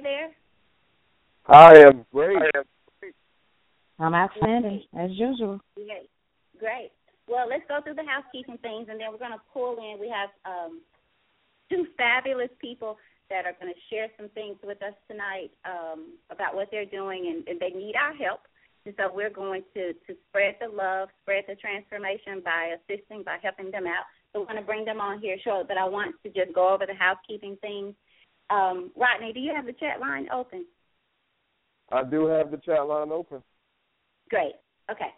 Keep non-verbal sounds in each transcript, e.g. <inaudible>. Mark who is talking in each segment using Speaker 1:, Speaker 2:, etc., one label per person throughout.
Speaker 1: guys okay there?
Speaker 2: I am great. I am
Speaker 3: I'm outstanding as usual.
Speaker 1: Great, great. Well, let's go through the housekeeping things, and then we're going to pull in. We have um, two fabulous people that are going to share some things with us tonight um, about what they're doing, and, and they need our help. And so we're going to, to spread the love, spread the transformation by assisting, by helping them out. So we're going to bring them on here shortly, but I want to just go over the housekeeping things. Um, Rodney, do you have the chat line open?
Speaker 2: I do have the chat line open.
Speaker 1: Great. Okay.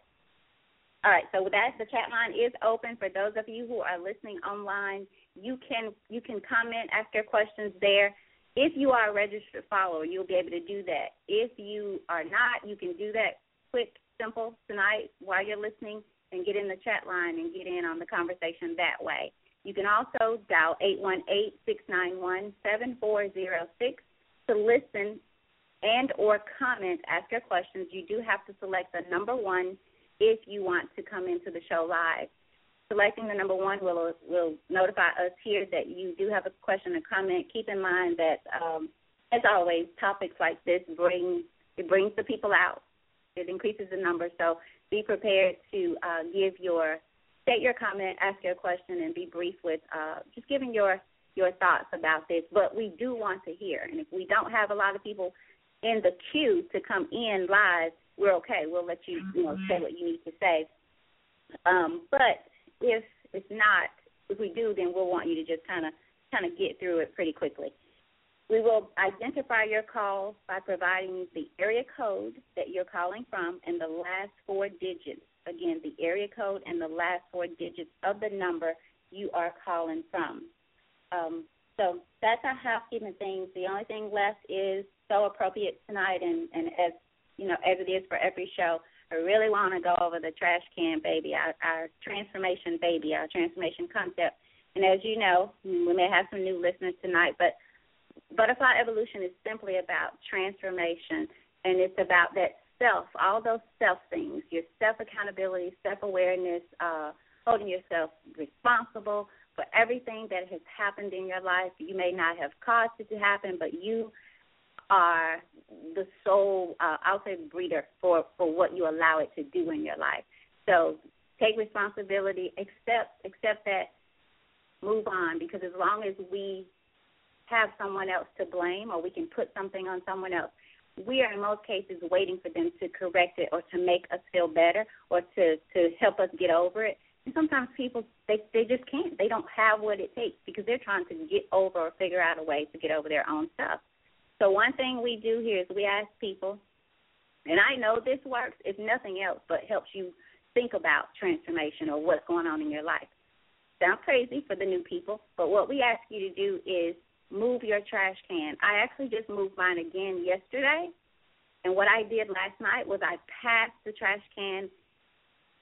Speaker 1: All right. So with that, the chat line is open for those of you who are listening online. You can you can comment, ask your questions there. If you are a registered follower, you'll be able to do that. If you are not, you can do that quick, simple tonight while you're listening and get in the chat line and get in on the conversation that way. You can also dial 818-691-7406 to listen and or comment, ask your questions. You do have to select the number one if you want to come into the show live. Selecting the number one will will notify us here that you do have a question or comment. Keep in mind that, um, as always, topics like this bring it brings the people out. It increases the number. So be prepared to uh, give your state your comment, ask your question, and be brief with uh, just giving your your thoughts about this. But we do want to hear, and if we don't have a lot of people in the queue to come in live, we're okay. We'll let you you know say what you need to say. Um, but if it's not, if we do, then we'll want you to just kind of kind of get through it pretty quickly. We will identify your call by providing the area code that you're calling from and the last four digits. Again, the area code and the last four digits of the number you are calling from. Um, so that's our housekeeping things. The only thing left is so appropriate tonight, and, and as you know, as it is for every show, I really want to go over the trash can baby, our, our transformation baby, our transformation concept. And as you know, we may have some new listeners tonight, but butterfly evolution is simply about transformation, and it's about that self, all those self things, your self accountability, self awareness, uh, holding yourself responsible for everything that has happened in your life. You may not have caused it to happen, but you are the sole, uh, I'll say, breeder for for what you allow it to do in your life. So take responsibility, accept accept that, move on. Because as long as we have someone else to blame, or we can put something on someone else, we are in most cases waiting for them to correct it or to make us feel better or to to help us get over it. And sometimes people they they just can't. They don't have what it takes because they're trying to get over or figure out a way to get over their own stuff. So one thing we do here is we ask people, and I know this works if nothing else, but helps you think about transformation or what's going on in your life. Sounds crazy for the new people, but what we ask you to do is move your trash can. I actually just moved mine again yesterday, and what I did last night was I passed the trash can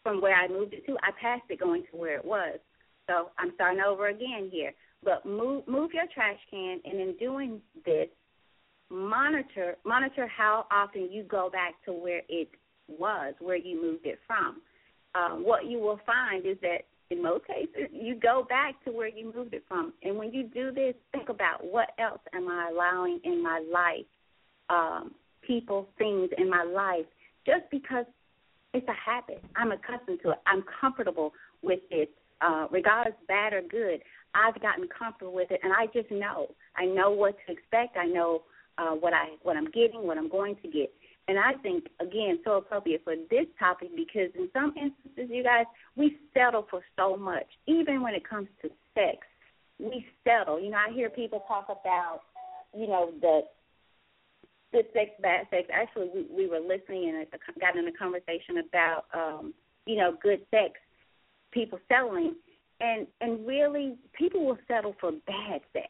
Speaker 1: from where I moved it to. I passed it going to where it was. So I'm starting over again here. But move move your trash can, and in doing this, monitor monitor how often you go back to where it was, where you moved it from. Um, what you will find is that in most cases you go back to where you moved it from. And when you do this, think about what else am I allowing in my life, um, people, things in my life, just because it's a habit. I'm accustomed to it. I'm comfortable with it, uh, regardless bad or good. I've gotten comfortable with it, and I just know. I know what to expect. I know uh, what I what I'm getting, what I'm going to get. And I think again so appropriate for this topic because in some instances, you guys, we settle for so much. Even when it comes to sex, we settle. You know, I hear people talk about, you know, the good sex, bad sex. Actually, we we were listening and got in a conversation about, um, you know, good sex, people settling, and and really, people will settle for bad sex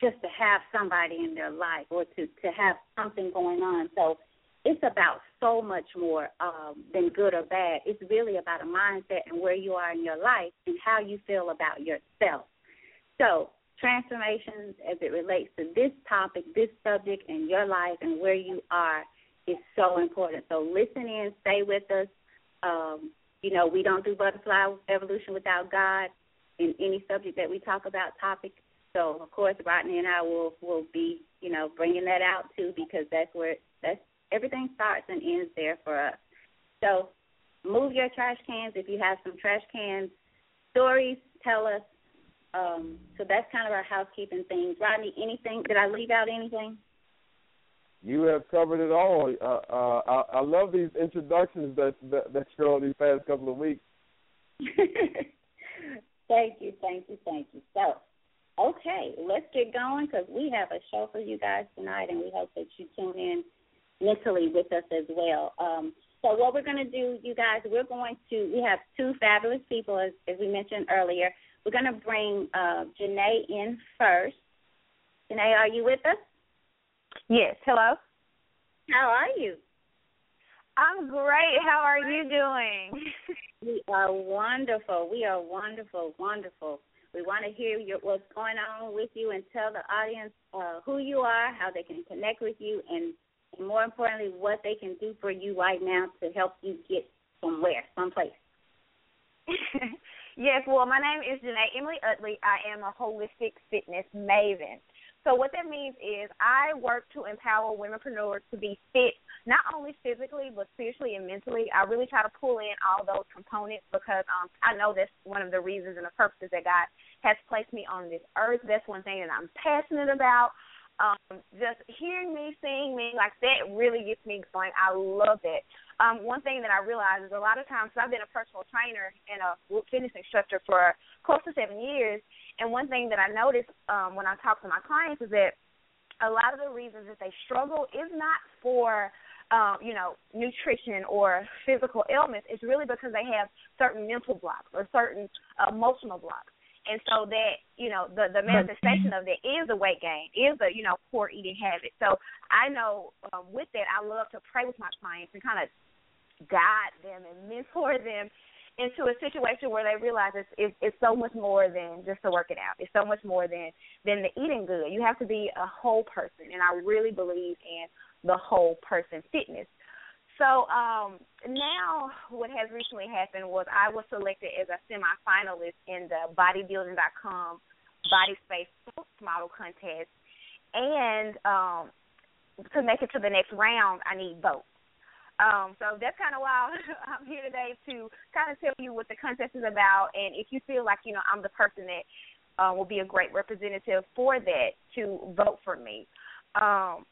Speaker 1: just to have somebody in their life or to to have something going on. So it's about so much more um, than good or bad. It's really about a mindset and where you are in your life and how you feel about yourself. So transformations as it relates to this topic, this subject, and your life and where you are is so important. So listen in, stay with us. Um, you know, we don't do butterfly evolution without God in any subject that we talk about topic. So of course, Rodney and I will will be you know bringing that out too because that's where everything starts and ends there for us. So move your trash cans if you have some trash cans. Stories, tell us. Um, so that's kind of our housekeeping things. Rodney, anything? Did I leave out anything?
Speaker 2: You have covered it all. Uh, uh, I, I love these introductions that, that that you're on these past couple of weeks. <laughs>
Speaker 1: thank you, thank you, thank you. So, okay, let's get going because we have a show for you guys tonight, and we hope that you tune in mentally with us as well. Um, so what we're going to do, you guys, we're going to, we have two fabulous people, as, as we mentioned earlier. We're going to bring uh, Janae in first. Janae, are you with us?
Speaker 4: Yes. Hello.
Speaker 1: How are you?
Speaker 4: I'm great. How are you doing? <laughs>
Speaker 1: we are wonderful. We are wonderful, wonderful. We want to hear your, what's going on with you and tell the audience uh, who you are, how they can connect with you, and more importantly, what they can do for you right now to help you get somewhere, someplace. <laughs>
Speaker 4: yes, well, my name is Janae Emily Utley. I am a holistic fitness maven. So what that means is I work to empower womenpreneurs to be fit, not only physically but spiritually and mentally. I really try to pull in all those components because um, I know that's one of the reasons and the purposes that God has placed me on this earth. That's one thing that I'm passionate about um, just hearing me, seeing me, like that really gets me going. I love it. Um, one thing that I realize is a lot of times, so I've been a personal trainer and a fitness instructor for close to seven years, and one thing that I notice um, when I talk to my clients is that a lot of the reasons that they struggle is not for um, you know, nutrition or physical ailments, it's really because they have certain mental blocks or certain uh, emotional blocks and so that you know the the manifestation of that is a weight gain, is a you know poor eating habit. So I know um, with that, I love to pray with my clients and kind of guide them and mentor them into a situation where they realize it's, it's it's so much more than just to work it out. It's so much more than than the eating good. You have to be a whole person, and I really believe in the whole person fitness. So um, now, what has recently happened was I was selected as a semifinalist in the Bodybuilding.com Body Space Model Contest, and um, to make it to the next round, I need votes. Um, so that's kind of why <laughs> I'm here today to kind of tell you what the contest is about, and if you feel like you know I'm the person that uh, will be a great representative for that, to vote for me. Um,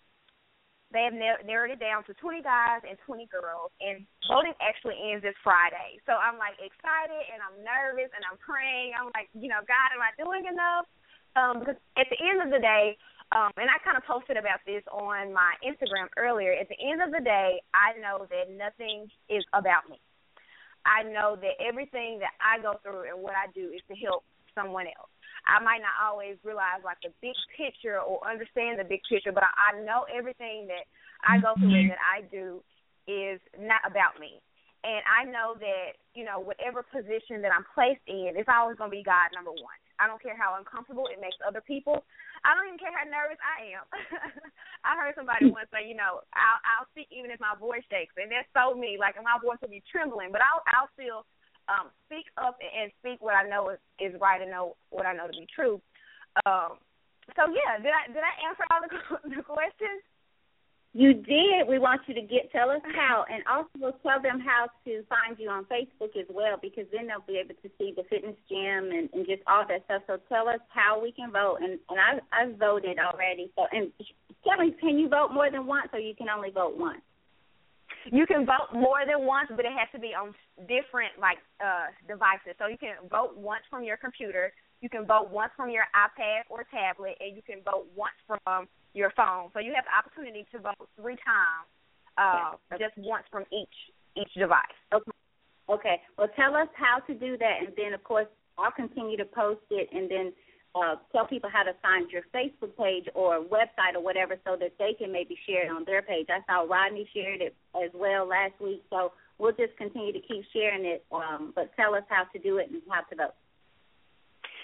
Speaker 4: they have narrowed it down to 20 guys and 20 girls, and voting actually ends this Friday. So I'm like excited and I'm nervous and I'm praying. I'm like, you know, God, am I doing enough? Um, because at the end of the day, um, and I kind of posted about this on my Instagram earlier. At the end of the day, I know that nothing is about me. I know that everything that I go through and what I do is to help someone else. I might not always realize like the big picture or understand the big picture, but I, I know everything that I go through and mm-hmm. that I do is not about me. And I know that, you know, whatever position that I'm placed in, it's always going to be God number one. I don't care how uncomfortable it makes other people. I don't even care how nervous I am. <laughs> I heard somebody mm-hmm. once say, you know, I'll I'll speak even if my voice shakes, and that's so me. Like my voice will be trembling, but I'll I'll still um, speak up and speak what I know is, is right and know what I know to be true. Um, so yeah, did I did I answer all the, <laughs> the questions?
Speaker 1: You did. We want you to get tell us how, and also tell them how to find you on Facebook as well, because then they'll be able to see the fitness JEM and, and just all that stuff. So tell us how we can vote, and and I I voted already. So and tell me, can you vote more than once, or you can only vote once?
Speaker 4: You can vote more than once, but it has to be on different like uh devices. So you can vote once from your computer, you can vote once from your iPad or tablet, and you can vote once from your phone. So you have the opportunity to vote three times, uh, just once from each each device.
Speaker 1: Okay. Okay. Well, tell us how to do that, and then of course I'll continue to post it, and then uh, tell people how to find your Facebook page or website or whatever so that they can maybe share it on their page. I saw Rodney shared it as well last week, so we'll just continue to keep sharing it. Um, but tell us how to do it and how to vote.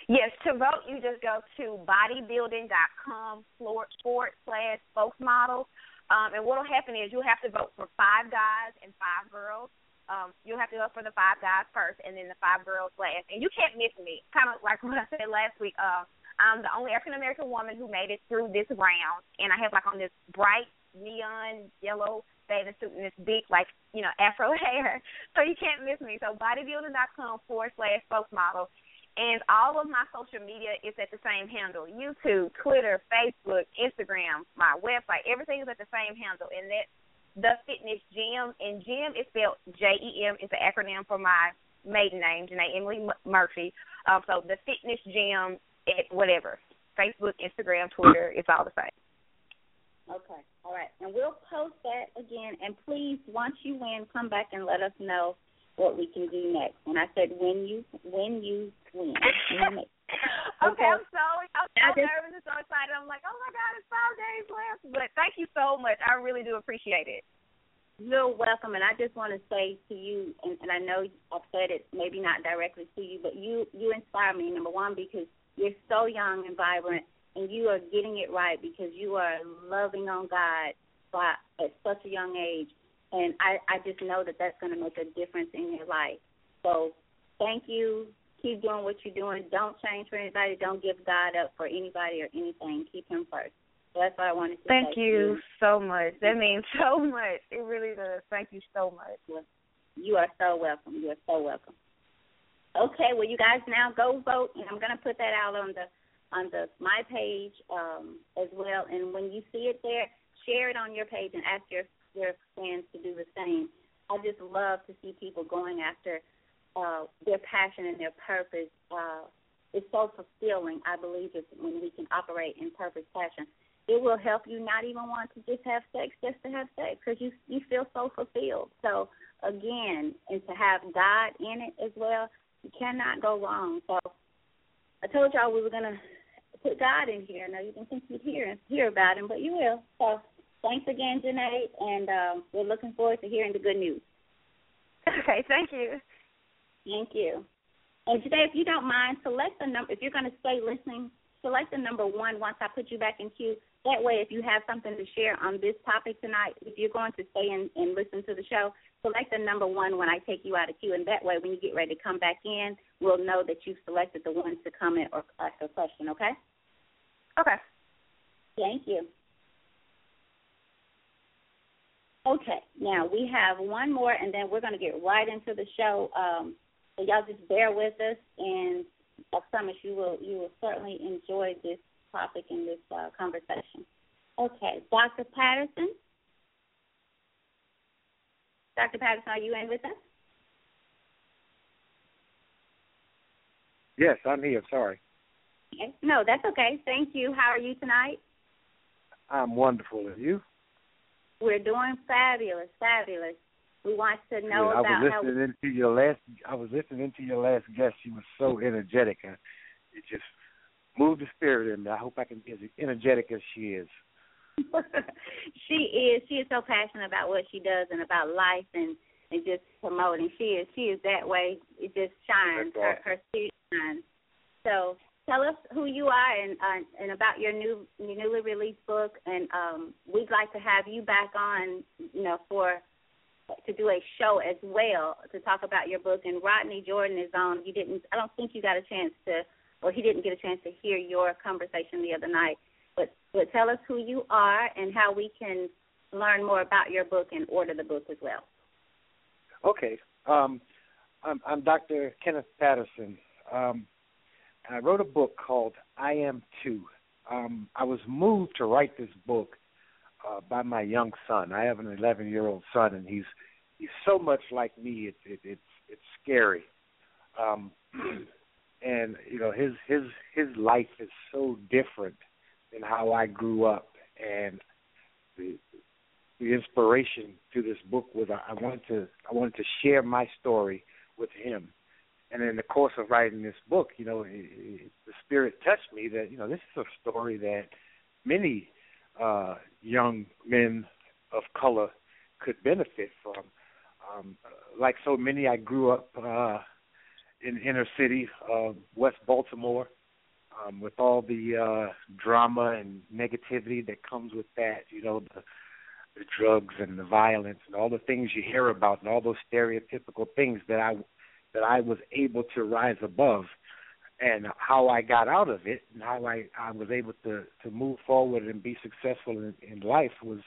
Speaker 4: Yes, to vote, you just go to bodybuilding.com forward slash spokesmodel. Um, and what will happen is you'll have to vote for five guys and five girls um, you'll have to go for the five guys first and then the five girls last. And you can't miss me. Kind of like what I said last week. Uh, I'm the only African American woman who made it through this round, and I have like on this bright neon yellow bathing suit and this big like you know afro <laughs> hair. So you can't miss me. So bodybuilding.com forward slash spokesmodel. And all of my social media is at the same handle YouTube, Twitter, Facebook, Instagram, my website. Everything is at the same handle. And that the Fitness JEM, and JEM is spelled J E M. It's an acronym for my maiden name, Janae Emily Murphy. Um, so the Fitness JEM, at whatever, Facebook, Instagram, Twitter, it's all the same.
Speaker 1: Okay, all right, and we'll post that again. And please, once you win, come back and let us know what we can do next. And I said when you when you win. <laughs>
Speaker 4: okay, I'm so I'm so nervous and so excited. I'm like, oh my god, it's five days left. But thank you so much. I really do appreciate it.
Speaker 1: You're welcome, and I just want to say to you, and, and I know I've said it maybe not directly to you, but you you inspire me. Number one, because you're so young and vibrant, and you are getting it right because you are loving on God by, at such a young age and I, I just know that that's going to make a difference in your life. So thank you. Keep doing what you're doing. Don't change for anybody. Don't give God up for anybody or anything. Keep Him first. So that's what I wanted to say.
Speaker 4: Thank you so much. That means so much. It really does. Thank you so much.
Speaker 1: You are so welcome. You are so welcome. Okay, well, you guys now go vote, and I'm going to put that out on the on the my page um, as well. And when you see it there, share it on your page and ask your their fans to do the same. I just love to see people going after uh, their passion and their purpose. Uh, it's so fulfilling. I believe it's when we can operate in purpose, passion. It will help you not even want to just have sex just to have sex because you you feel so fulfilled. So again, and to have God in it as well, you cannot go wrong. So I told y'all we were gonna put God in here. Now you didn't think you'd hear hear about him, but you will. So Thanks again, Janae, and um, we're looking forward to hearing the good news.
Speaker 4: Okay, thank you.
Speaker 1: Thank you. And today, if you don't mind, select the number. If you're going to stay listening, select the number one once I put you back in queue. That way, if you have something to share on this topic tonight, if you're going to stay and, and listen to the show, select the number one when I take you out of queue. And that way, when you get ready to come back in, we'll know that you've selected the one to comment or ask a question, okay?
Speaker 4: Okay.
Speaker 1: Thank you. Okay, now we have one more, and then we're going to get right into the show. Um, so y'all just bear with us, and I promise you will you will certainly enjoy this topic and this uh, conversation. Okay, Dr. Patterson. Dr. Patterson, are you in with us?
Speaker 5: Yes, I'm here. Sorry.
Speaker 1: Okay. No, that's okay. Thank you. How are you tonight?
Speaker 5: I'm wonderful. And you?
Speaker 1: We're doing fabulous, fabulous. We want to know
Speaker 5: yeah,
Speaker 1: about
Speaker 5: I was
Speaker 1: how.
Speaker 5: listening into your last. I was listening to your last guest. She was so energetic. and It just moved the spirit in me. I hope I can be as energetic as she is. <laughs>
Speaker 1: she is. She is so passionate about what she does and about life and and just promoting. She is. She is that way. It just shines.
Speaker 5: Awesome.
Speaker 1: Her her spirit shines. So tell us who you are and uh, and about your new your newly released book. And um, we'd like to have you back on, you know, for to do a show as well to talk about your book. And Rodney Jordan is on. You didn't. I don't think you got a chance to, or he didn't get a chance to hear your conversation the other night. But but tell us who you are and how we can learn more about your book and order the book as well.
Speaker 5: Okay. Um, I'm, I'm Dr. Kenneth Patterson. Um, I wrote a book called I Am Too. Um, I was moved to write this book uh, by my young son. I have an 11 year old son, and he's he's so much like me. It's it, it's it's scary. Um, <clears throat> and you know his his his life is so different than how I grew up, and the the inspiration to this book was I, I wanted to I wanted to share my story with him, and in the course of writing this book, you know, it, it, the spirit touched me that you know this is a story that many uh, young men of color could benefit from. Um, like so many, I grew up uh, in inner city, uh, West Baltimore, um, with all the uh, drama and negativity that comes with that. You know, the, the drugs and the violence and all the things you hear about, and all those stereotypical things that I that I was able to rise above and how I got out of it and how I, I was able to, to move forward and be successful in, in life was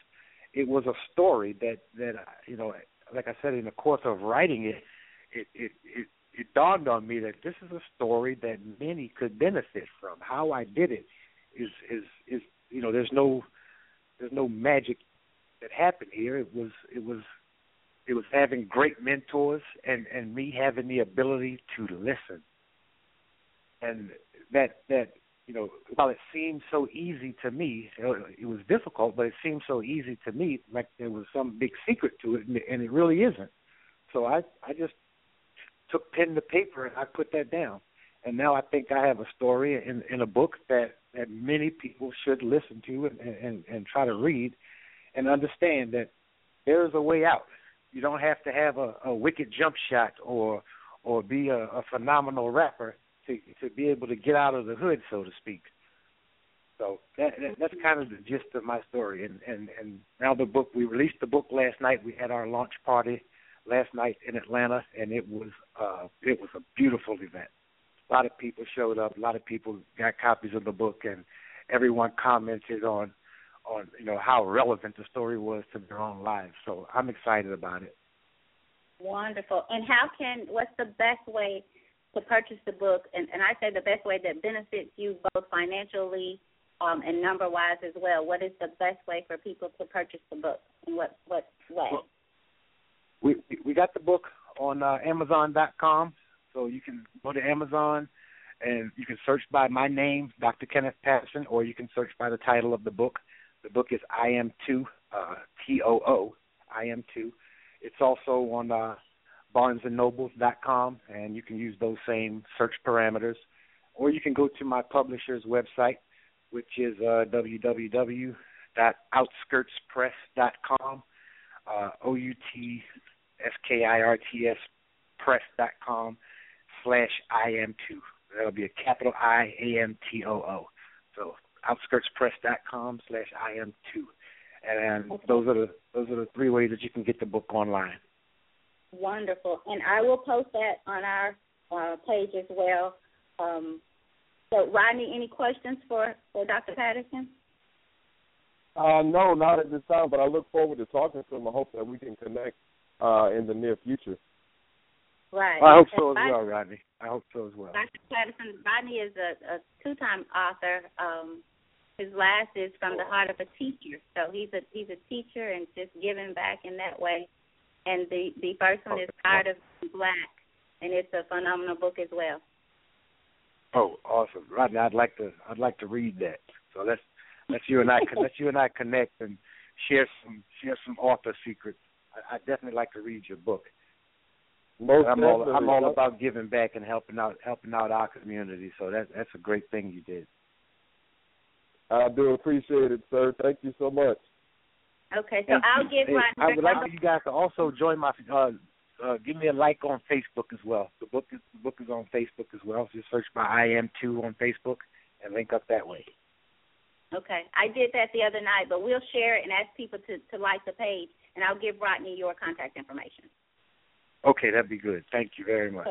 Speaker 5: it was a story that that you know like I said in the course of writing it it it it, it dawned on me that this is a story that many could benefit from. How I did it is is is you know there's no there's no magic that happened here. It was it was it was having great mentors and and me having the ability to listen and that that you know while it seemed so easy to me it was difficult but it seemed so easy to me like there was some big secret to it and it really isn't. So i i just took pen to paper and i put that down. And now i think i have a story in in a book that that many people should listen to and and and try to read and understand that there is a way out. You don't have to have a, a wicked jump shot or or be a, a phenomenal rapper to to be able to get out of the hood, so to speak. So that, that that's kind of the gist of my story. And and and now the book we released the book last night. We had our launch party last night in Atlanta, and it was uh it was a beautiful event. A lot of people showed up. A lot of people got copies of the book, and everyone commented on on you know how relevant the story was to their own lives. So I'm excited about it.
Speaker 1: Wonderful. And how can what's the best way to purchase the book, and, and I say the best way that benefits you both financially um, and number wise as well. What is the best way for people to purchase the book, and what what way? Well,
Speaker 5: we we got the book on uh, Amazon.com, so you can go to Amazon and you can search by my name, Dr. Kenneth Patterson, or you can search by the title of the book. The book is I Am Too, uh, T O O, I Am Too. It's also on uh, barnesandnobles.com, and you can use those same search parameters. Or you can go to my publisher's website, which is uh, www.outskirtspress.com, uh, O-U-T-S-K-I-R-T-S press.com slash I-M-2. That'll be a capital I-A-M-T-O-O. So outskirtspress.com slash I-M-2. And those are the those are the three ways that you can get the book online.
Speaker 1: Wonderful. And I will post that on our uh, page as well. Um, so, Rodney, any questions for, for Dr. Patterson?
Speaker 2: Uh, no, not at this time, but I look forward to talking to him. I hope that we can connect uh, in the near future.
Speaker 1: Right.
Speaker 5: I hope so as well, Rodney. I hope so as well.
Speaker 1: Dr. Patterson, Rodney is a, a two-time author. Um, his last is from the heart of a teacher. So he's a he's a teacher and just giving back in that way and the the first one is Tired of Black, and it's a phenomenal book as well.
Speaker 5: Oh, awesome, Rodney! I'd like to I'd like to read that. So let's let's you and I let you and I connect and share some share some author secrets. I, I'd definitely like to read your book.
Speaker 2: Most
Speaker 5: I'm
Speaker 2: all
Speaker 5: I'm all about giving back and helping out helping out our community. So that that's a great thing you did.
Speaker 2: I do appreciate it, sir. Thank you so much.
Speaker 1: Okay, so and, I'll give
Speaker 5: my. I would like for you guys to also join my. Uh, uh, give me a like on Facebook as well. The book is the book is on Facebook as well. Just search by I am two on Facebook and link up that way.
Speaker 1: Okay, I did that the other night, but we'll share it and ask people to to like the page, and I'll give Rodney your contact information.
Speaker 5: Okay, that'd be good. Thank you very much.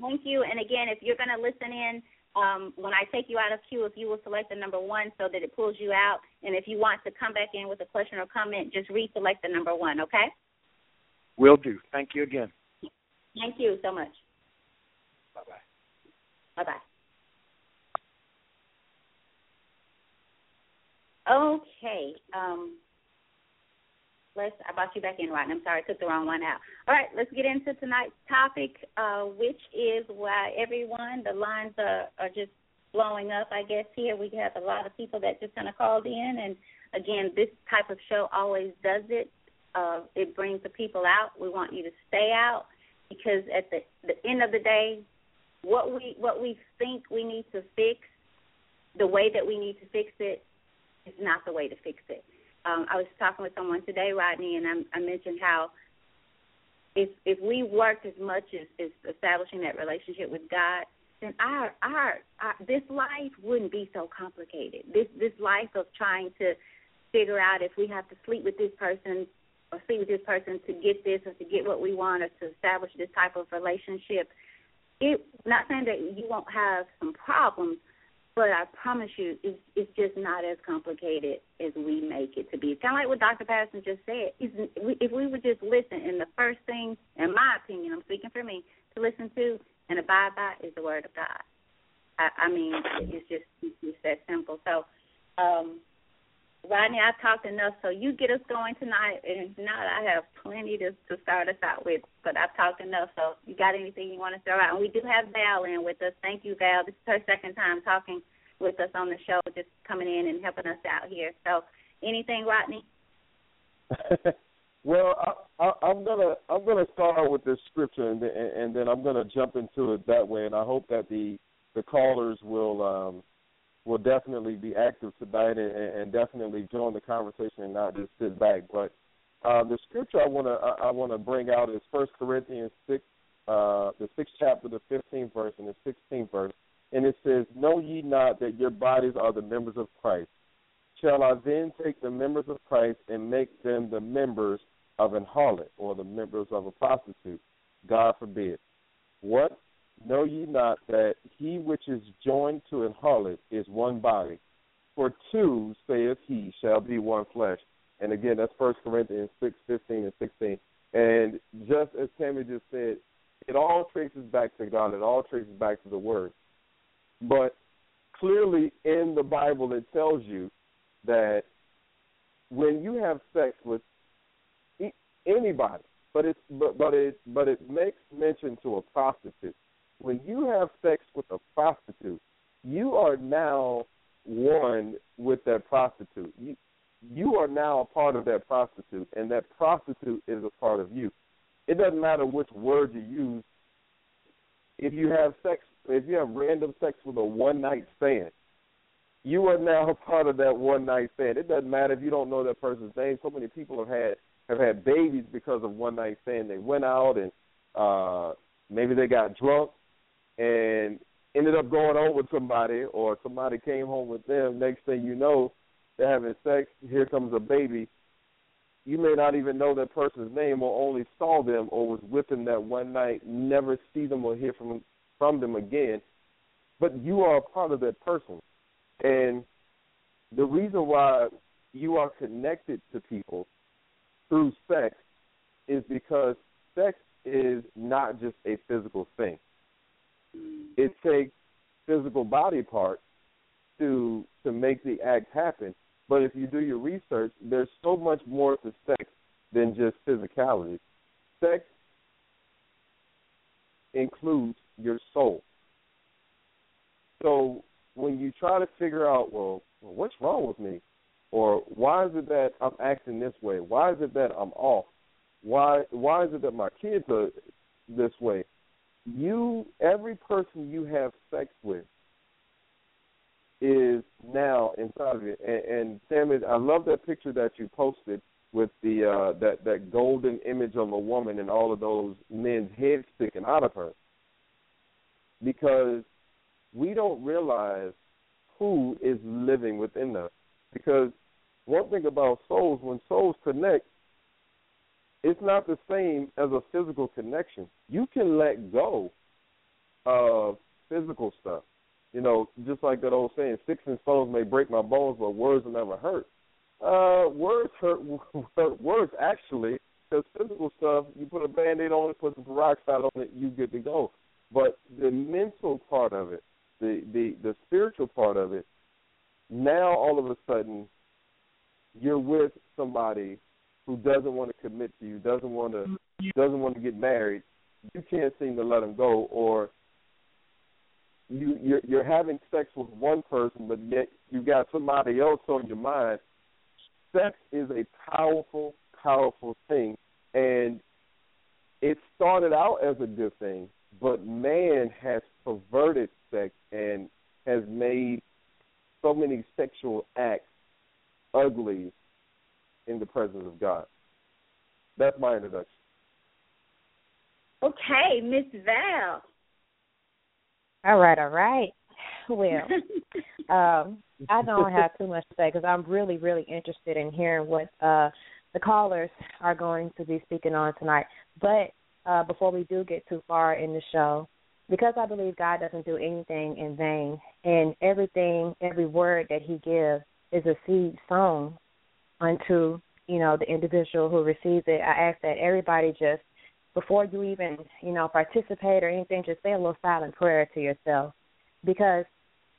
Speaker 1: Thank you. And again, if you're going to listen in um, when I take you out of queue, if you will select the number one so that it pulls you out, and if you want to come back in with a question or comment, just reselect the number one, okay?
Speaker 5: Will do. Thank you again.
Speaker 1: Thank you so much.
Speaker 5: Bye bye.
Speaker 1: Bye bye. Okay. Um, let's I brought you back in, right? I'm sorry, I took the wrong one out. All right, let's get into tonight's topic, uh, which is why everyone the lines are are just blowing up. I guess here we have a lot of people that just kind of called in, and again, this type of show always does it. Uh, it brings the people out. We want you to stay out because at the the end of the day, what we what we think we need to fix, the way that we need to fix it, is not the way to fix it um, I was talking with someone today, Rodney, and I, I mentioned how if if we worked as much as, as establishing that relationship with God, then our, our our this life wouldn't be so complicated. This this life of trying to figure out if we have to sleep with this person or sleep with this person to get this or to get what we want or to establish this type of relationship. It not saying that you won't have some problems, but I promise you, it's, it's just not as complicated as we make it to be. Kind of like what Dr. Patterson just said. If we would just listen, and the first thing, in my opinion, I'm speaking for me, to listen to and abide by is the Word of God. I, I mean, it's just it's that simple. So, um, Rodney, I've talked enough, so you get us going tonight. And not, I have plenty to, to start us out with. But I've talked enough, so you got anything you want to throw out? And we do have Val in with us. Thank you, Val. This is her second time talking with us on the show, just coming in and helping us out here. So, anything, Rodney? <laughs>
Speaker 2: well, I, I, I'm gonna I'm gonna start with this scripture, and, and then I'm gonna jump into it that way. And I hope that the the callers will um, will definitely be active tonight and, and definitely join the conversation and not just sit back. But uh, the scripture I want to I, I want to bring out is First Corinthians six, uh, the sixth chapter, the fifteenth verse, and the sixteenth verse, and it says, "Know ye not that your bodies are the members of Christ? Shall I then take the members of Christ and make them the members of an harlot or the members of a prostitute? God forbid. What Know ye not that he which is joined to an harlot is one body? For two, saith he, shall be one flesh. And again, that's First Corinthians six fifteen and sixteen. And just as Tammy just said, it all traces back to God. It all traces back to the Word. But clearly in the Bible, it tells you that when you have sex with anybody, but it's but but it but it makes mention to a prostitute when you have sex with a prostitute, you are now one with that prostitute. You you are now a part of that prostitute, and that prostitute is a part of you. It doesn't matter which word you use. If you have sex, if you have random sex with a one night stand, you are now a part of that one night stand. It doesn't matter if you don't know that person's name. So many people have had have had babies because of one night stand. They went out and uh maybe they got drunk and ended up going home with somebody or somebody came home with them, next thing you know, they're having sex, here comes a baby. You may not even know that person's name or only saw them or was with them that one night, never see them or hear from from them again. But you are a part of that person. And the reason why you are connected to people through sex is because sex is not just a physical thing it takes physical body parts to to make the act happen. But if you do your research, there's so much more to sex than just physicality. Sex includes your soul. So when you try to figure out, well, what's wrong with me? Or why is it that I'm acting this way? Why is it that I'm off? Why why is it that my kids are this way? you every person you have sex with is now inside of it. And, and Sam, I love that picture that you posted with the uh, that that golden image of a woman and all of those men's heads sticking out of her, because we don't realize who is living within us. Because one thing about souls, when souls connect, it's not the same as a physical connection. You can let go of physical stuff. You know, just like that old saying, sticks and stones may break my bones, but words will never hurt. Uh, words hurt. <laughs> words actually, because physical stuff, you put a band-aid on it, put some peroxide on it, you good to go. But the mental part of it, the the the spiritual part of it, now all of a sudden, you're with somebody who doesn't want to commit to you, doesn't want to doesn't want to get married, you can't seem to let them go, or you you're, you're having sex with one person, but yet you got somebody else on your mind. Sex is a powerful, powerful thing, and it started out as a good thing, but man has perverted sex and has made so many sexual acts ugly in the presence of God. That's my introduction.
Speaker 1: Okay, Miss Val.
Speaker 3: All right, all right. Well, <laughs> um, I don't have too much to say because I'm really, really interested in hearing what uh, the callers are going to be speaking on tonight. But uh, before we do get too far in the show, because I believe God doesn't do anything in vain, and everything, every word that He gives is a seed sown unto you know the individual who receives it. I ask that everybody just before you even you know participate or anything, just say a little silent prayer to yourself, because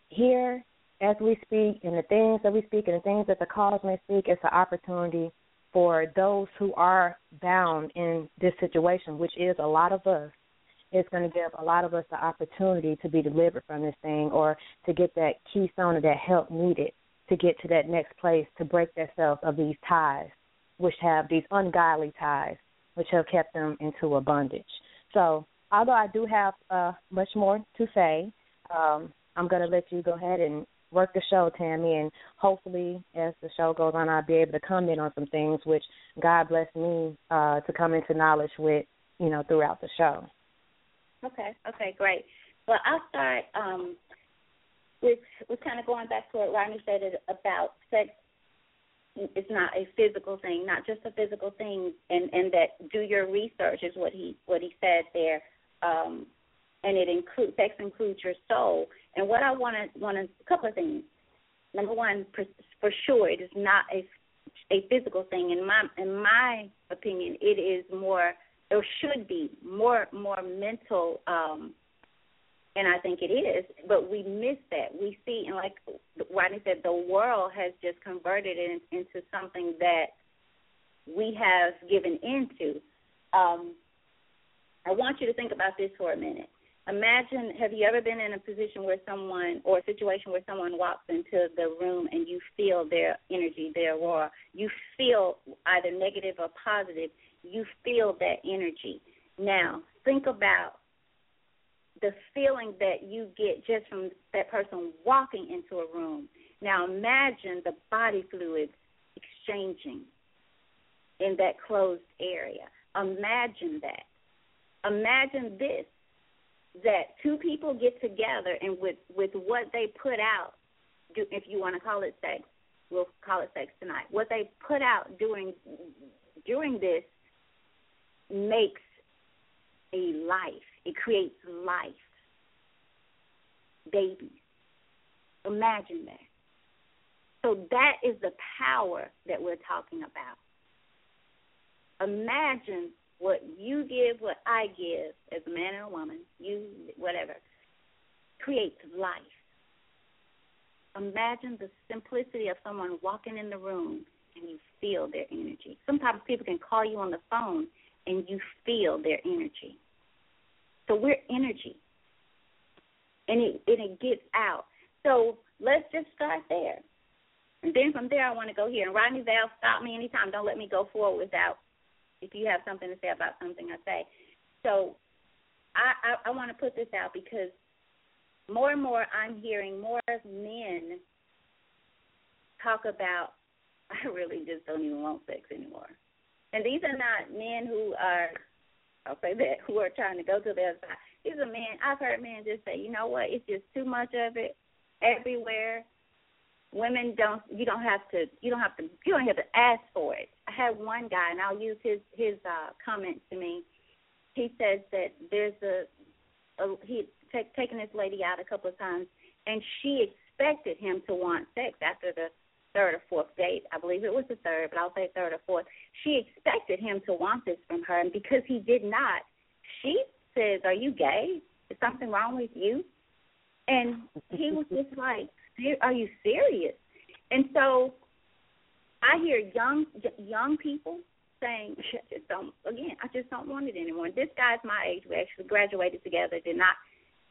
Speaker 3: here as we speak and the things that we speak and the things that the callers may speak, it's an opportunity for those who are bound in this situation, which is a lot of us, it's going to give a lot of us the opportunity to be delivered from this thing or to get that keystone or that help needed to get to that next place to break themselves of these ties, which have these ungodly ties, which have kept them into a bondage. So, although I do have uh, much more to say, um, I'm going to let you go ahead and work the show, Tammy, and hopefully as the show goes on, I'll be able to comment on some things which God blessed me uh, to come into knowledge with, you know, throughout the show.
Speaker 1: Okay. Okay. Great. Well, I'll start um, with with kind of going back to what Rodney said about sex. It's not a physical thing, not just a physical thing, and and that do your research is what he what he said there. Um, and it includes sex includes your soul. And what I want to want a couple of things. Number one, for, for sure, it is not a a physical thing. In my in my opinion, it is more or should be more more mental um and I think it is, but we miss that. We see, and like Rodney said, the world has just converted it into something that we have given into. Um, I want you to think about this for a minute. Imagine, have you ever been in a position where someone, or a situation where someone walks into the room and you feel their energy, their aura? You feel either negative or positive, you feel that energy. Now, think about the feeling that you get just from that person walking into a room. Now, imagine the body fluids exchanging in that closed area. Imagine that. Imagine this that two people get together and with with what they put out if you want to call it sex we'll call it sex tonight what they put out during during this makes a life. It creates life. Babies. Imagine that. So that is the power that we're talking about. Imagine what you give, what I give as a man and a woman, you, whatever, creates life. Imagine the simplicity of someone walking in the room and you feel their energy. Sometimes people can call you on the phone and you feel their energy. So we're energy. And it and it gets out. So let's just start there. And then from there I want to go here. And Rodney Val, stop me anytime. Don't let me go forward without if you have something to say about something I say. So I, I, I want to put this out because more and more I'm hearing more men talk about <laughs> I really just don't even want sex anymore. And these are not men who are, I'll say that, who are trying to go to the other side. These are men, I've heard men just say, you know what, it's just too much of it everywhere. Women don't, you don't have to, you don't have to, you don't have to ask for it. I had one guy, and I'll use his his uh, comment to me. He says that there's a, a he t- taken this lady out a couple of times, and she expected him to want sex after the third or fourth date. I believe it was the third, but I'll say third or fourth. She expected him to want this from her, and because he did not, she says, "Are you gay? Is something wrong with you?" And he was <laughs> just like, "Are you serious?" And so I hear young young people saying, I just don't. Again, I just don't want it anymore. This guy's my age. We actually graduated together. Did not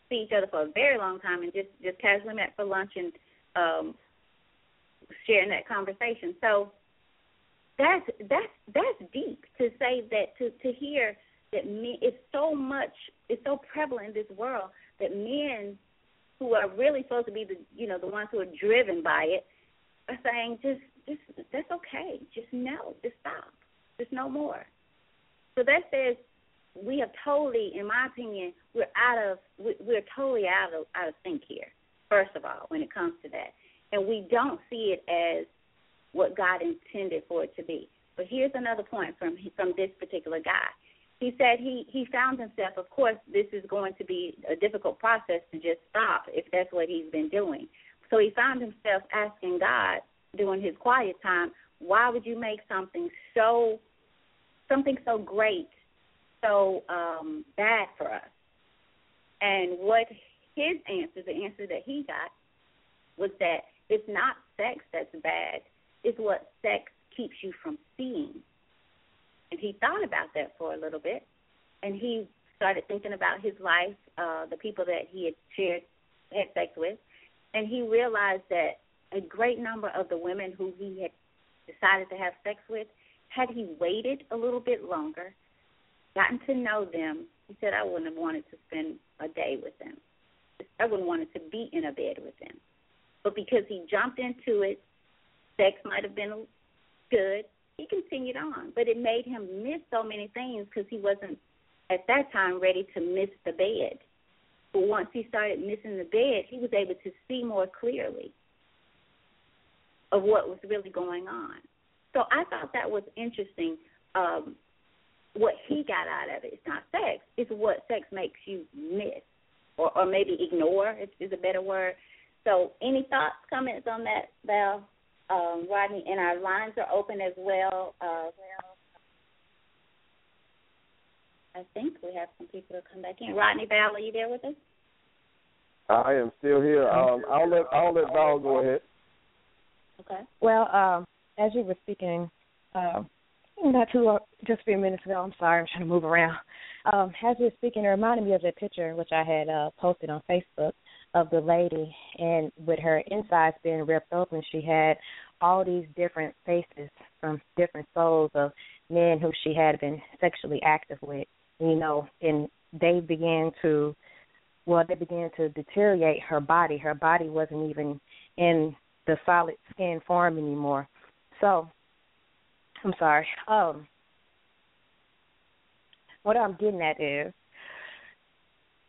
Speaker 1: see each other for a very long time, and just just casually met for lunch and um sharing that conversation. So that's that's that's deep to say that to to hear that men it's so much it's so prevalent in this world that men who are really supposed to be the you know the ones who are driven by it are saying just just that's okay. Just no. Just stop. Just no more. So that says we have totally in my opinion we're out of we're totally out of out of sync here first of all when it comes to that and we don't see it as what God intended for it to be. But here's another point from from this particular guy. He said he he found himself. Of course, this is going to be a difficult process to just stop if that's what he's been doing. So he found himself asking God during his quiet time, "Why would you make something so something so great so um, bad for us?" And what his answer, the answer that he got, was that it's not sex that's bad, it's what sex keeps you from seeing. And he thought about that for a little bit, and he started thinking about his life, uh, the people that he had shared had sex with, and he realized that a great number of the women who he had decided to have sex with, had he waited a little bit longer, gotten to know them, he said, I wouldn't have wanted to spend a day with them. I wouldn't want to be in a bed with them. But because he jumped into it, sex might have been good. He continued on, but it made him miss so many things because he wasn't at that time ready to miss the bed. But once he started missing the bed, he was able to see more clearly of what was really going on. So I thought that was interesting. Um, what he got out of it. It's not sex. It's what sex makes you miss, or, or maybe ignore. Is, is a better word. So, any thoughts, comments on that, Val, um, Rodney? And our lines are open as well. Uh, I think we have some people to come back in. Rodney, Val, are you there with us?
Speaker 2: I am still here. Um, I'll let I'll let Val go ahead.
Speaker 1: Okay.
Speaker 3: Well, um, as you were speaking, uh, not too long, just a few minutes ago. I'm sorry, I'm trying to move around. Um, as you were speaking, it reminded me of that picture which I had uh, posted on Facebook of the lady, and with her insides being ripped open, she had all these different faces from different souls of men who she had been sexually active with. You know, and they began to, well, they began to deteriorate her body. Her body wasn't even in the solid skin form anymore. So, I'm sorry. Um, what I'm getting at is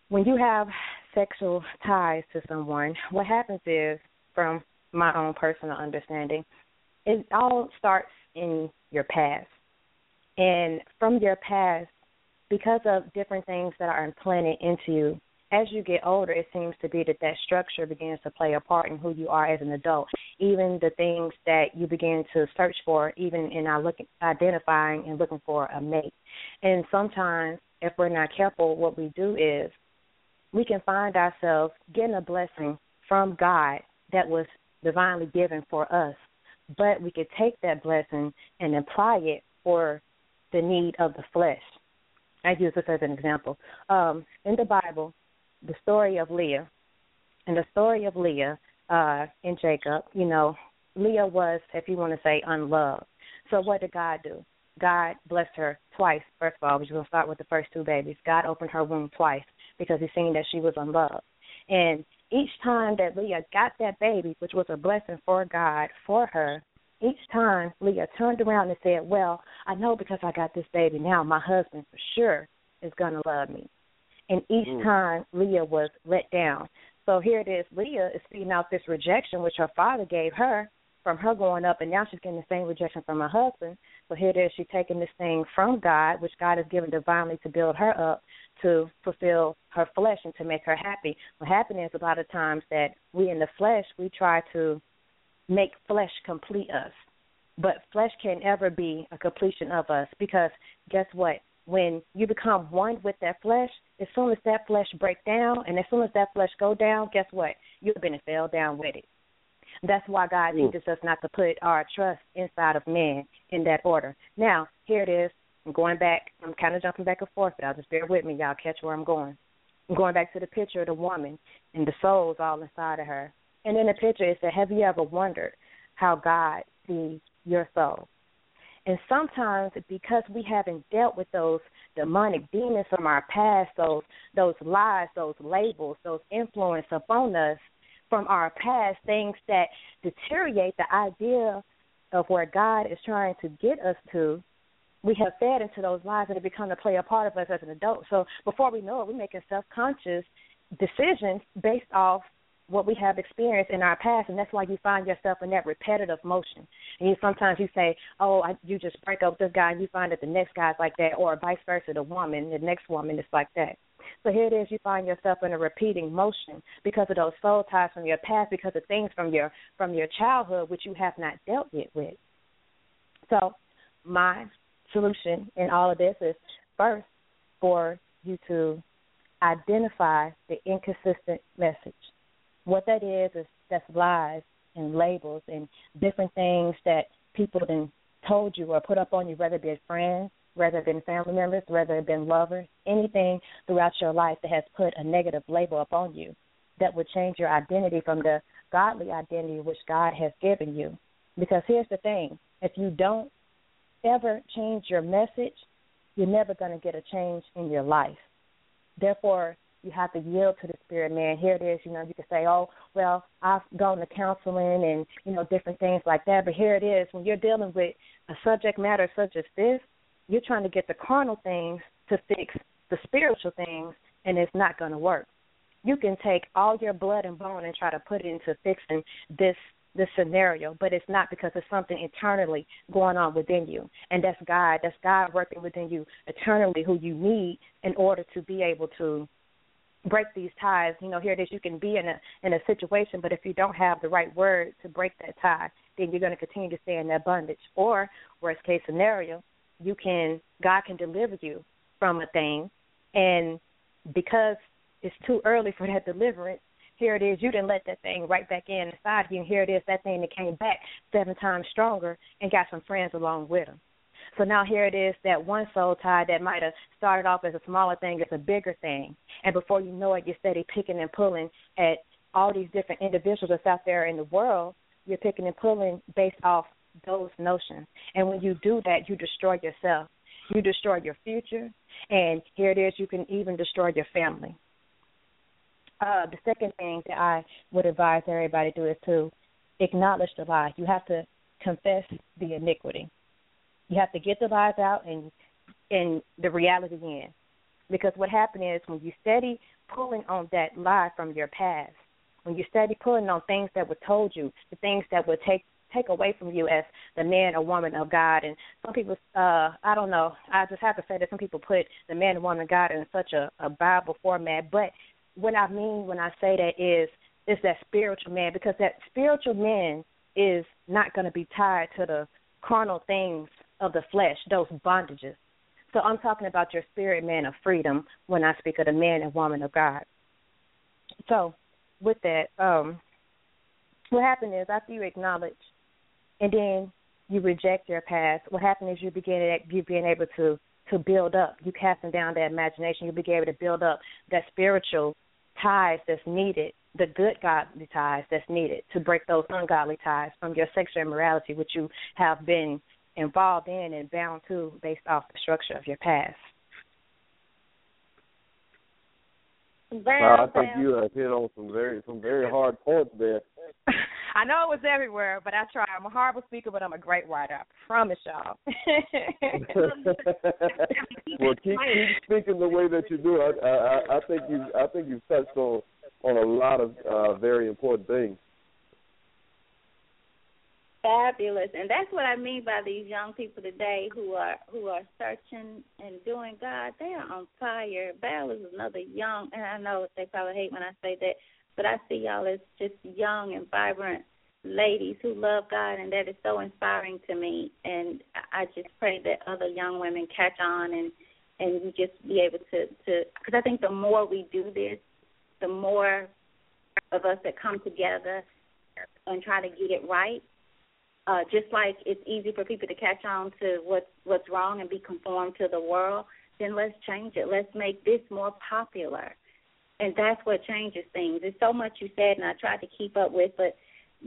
Speaker 3: when you have sexual ties to someone, what happens is, from my own personal understanding, it all starts in your past. And from your past, because of different things that are implanted into you, as you get older, it seems to be that that structure begins to play a part in who you are as an adult. Even the things that you begin to search for, even in our looking, identifying and looking for a mate. And sometimes, if we're not careful, what we do is we can find ourselves getting a blessing from God that was divinely given for us. But we could take that blessing and apply it for the need of the flesh. I use this as an example. Um, in the Bible, the story of Leah, and the story of Leah uh, and Jacob, you know, Leah was, if you want to say, unloved. So what did God do? God blessed her twice. First of all, we're going to start with the first two babies. God opened her womb twice because he seen that she was unloved. And each time that Leah got that baby, which was a blessing for God for her, each time Leah turned around and said, Well, I know because I got this baby now, my husband for sure is going to love me. And each mm. time Leah was let down. So here it is Leah is feeding out this rejection, which her father gave her from her going up, and now she's getting the same rejection from her husband. So here it is, she's taking this thing from God, which God has given divinely to build her up to fulfill her flesh and to make her happy. What happens is a lot of times that we in the flesh we try to make flesh complete us. But flesh can never be a completion of us because guess what? When you become one with that flesh, as soon as that flesh break down and as soon as that flesh go down, guess what? You've been fell down with it. That's why God
Speaker 2: Mm.
Speaker 3: teaches us not to put our trust inside of man in that order. Now, here it is. I'm going back. I'm kind of jumping back and forth, but I'll just bear with me. Y'all catch where I'm going. I'm going back to the picture of the woman and the souls all inside of her. And in the picture, it said, Have you ever wondered how God sees your soul? And sometimes, because we haven't dealt with those demonic demons from our past, those those lies, those labels, those influence upon us from our past, things that deteriorate the idea of where God is trying to get us to, we have fed into those lies and it become to play a part of us as an adult. So before we know it, we're making self conscious decisions based off what we have experienced in our past, and that's why you find yourself in that repetitive motion. And you sometimes you say, "Oh, I, you just break up with this guy," and you find that the next guy's like that, or vice versa. The woman, the next woman is like that. So here it is, you find yourself in a repeating motion because of those soul ties from your past, because of things from your from your childhood which you have not dealt yet with. So my solution in all of this is first for you to identify the inconsistent message. What that is is that's lies and labels and different things that people then told you or put up on you, whether it be friends, whether it been family members, whether it been lovers, anything throughout your life that has put a negative label upon you that would change your identity from the godly identity which God has given you. Because here's the thing if you don't ever change your message, you're never going to get a change in your life. Therefore, you have to yield to the spirit man. Here it is, you know, you can say, Oh, well, I've gone to counseling and, you know, different things like that. But here it is, when you're dealing with a subject matter such as this, you're trying to get the carnal things to fix the spiritual things and it's not gonna work. You can take all your blood and bone and try to put it into fixing this this scenario, but it's not because it's something internally going on within you. And that's God. That's God working within you eternally who you need in order to be able to break these ties. You know, here it is. You can be in a in a situation, but if you don't have the right word to break that tie, then you're going to continue to stay in that bondage. Or worst case scenario, you can God can deliver you from a thing, and because it's too early for that deliverance. Here it is. You didn't let that thing right back in inside you, and here it is. That thing that came back seven times stronger and got some friends along with them. So now here it is that one soul tie that might have started off as a smaller thing is a bigger thing. And before you know it, you're steady picking and pulling at all these different individuals that's out there in the world. You're picking and pulling based off those notions. And when you do that, you destroy yourself. You destroy your future. And here it is, you can even destroy your family. Uh, the second thing that I would advise everybody to do is to acknowledge the lie. You have to confess the iniquity. You have to get the lies out and and the reality in. Because what happened is when you steady pulling on that lie from your past, when you steady pulling on things that were told you, the things that would take take away from you as the man or woman of God. And some people, uh, I don't know, I just have to say that some people put the man and woman of God in such a, a Bible format. But what I mean when I say that is, is that spiritual man, because that spiritual man is not going to be tied to the carnal things of the flesh, those bondages. So I'm talking about your spirit man of freedom when I speak of the man and woman of God. So with that, um, what happened is after you acknowledge and then you reject your past, what happened is you begin you being able to to build up. You casting down that imagination, You'll be able to build up that spiritual ties that's needed, the good godly ties that's needed to break those ungodly ties from your sexual immorality, which you have been involved in and bound to based off the structure of your past.
Speaker 2: Wow, I think you have hit on some very some very hard points there. <laughs>
Speaker 3: I know it was everywhere, but I try. I'm a horrible speaker, but I'm a great writer. I promise y'all. <laughs>
Speaker 2: well, keep keep speaking the way that you do. I I, I think you I think you've touched on on a lot of uh, very important things.
Speaker 1: Fabulous, and that's what I mean by these young people today who are who are searching and doing God. They are on fire. Val is another young, and I know they probably hate when I say that, but I see y'all as just young and vibrant ladies who love God, and that is so inspiring to me. And I just pray that other young women catch on and and we just be able to to because I think the more we do this, the more of us that come together and try to get it right. Uh, just like it's easy for people to catch on to what's what's wrong and be conformed to the world, then let's change it. Let's make this more popular, and that's what changes things. There's so much you said, and I tried to keep up with, but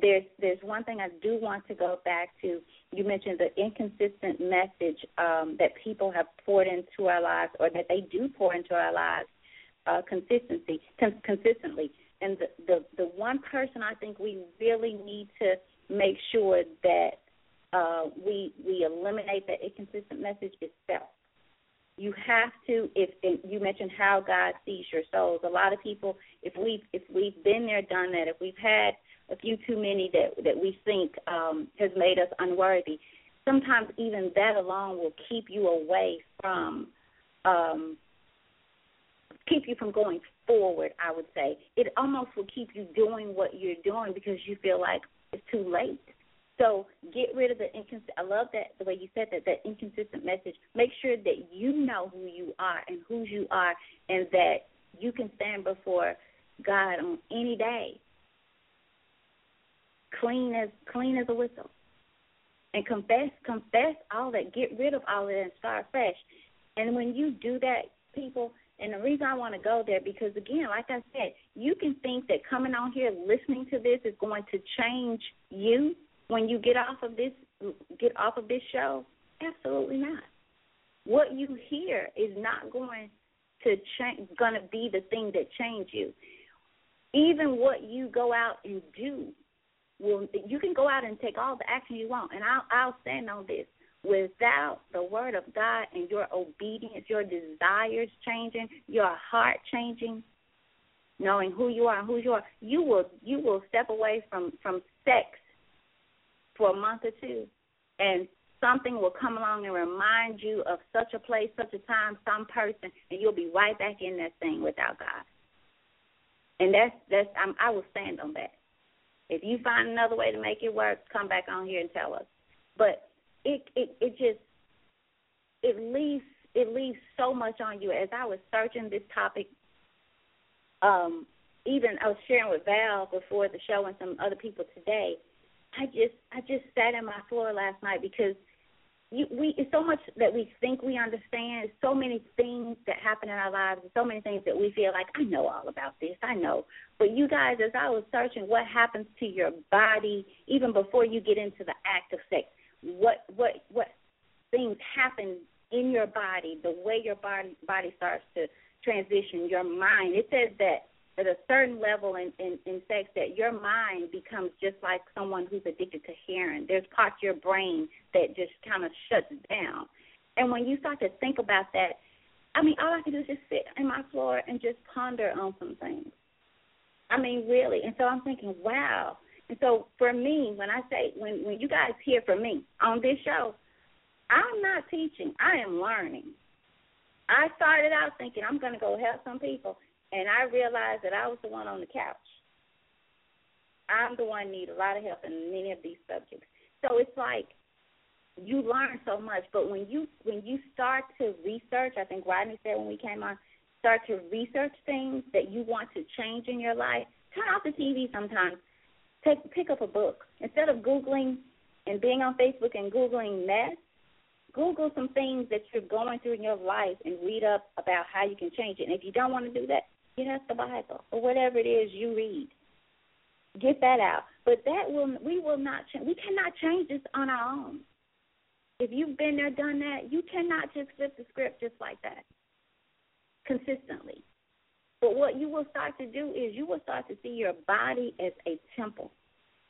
Speaker 1: there's there's one thing I do want to go back to. You mentioned the inconsistent message um, that people have poured into our lives, or that they do pour into our lives, uh, consistency con- consistently. And the, the the one person I think we really need to make sure that uh, we we eliminate that inconsistent message itself. You have to. If you mentioned how God sees your souls, a lot of people, if we if we've been there, done that, if we've had a few too many that that we think um, has made us unworthy, sometimes even that alone will keep you away from um, keep you from going forward. I would say it almost will keep you doing what you're doing because you feel like it's too late. So get rid of the inconsistent. I love that the way you said that that inconsistent message. Make sure that you know who you are and whose you are, and that you can stand before God on any day, clean as clean as a whistle, and confess confess all that. Get rid of all that and start fresh. And when you do that, people, and the reason I want to go there because again, like I said, you can think that coming on here listening to this is going to change you when you get off of this get off of this show. Absolutely not. What you hear is not going to change going to be the thing that change you. Even what you go out and do will you can go out and take all the action you want and I'll I'll stand on this without the word of God and your obedience, your desires changing, your heart changing, knowing who you are and who you are, you will you will step away from from sex for a month or two, and something will come along and remind you of such a place, such a time, some person, and you'll be right back in that thing without God. And that's that's I'm, I will stand on that. If you find another way to make it work, come back on here and tell us. But it it it just it leaves it leaves so much on you. As I was searching this topic, um, even I was sharing with Val before the show and some other people today. I just I just sat on my floor last night because you, we it's so much that we think we understand. So many things that happen in our lives. So many things that we feel like I know all about this. I know. But you guys, as I was searching, what happens to your body even before you get into the act of sex? What what what things happen in your body, the way your body body starts to transition, your mind. It says that at a certain level in, in, in sex that your mind becomes just like someone who's addicted to heroin. There's parts of your brain that just kind of shuts down. And when you start to think about that, I mean, all I can do is just sit in my floor and just ponder on some things. I mean, really. And so I'm thinking, wow, and so for me, when I say when when you guys hear from me on this show, I'm not teaching. I am learning. I started out thinking I'm going to go help some people, and I realized that I was the one on the couch. I'm the one need a lot of help in many of these subjects. So it's like you learn so much, but when you when you start to research, I think Rodney said when we came on, start to research things that you want to change in your life. Turn off the TV sometimes Take, pick up a book. Instead of Googling and being on Facebook and Googling mess, Google some things that you're going through in your life and read up about how you can change it. And if you don't want to do that, get out the Bible or whatever it is you read. Get that out. But that will we will not change. We cannot change this on our own. If you've been there, done that, you cannot just flip the script just like that consistently. But what you will start to do is you will start to see your body as a temple.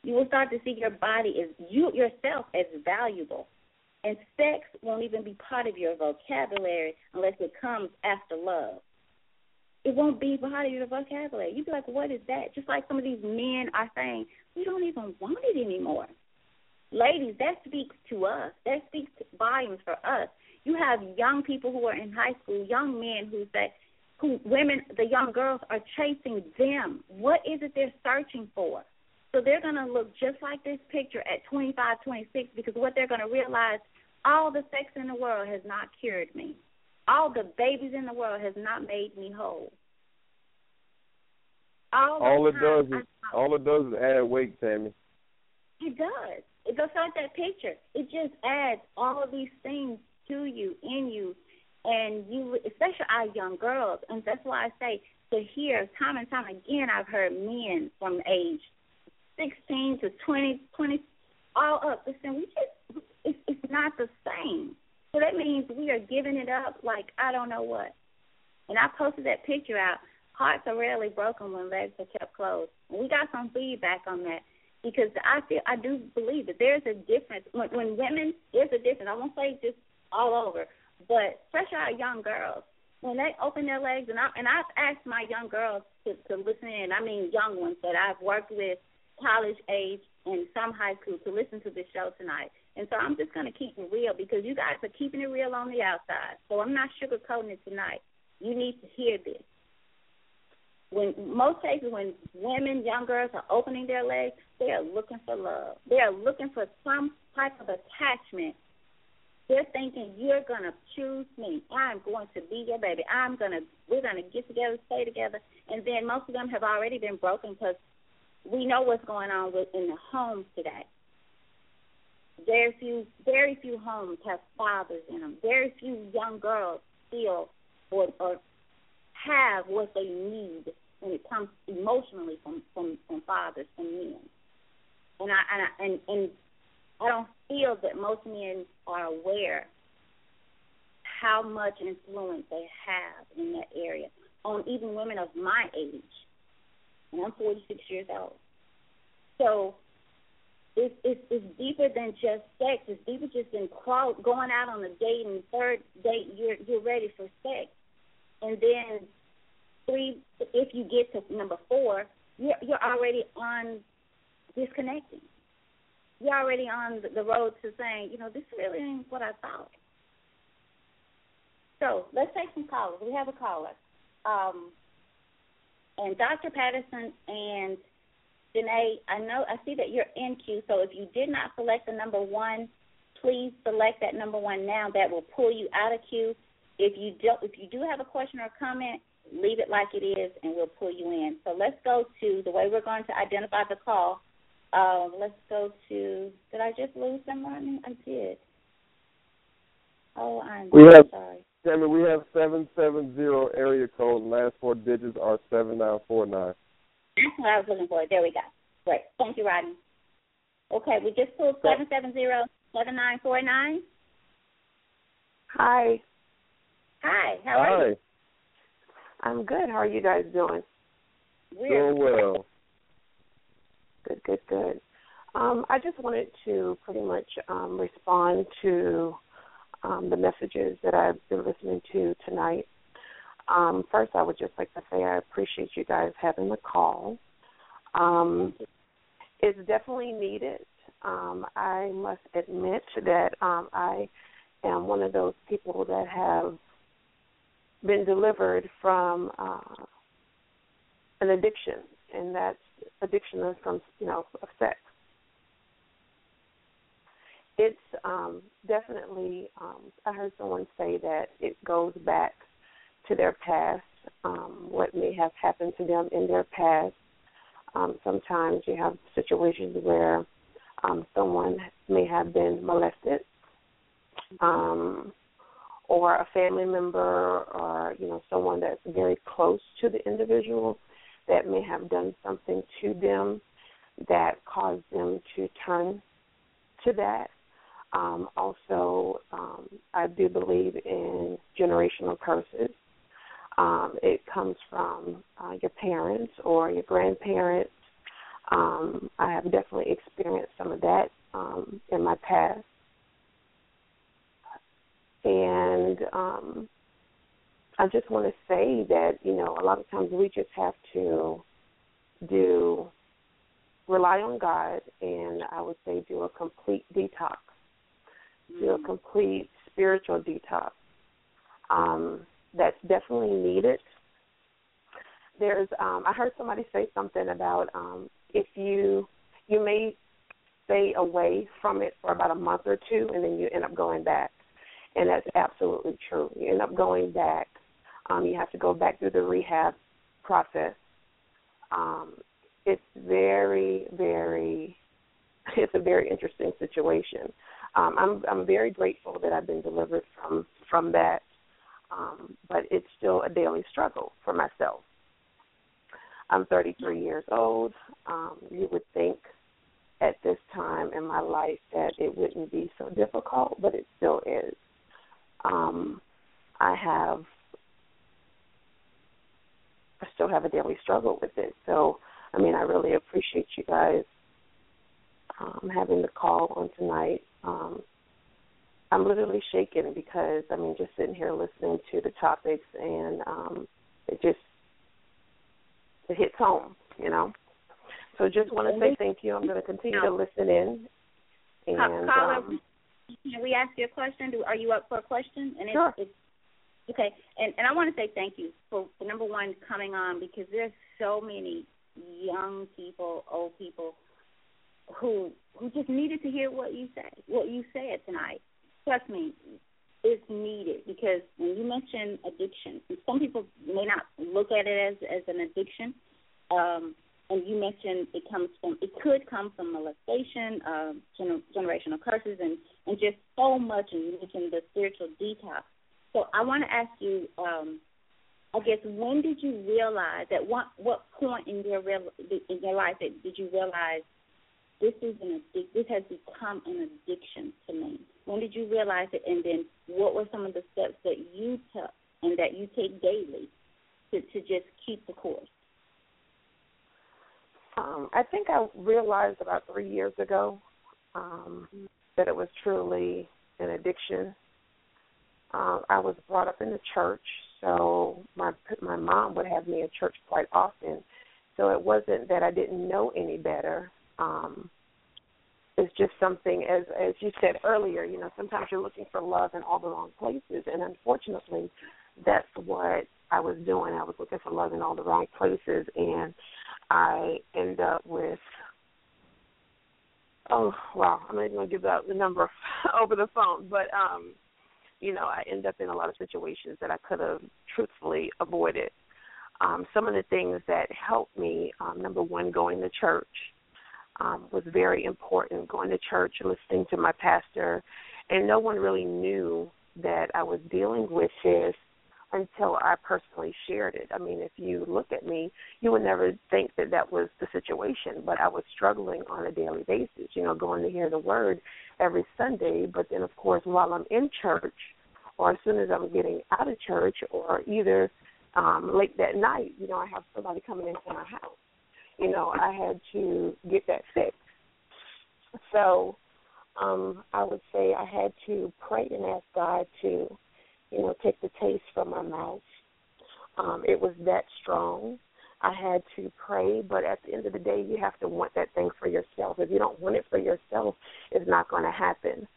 Speaker 1: You will start to see your body as you yourself as valuable. And sex won't even be part of your vocabulary unless it comes after love. It won't be part of your vocabulary. You'd be like, what is that? Just like some of these men are saying, we don't even want it anymore. Ladies, that speaks to us. That speaks volumes for us. You have young people who are in high school, young men who say, who women, the young girls are chasing them. What is it they're searching for? So they're going to look just like this picture at 25, 26 because what they're going to realize, all the sex in the world has not cured me. All the babies in the world has not made me whole. All,
Speaker 2: all it does is all it does is add weight, Tammy.
Speaker 1: It does. It goes like that picture. It just adds all of these things to you, in you, and you, especially our young girls. And that's why I say to hear time and time again. I've heard men from age 16 to 20, 20, all up. Listen, we just it's, it's not the same. So that means we are giving it up like I don't know what. And I posted that picture out. Hearts are rarely broken when legs are kept closed. We got some feedback on that because I feel I do believe that there's a difference when, when women there's a difference. I won't say just all over, but especially our young girls when they open their legs and I and I've asked my young girls to to listen in. I mean young ones that I've worked with, college age and some high school to listen to this show tonight. And so I'm just going to keep it real because you guys are keeping it real on the outside. So I'm not sugarcoating it tonight. You need to hear this. When most cases, when women, young girls are opening their legs, they are looking for love. They are looking for some type of attachment. They're thinking you're gonna choose me. I'm going to be your baby. I'm gonna. We're gonna get together, stay together. And then most of them have already been broken because we know what's going on with in the homes today. Very few, very few homes have fathers in them. Very few young girls feel or, or have what they need when it comes emotionally from from, from fathers and men. And I and I, and and Oh. I don't feel that most men are aware how much influence they have in that area on even women of my age. And I'm 46 years old. So it's, it's, it's deeper than just sex. It's deeper just than going out on a date and third date you're you're ready for sex, and then three if you get to number four you're you're already on disconnecting. You're already on the road to saying you know this really ain't what I thought. So let's take some callers. We have a caller, um, and Dr. Patterson and Janae, I know I see that you're in queue, so if you did not select the number one, please select that number one now. That will pull you out of queue. If you do, if you do have a question or comment, leave it like it is, and we'll pull you in. So let's go to the way we're going to identify the call. Uh, let's go to. Did I just lose someone? I did. Oh, I'm
Speaker 2: we have,
Speaker 1: sorry.
Speaker 2: Tammy, we have seven seven zero area code. Last four digits are seven nine four nine.
Speaker 1: That's what I was looking for. There we go. Great. Thank you, Rodney. Okay, we just pulled seven seven zero seven nine four nine.
Speaker 6: Hi.
Speaker 1: Hi. How are
Speaker 2: Hi.
Speaker 1: you?
Speaker 6: I'm good. How are you guys doing?
Speaker 1: We're
Speaker 2: Doing well.
Speaker 6: Good, good, good. Um, I just wanted to pretty much um, respond to um, the messages that I've been listening to tonight. Um, first, I would just like to say I appreciate you guys having the call. Um, it's definitely needed. Um, I must admit that um, I am one of those people that have been delivered from uh, an addiction, and that's addiction is from you know of sex. It's um, definitely. Um, I heard someone say that it goes back to their past, um, what may have happened to them in their past. Um, sometimes you have situations where um, someone may have been molested, um, or a family member, or you know someone that's very close to the individual that may have done something to them that caused them to turn to that. Um, also, um, I do believe in generational curses. Um, it comes from uh, your parents or your grandparents. Um, I have definitely experienced some of that um, in my past. And um, I just want to say that, you know, a lot of times we just have to do rely on God and I would say do a complete detox. Do a complete spiritual detox. Um, that's definitely needed. There's um I heard somebody say something about um if you you may stay away from it for about a month or two and then you end up going back. And that's absolutely true. You end up going back. Um you have to go back through the rehab process. um, it's very, very, <laughs> it's a very interesting situation. Um, I'm I'm very grateful that I've been delivered from from that, um, but it's still a daily struggle for myself. I'm 33 years old. Um, you would think at this time in my life that it wouldn't be so difficult, but it still is. Um, I have, I still have a daily struggle with it. So, I mean, I really appreciate you guys um, having the call on tonight. Um, I'm literally shaking because I mean, just sitting here listening to the topics, and um, it just it hits home, you know. So just want to say thank you. I'm going to continue to listen in. And
Speaker 1: caller,
Speaker 6: um,
Speaker 1: can we ask you a question? Do, are you up for a question? And
Speaker 6: sure.
Speaker 1: It's, okay, and and I want to say thank you for, number one coming on because there's so many young people, old people who who just needed to hear what you say, what you said tonight. Trust me, it's needed because when you mention addiction, some people may not look at it as as an addiction. Um, and you mentioned it comes from it could come from molestation, uh, gener- generational curses, and and just so much. And you mentioned the spiritual detox. So I want to ask you, um, I guess, when did you realize at what what point in your real in your life that did you realize this is an this has become an addiction to me? When did you realize it, and then what were some of the steps that you took and that you take daily to to just keep the course?
Speaker 6: Um, I think I realized about three years ago um, that it was truly an addiction. Um, I was brought up in the church, so my my mom would have me in church quite often. So it wasn't that I didn't know any better. Um, it's just something, as as you said earlier, you know, sometimes you're looking for love in all the wrong places, and unfortunately, that's what I was doing. I was looking for love in all the wrong places, and I end up with oh wow, I'm not even gonna give out the number <laughs> over the phone, but um, you know, I end up in a lot of situations that I could have truthfully avoided. Um, some of the things that helped me, um, number one, going to church um, was very important. Going to church listening to my pastor, and no one really knew that I was dealing with this until I personally shared it. I mean, if you look at me, you would never think that that was the situation, but I was struggling on a daily basis, you know, going to hear the word every Sunday, but then of course while I'm in church or as soon as I'm getting out of church or either um late that night, you know, I have somebody coming into my house. You know, I had to get that fixed. So um I would say I had to pray and ask God to you know, take the taste from my mouth. Um, it was that strong. I had to pray, but at the end of the day, you have to want that thing for yourself. If you don't want it for yourself, it's not going to happen.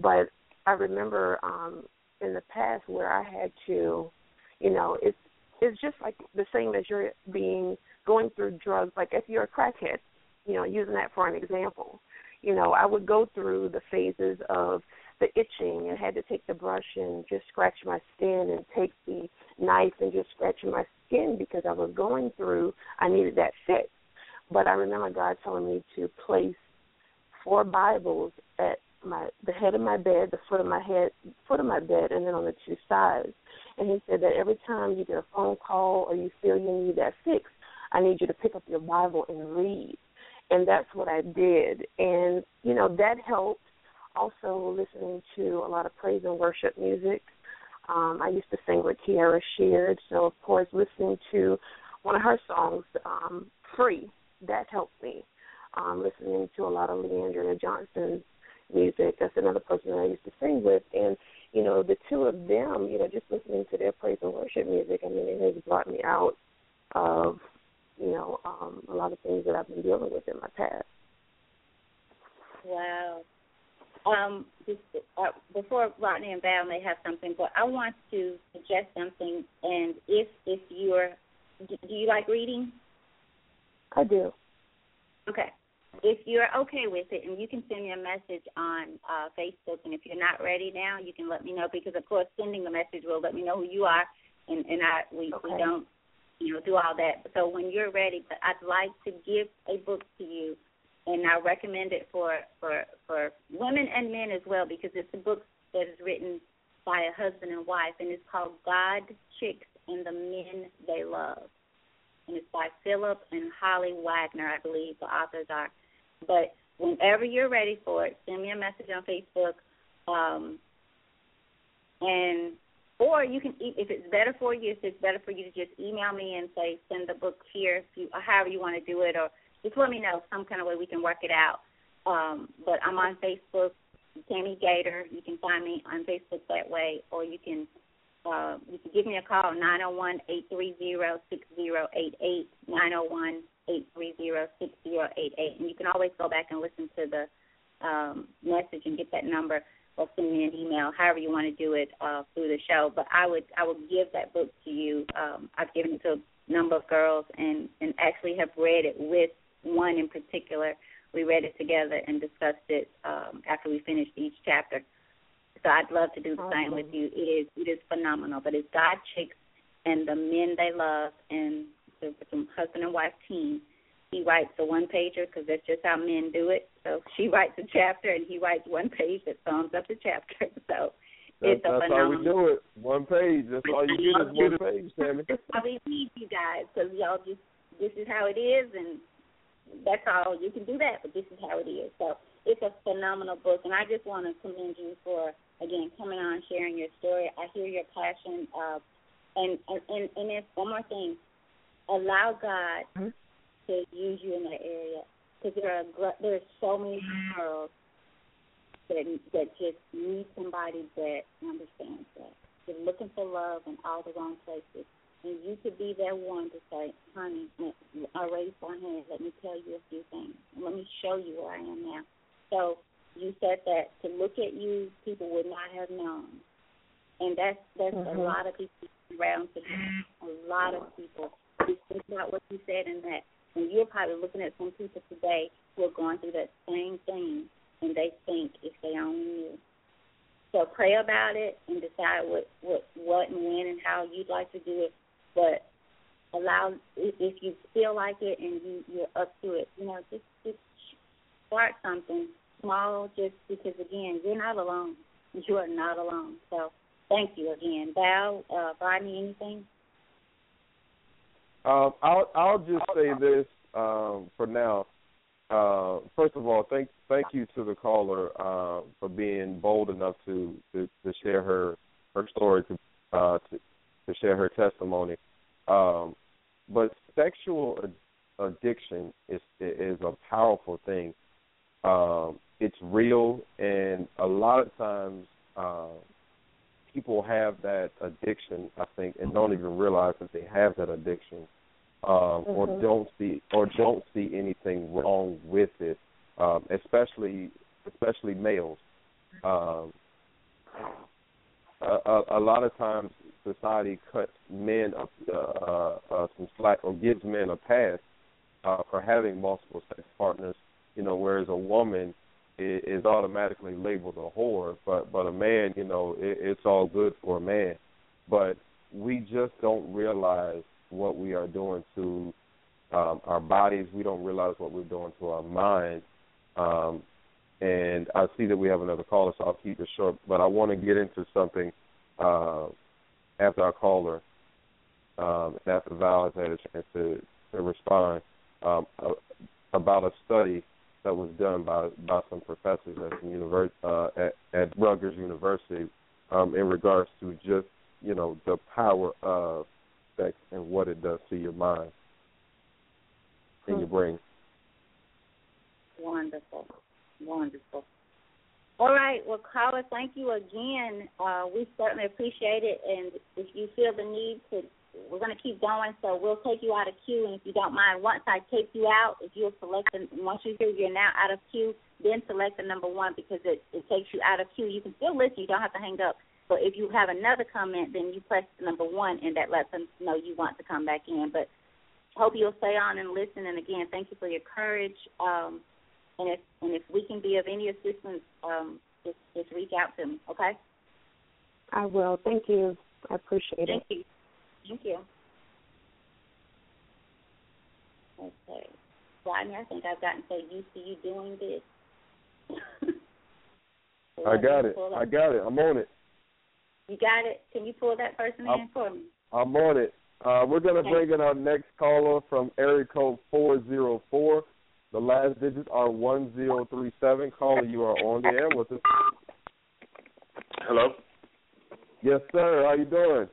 Speaker 6: But I remember um, in the past where I had to, you know, it's it's just like the same as you're being going through drugs. Like if you're a crackhead, you know, using that for an example, you know, I would go through the phases of the itching and had to take the brush and just scratch my skin and take the knife and just scratch my skin because I was going through I needed that fix. But I remember God telling me to place four Bibles at my the head of my bed, the foot of my head foot of my bed and then on the two sides. And he said that every time you get a phone call or you feel you need that fix, I need you to pick up your Bible and read. And that's what I did. And, you know, that helped also listening to a lot of praise and worship music. Um, I used to sing with Kierra Sheard, so of course listening to one of her songs, um, "Free," that helped me. Um, listening to a lot of Le'Andria Johnson's music. That's another person that I used to sing with, and you know the two of them, you know, just listening to their praise and worship music. I mean, it has brought me out of you know um, a lot of things that I've been dealing with in my past.
Speaker 1: Wow, um, just, uh, before Rodney and Val may have something, but I want to suggest something. And if if you're, do you like reading?
Speaker 6: I do.
Speaker 1: Okay. If you're okay with it, and you can send me a message on uh, Facebook, and if you're not ready now, you can let me know because, of course, sending the message will let me know who you are, and and I we
Speaker 6: okay.
Speaker 1: we don't you know, do all that. So when you're ready, but I'd like to give a book to you, and I recommend it for for for women and men as well because it's a book that is written by a husband and wife, and it's called God, Chicks, and the Men They Love, and it's by Philip and Holly Wagner, I believe the authors are. But whenever you're ready for it, send me a message on Facebook. Um, and or you can, if it's better for you, if it's better for you to just email me and say send the book here, if you, however you want to do it, or just let me know some kind of way we can work it out. Um, but I'm on Facebook, Tammy Gaitor. You can find me on Facebook that way, or you can uh, you can give me a call nine zero oh one eight three zero six zero eight eight nine zero oh one eight three zero six zero eight eight, and you can always go back and listen to the um, message and get that number or send me an email, however you want to do it uh, through the show. But I would I would give that book to you. Um, I've given it to a number of girls and and actually have read it with one in particular. We read it together and discussed it um, after we finished each chapter. So I'd love to do the awesome. same with you. It is it is phenomenal. But it's God chicks and the men they love and the, the husband and wife team he writes a one pager because that's just how men do it. So <laughs> she writes a chapter and he writes one page that sums up the chapter. <laughs> So
Speaker 2: that's,
Speaker 1: it's a
Speaker 2: that's
Speaker 1: phenomenal.
Speaker 2: how we do it. One page. That's all you get is one page, Sammy. <laughs>
Speaker 1: That's why we need you guys because y'all just this is how it is and that's all you can do that, but this is how it is. So it's a phenomenal book, and I just want to commend you for again coming on, sharing your story. I hear your passion, uh, and and and, and there's one more thing. Allow God mm-hmm to use you in that area because there are there's so many girls that that just need somebody that understands that. They're looking for love in all the wrong places. And you could be that one to say, honey, I raised my hand. Let me tell you a few things. Let me show you where I am now. So you said that to look at you, people would not have known. And that's that's mm-hmm. a lot of people around today. A lot of people. Just think about what you said in that and you're probably looking at some people today who are going through that same thing, and they think if they only knew. So pray about it and decide what what what and when and how you'd like to do it. But allow if you feel like it and you you're up to it, you know, just just start something small. Just because again, you're not alone. <laughs> You are not alone. So thank you again, Val. Uh, Rodney, anything?
Speaker 2: Um, I'll I'll just say this um, for now. Uh, first of all, thank thank you to the caller uh, for being bold enough to, to, to share her her story to, uh, to to share her testimony. Um, but sexual addiction is is a powerful thing. Um, it's real, and a lot of times uh, people have that addiction. I think, and don't even realize that they have that addiction um, mm-hmm. or don't see or don't see anything wrong with it, um, especially especially males. Um, a, a, a lot of times, society cuts men a, uh, uh, some slack or gives men a pass uh, for having multiple sex partners. You know, whereas a woman is, is automatically labeled a whore, but but a man, you know, it, it's all good for a man. But we just don't realize what we are doing to um, our bodies. We don't realize what we're doing to our minds. Um, and I see that we have another caller, so I'll keep it short. But I want to get into something uh, after our caller, um, and after Val has had a chance to, to respond um, uh, about a study that was done by by some professors at the univers- uh, at, at Rutgers University um, in regards to just you know the power of sex and what it does to your mind and your brain.
Speaker 1: Wonderful, wonderful. All right, well, caller, thank you again. Uh, we certainly appreciate it, and if you feel the need to, we're going to keep going. So we'll take you out of queue, and if you don't mind, once I take you out, if you'll select, the, once you hear you're now out of queue, then select the number one because it, it takes you out of queue. You can still listen; you don't have to hang up. But if you have another comment, then you press the number one, and that lets them know you want to come back in. But hope you'll stay on and listen. And again, thank you for your courage. Um, and if and if we can be of any assistance, um, just just reach out to me. Okay.
Speaker 6: I will. Thank you. I appreciate
Speaker 1: thank
Speaker 6: it.
Speaker 1: Thank you. Thank you. Okay. Rodney, I think I've gotten so used to you doing this. <laughs>
Speaker 2: I got it. I got it. I'm on it.
Speaker 1: You got it. Can you pull that person
Speaker 2: I'm,
Speaker 1: in for me?
Speaker 2: I'm on it. Uh, we're going to
Speaker 1: Okay.
Speaker 2: bring in our next caller from area code 404. The last digits are 1037. Caller, you are on the air with us.
Speaker 7: Hello.
Speaker 2: Yes, sir. How you doing?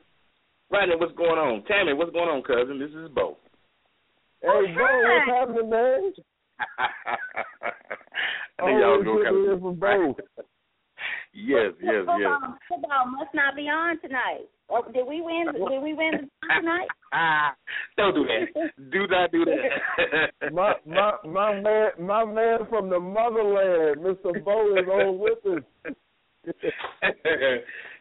Speaker 7: Rodney, what's going on? Tammy, what's going on, cousin? This is Bo.
Speaker 2: Hey, oh, Bo, what's happening, man? <laughs> <laughs>
Speaker 7: I think y'all
Speaker 2: Always
Speaker 7: go
Speaker 2: good to
Speaker 7: kind
Speaker 2: hear
Speaker 7: of.
Speaker 2: from Bo. <laughs>
Speaker 7: yes, yes, yes.
Speaker 1: Football, football must not be on tonight. Oh, did we win? Did we win the tonight? <laughs>
Speaker 7: Don't do that. Do not do that. <laughs>
Speaker 2: my my my man my man from the motherland, Mr. Bo is on with us. <laughs>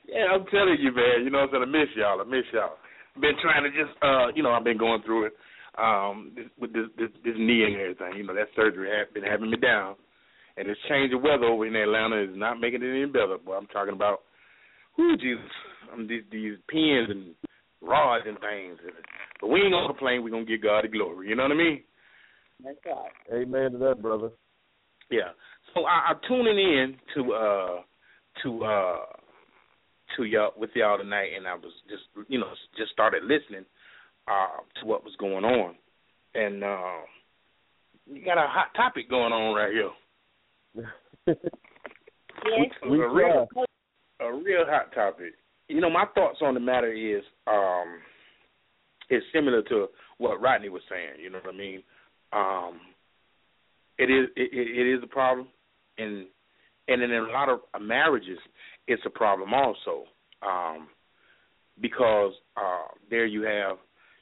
Speaker 7: yeah, I'm telling you, man. You know, I'm gonna miss y'all. I miss y'all. Been trying to just, uh, you know, I've been going through it um, this, with this, this this knee and everything. You know, that surgery has been having me down, and this change of weather over in Atlanta is not making it any better. But I'm talking about, whoo, Jesus, um, these these pins and rods and things. But we ain't gonna complain. We're gonna give God the glory. You know what I mean?
Speaker 1: That's right.
Speaker 2: Amen to that, brother.
Speaker 7: Yeah. So I, I'm tuning in to uh to uh to y'all with y'all tonight, and I was just you know just started listening uh to what was going on, and uh you got a hot topic going on right here.
Speaker 1: Yes. <laughs>
Speaker 2: We
Speaker 7: a real a real hot topic. You know, my thoughts on the matter is um is similar to what Rodney was saying. You know what I mean? Um, it is it, it is a problem, and and in a lot of marriages, it's a problem also, um, because uh, there you have,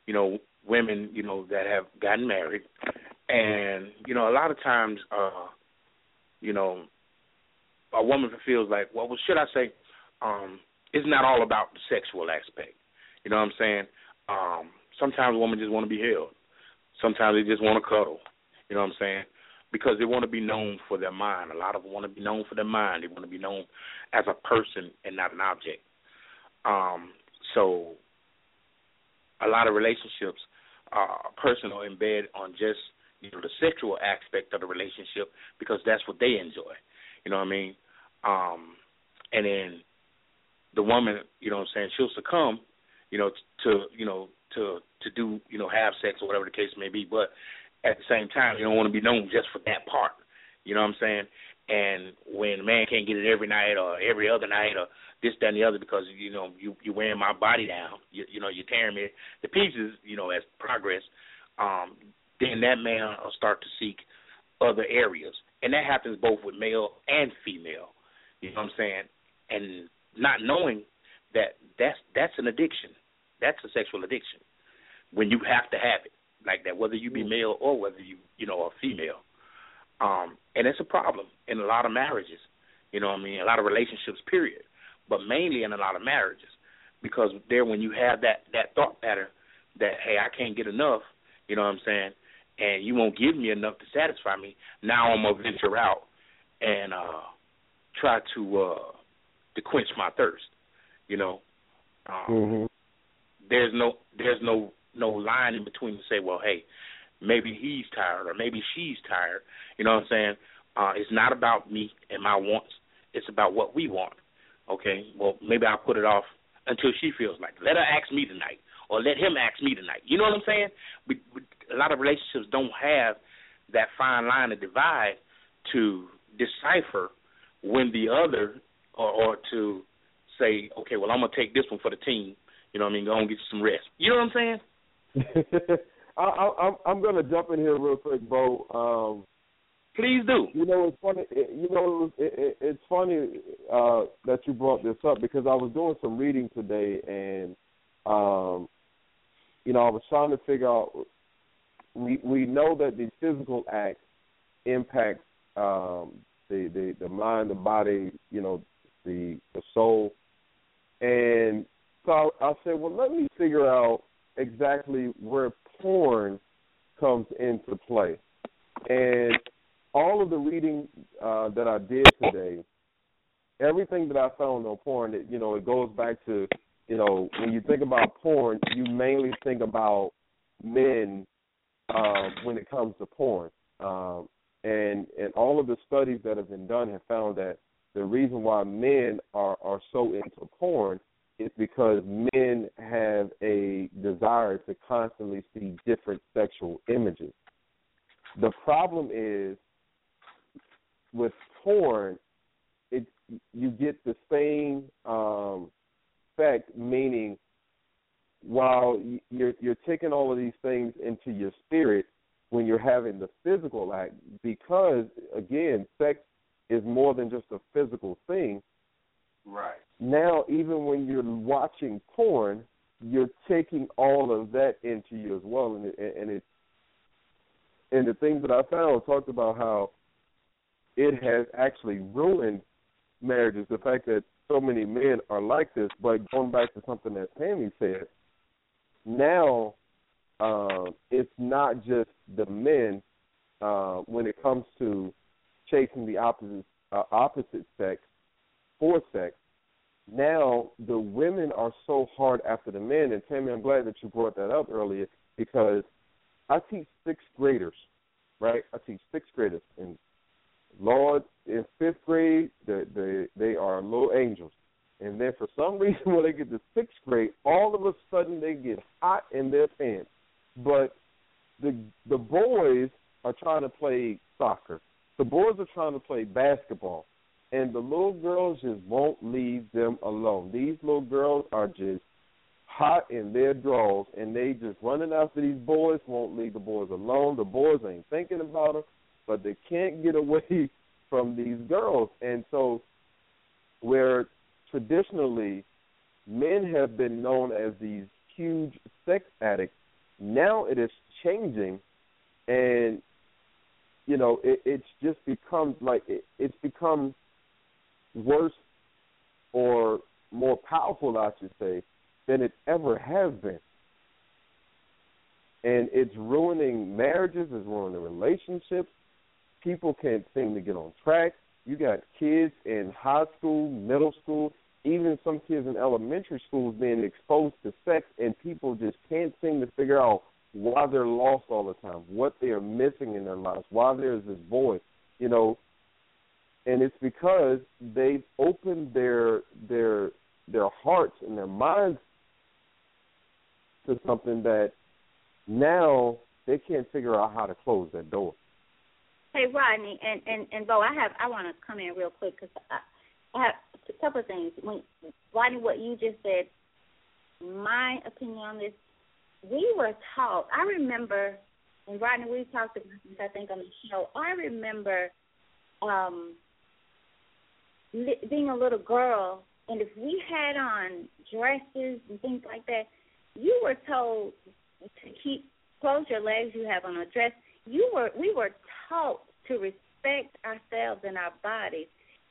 Speaker 7: you know, women, you know, that have gotten married, and you know, a lot of times, uh, you know, a woman feels like, well, well should I say, um, it's not all about the sexual aspect. You know what I'm saying? Um, sometimes women just want to be held. Sometimes they just want to cuddle. You know what I'm saying? Because they want to be known for their mind. A lot of them want to be known for their mind. They want to be known as a person and not an object. Um, so a lot of relationships are personal and bed on just you know the sexual aspect of the relationship because that's what they enjoy. You know what I mean? Um, and then the woman, you know what I'm saying, she'll succumb, you know, to you know to to do you know have sex or whatever the case may be, but at the same time, you don't want to be known just for that part. You know what I'm saying? And when a man can't get it every night or every other night or this, that, and the other because you know you you're wearing my body down, you, you know you're tearing me to pieces, you know as progress, um, then that man will start to seek other areas, and that happens both with male and female. You know what I'm saying? And not knowing that that's that's an addiction. That's a sexual addiction. When you have to have it like that, whether you be male or whether you you know are female. Um, and it's a problem in a lot of marriages. You know what I mean? A lot of relationships, period. But mainly in a lot of marriages. Because there when you have that that thought pattern that, hey, I can't get enough, you know what I'm saying, and you won't give me enough to satisfy me, now I'm gonna venture out and uh try to uh to quench my thirst. You know. Um,
Speaker 2: hmm
Speaker 7: there's no there's no no line in between to say, well, hey, maybe he's tired or maybe she's tired. You know what I'm saying? Uh, it's not about me and my wants. It's about what we want. Okay. Well, maybe I'll put it off until she feels like. it. Let her ask me tonight, or let him ask me tonight. You know what I'm saying? We, we, a lot of relationships don't have that fine line to divide to decipher when the other, or, or to say, okay, well, I'm gonna take this one for the team. You know what I mean? Go and get you some rest. You know what I'm saying? <laughs>
Speaker 2: I, I, I'm I'm gonna jump in here real quick, Bo. Um,
Speaker 7: Please do.
Speaker 2: You know, it's funny. It, you know, it, it, it's funny uh, that you brought this up because I was doing some reading today, and um, you know, I was trying to figure out. We we know that the physical act impacts um, the, the the mind, the body, you know, the the soul, and so I, I said, well, let me figure out exactly where porn comes into play, and all of the reading uh, that I did today, everything that I found on porn, it, you know, it goes back to, you know, when you think about porn, you mainly think about men um, when it comes to porn. Um, and and all of the studies that have been done have found that the reason why men are are so into porn is because men have a desire to constantly see different sexual images. The problem is with porn, it you get the same um, effect, meaning while you're you're taking all of these things into your spirit when you're having the physical act, because again, sex is more than just a physical thing.
Speaker 7: Right.
Speaker 2: Now, even when you're watching porn, you're taking all of that into you as well, and it, and it and the things that I found talked about how it has actually ruined marriages. The fact that so many men are like this, but going back to something that Tammy said, now uh, it's not just the men uh, when it comes to chasing the opposite uh, opposite sex for sex. Now the women are so hard after the men, and Tammy, I'm glad that you brought that up earlier because I teach sixth graders, right? I teach sixth graders, and Lord, in fifth grade, they they they are little angels. And then for some <laughs> reason, when they get to sixth grade, all of a sudden they get hot in their pants. But the the boys are trying to play soccer. The boys are trying to play basketball, and the little girls just won't leave them alone. These little girls are just hot in their drawers, and they just running after these boys. Won't leave the boys alone. The boys ain't thinking about them, but they can't get away <laughs> from these girls, and so where traditionally men have been known as these huge sex addicts. Now it is changing, and you know it, it's just become like it, it's become worse or more powerful, I should say, than it ever has been. And it's ruining marriages, it's ruining relationships. People can't seem to get on track. You got kids in high school, middle school, even some kids in elementary schools being exposed to sex, and people just can't seem to figure out why they're lost all the time, what they are missing in their lives, why there's this void, you know. And it's because they've opened their their their hearts and their minds to something that now they can't figure out how to close that door.
Speaker 1: Hey Rodney and and and Bo, I have I want to come in real quick because I, I have a couple of things. When Rodney, what you just said, my opinion on this, we were taught. I remember, and Rodney, we talked about this I think on the show. I remember um li- being a little girl, and if we had on dresses and things like that, you were told to keep close your legs. You have on a dress. You were we were taught to respect ourselves and our bodies.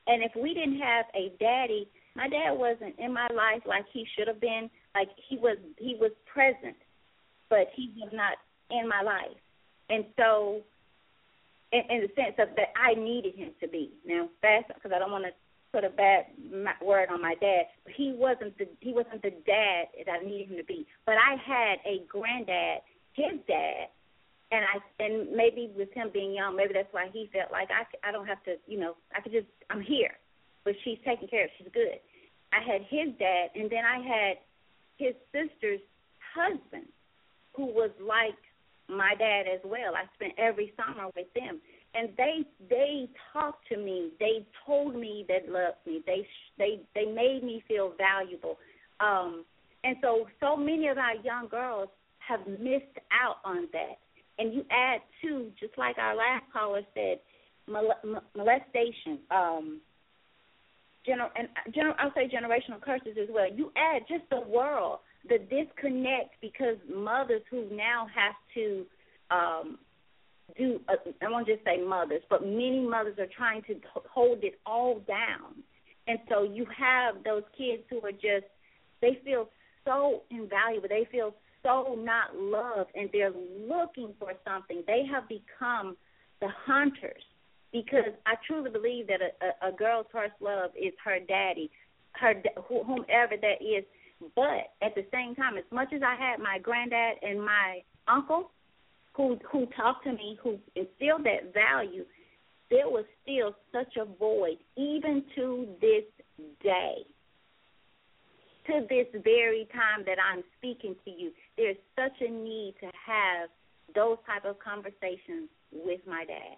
Speaker 1: And if we didn't have a daddy, my dad wasn't in my life like he should have been. Like he was, he was present, but he was not in my life. And so, in, in the sense of that, I needed him to be. Now, fast because I don't want to put a bad word on my dad. But he wasn't the he wasn't the dad that I needed him to be. But I had a granddad, his dad, and I and maybe with him being young, maybe that's why he felt like I I don't have to, you know, I could just I'm here, but she's taken care of, she's good. I had his dad, and then I had his sister's husband, who was like my dad as well. I spent every summer with them, and they they talked to me. They told me they loved me. They they they made me feel valuable. Um, and so so many of our young girls have missed out on that and you add to, just like our last caller said, molestation, um, gener- and gener- I'll say generational curses as well. You add just the world, the disconnect because mothers who now have to um, do. Uh, I won't just say mothers, but many mothers are trying to hold it all down, and so you have those kids who are just they feel so invaluable. They feel so not loved and they're looking for something. They have become the hunters because I truly believe that a, a, a girl's first love is her daddy, her whomever that is. But at the same time, as much as I had my granddad and my uncle, who who talked to me, who instilled that value, there was still such a void, even to this day. To this very time that I'm speaking to you, there's such a need to have those type of conversations with my dad.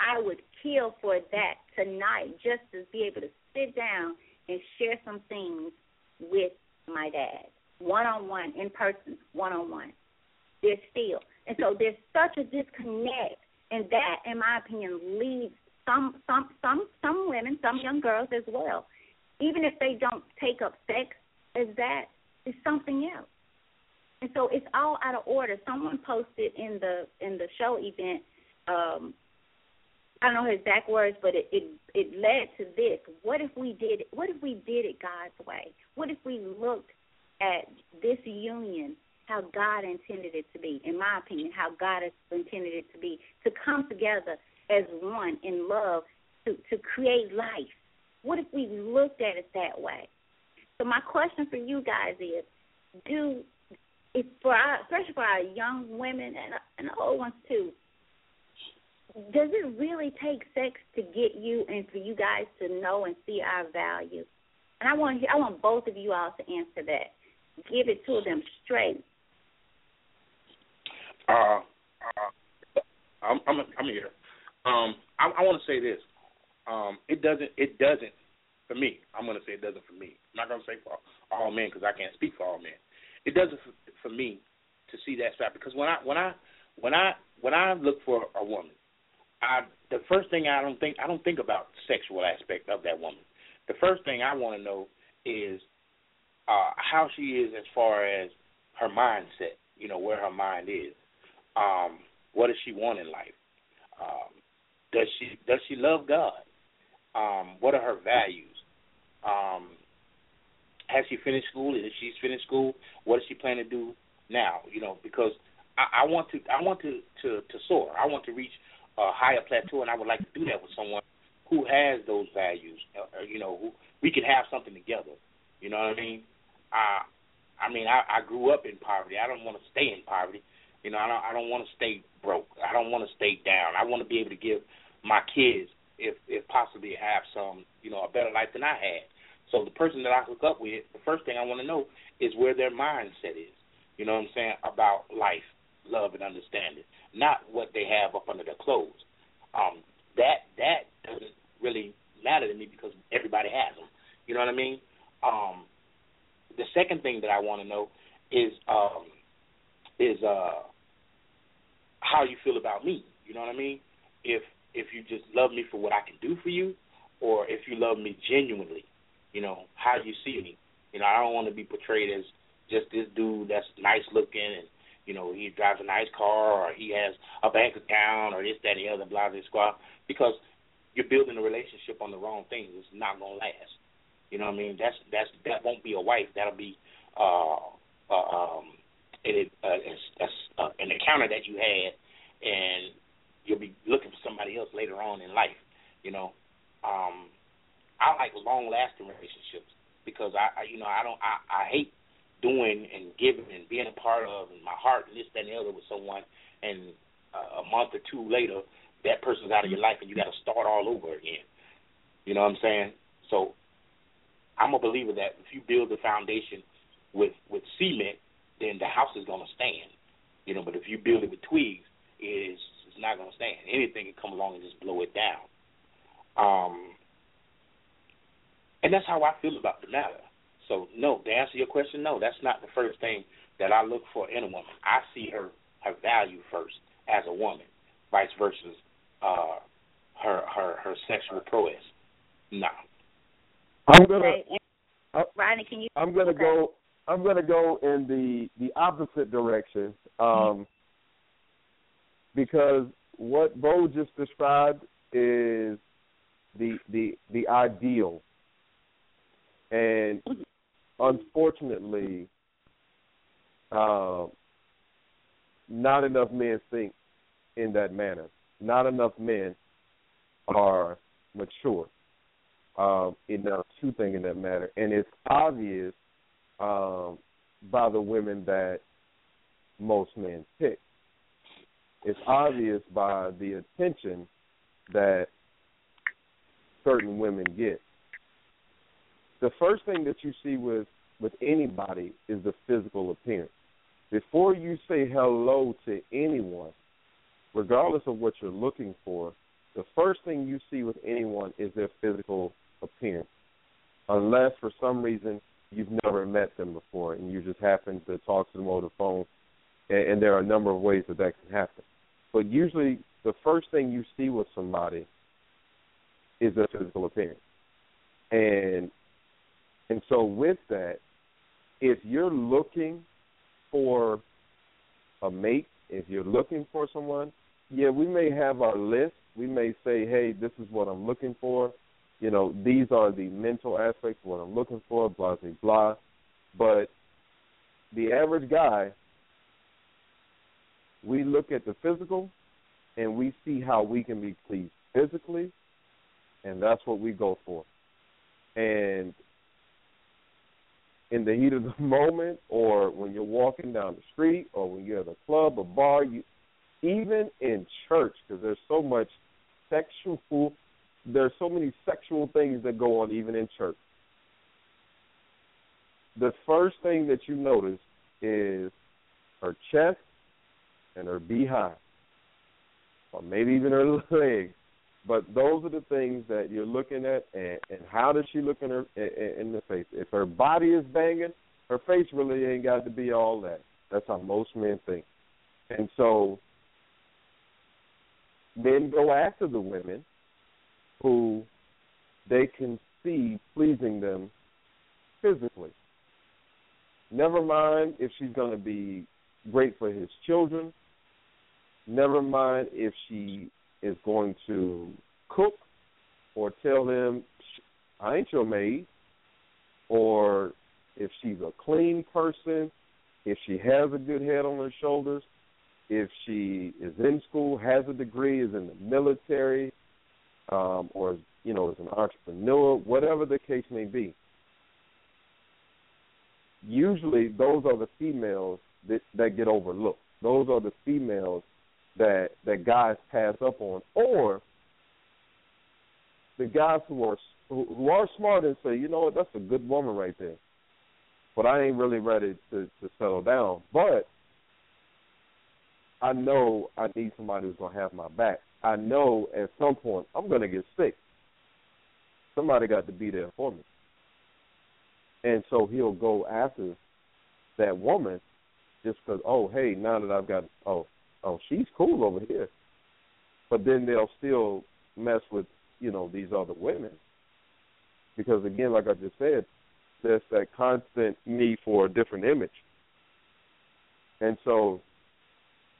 Speaker 1: I would kill for that tonight just to be able to sit down and share some things with my dad, one on one, in person, one on one. There's still. And so there's such a disconnect and that in my opinion leads some some some some women, some young girls as well. Even if they don't take up sex as that, it's something else. And so it's all out of order. Someone posted in the in the show event um I don't know his exact words, but it, it it led to this. What if we did? What if we did it God's way? What if we looked at this union how God intended it to be? In my opinion, how God has intended it to be to come together as one in love to to create life. What if we looked at it that way? So my question for you guys is: Do if for our, especially for our young women and and old ones too, does it really take sex to get you and for you guys to know and see our value? And I want I want both of you all to answer that. Give it to them straight.
Speaker 7: Uh, uh I'm I'm I'm here. Um, I, I want to say this. Um, it doesn't it doesn't for me. I'm going to say it doesn't for me. I'm not going to say for all men because I can't speak for all men. It doesn't for, for me to see that side because when I when I when I when I look for a woman, I the first thing I don't think I don't think about the sexual aspect of that woman. The first thing I want to know is uh how she is as far as her mindset, you know, where her mind is. Um, what does she want in life? Um, does she does she love God? Um, what are her values? Um, has she finished school? If she's finished school, what does she plan to do now? You know, because I, I want to I want to, to to soar. I want to reach a higher plateau, and I would like to do that with someone who has those values. Uh, you know, who we can have something together. You know what I mean? I, I mean, I, I grew up in poverty. I don't want to stay in poverty. You know, I don't. I don't want to stay broke. I don't want to stay down. I want to be able to give my kids, if if possibly, have some, you know, a better life than I had. So the person that I hook up with, the first thing I want to know is where their mindset is. You know what I'm saying about life, love, and understanding not what they have up under their clothes. Um, that that doesn't really matter to me because everybody has them. You know what I mean? Um, the second thing that I want to know is um, is uh, how you feel about me. You know what I mean? If if you just love me for what I can do for you, or if you love me genuinely, you know how do you see me. You know, I don't want to be portrayed as just this dude that's nice looking and you know, he drives a nice car or he has a bank account or this, that, and the other, blah, blah, blah, because you're building a relationship on the wrong things. It's not gonna last. You know what I mean? That's that's that won't be a wife. That'll be uh, uh um it, uh, uh, an encounter that you had, and you'll be looking for somebody else later on in life. You know, um, I like long lasting relationships because I, I you know I don't I, I hate doing and giving and being a part of and my heart and this, that, and the other with someone, and uh, a month or two later, that person's out of your life and you got to start all over again. You know what I'm saying? So I'm a believer that if you build the foundation with with cement, then the house is to stand. You know, but if you build it with twigs, it is it's not to stand. Anything can come along and just blow it down. Um, and that's how I feel about the matter. So no, to answer your question, no, that's not the first thing that I look for in a woman. I see her her value first as a woman, vice versa, uh, her her her sexual prowess. No.
Speaker 2: I'm gonna.
Speaker 1: Uh, Rodney, can you?
Speaker 2: I'm gonna go. I'm gonna go in the the opposite direction, um, because what Bo just described is the the the ideal, and unfortunately, uh, not enough men think in that manner. Not enough men are mature um, enough to think in that manner, and it's obvious um, by the women that most men pick. it's obvious by the attention that certain women get. The first thing that you see with with anybody is the physical appearance. Before you say hello to anyone, regardless of what you're looking for, the first thing you see with anyone is their physical appearance. Unless for some reason you've never met them before and you just happen to talk to them over the phone, and, and there are a number of ways that that can happen. But usually, the first thing you see with somebody is their physical appearance, and and so with that, if you're looking for a mate, if you're looking for someone, yeah, we may have our list. We may say, hey, this is what I'm looking for. You know, these are the mental aspects what I'm looking for, blah, blah, blah. But the average guy, we look at the physical and we see how we can be pleased physically, and that's what we go for. And in the heat of the <laughs> moment or when you're walking down the street or when you're at a club or bar you even in church because there's so much sexual there's so many sexual things that go on even in church. The first thing that you notice is her chest and her behind or maybe even her <laughs> legs but those are the things that you're looking at, and, and how does she look in her in, in the face? If her body is banging, her face really ain't got to be all that. That's how most men think, and so men go after the women who they can see pleasing them physically. Never mind if she's going to be great for his children. Never mind if she is going to cook or tell them, I ain't your maid, or if she's a clean person, if she has a good head on her shoulders, if she is in school, has a degree, is in the military, um, or you know is an entrepreneur, whatever the case may be. Usually, those are the females that that get overlooked. Those are the females that that guys pass up on, or the guys who are who are smart and say, you know what, that's a good woman right there, but I ain't really ready to to settle down. But I know I need somebody who's gonna have my back. I know at some point I'm gonna get sick. Somebody got to be there for me. And so he'll go after that woman just because, oh, hey, now that I've got, oh, oh, she's cool over here. But then they'll still mess with, you know, these other women. Because again, like I just said, there's that constant need for a different image. And so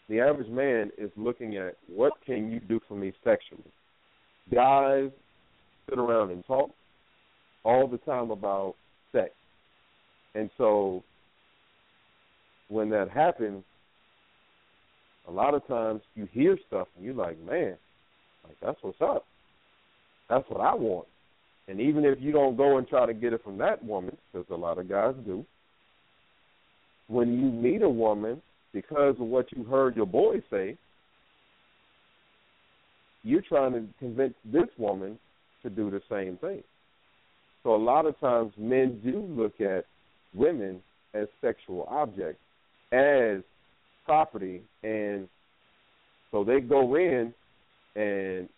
Speaker 2: the average man is looking at what can you do for me sexually. Guys sit around and talk all the time about sex. And so when that happens, a lot of times you hear stuff and you're like, man, like that's what's up. That's what I want. And even if you don't go and try to get it from that woman, because a lot of guys do, when you meet a woman because of what you heard your boy say, you're trying to convince this woman to do the same thing. So a lot of times men do look at women as sexual objects, as property, and so they go in and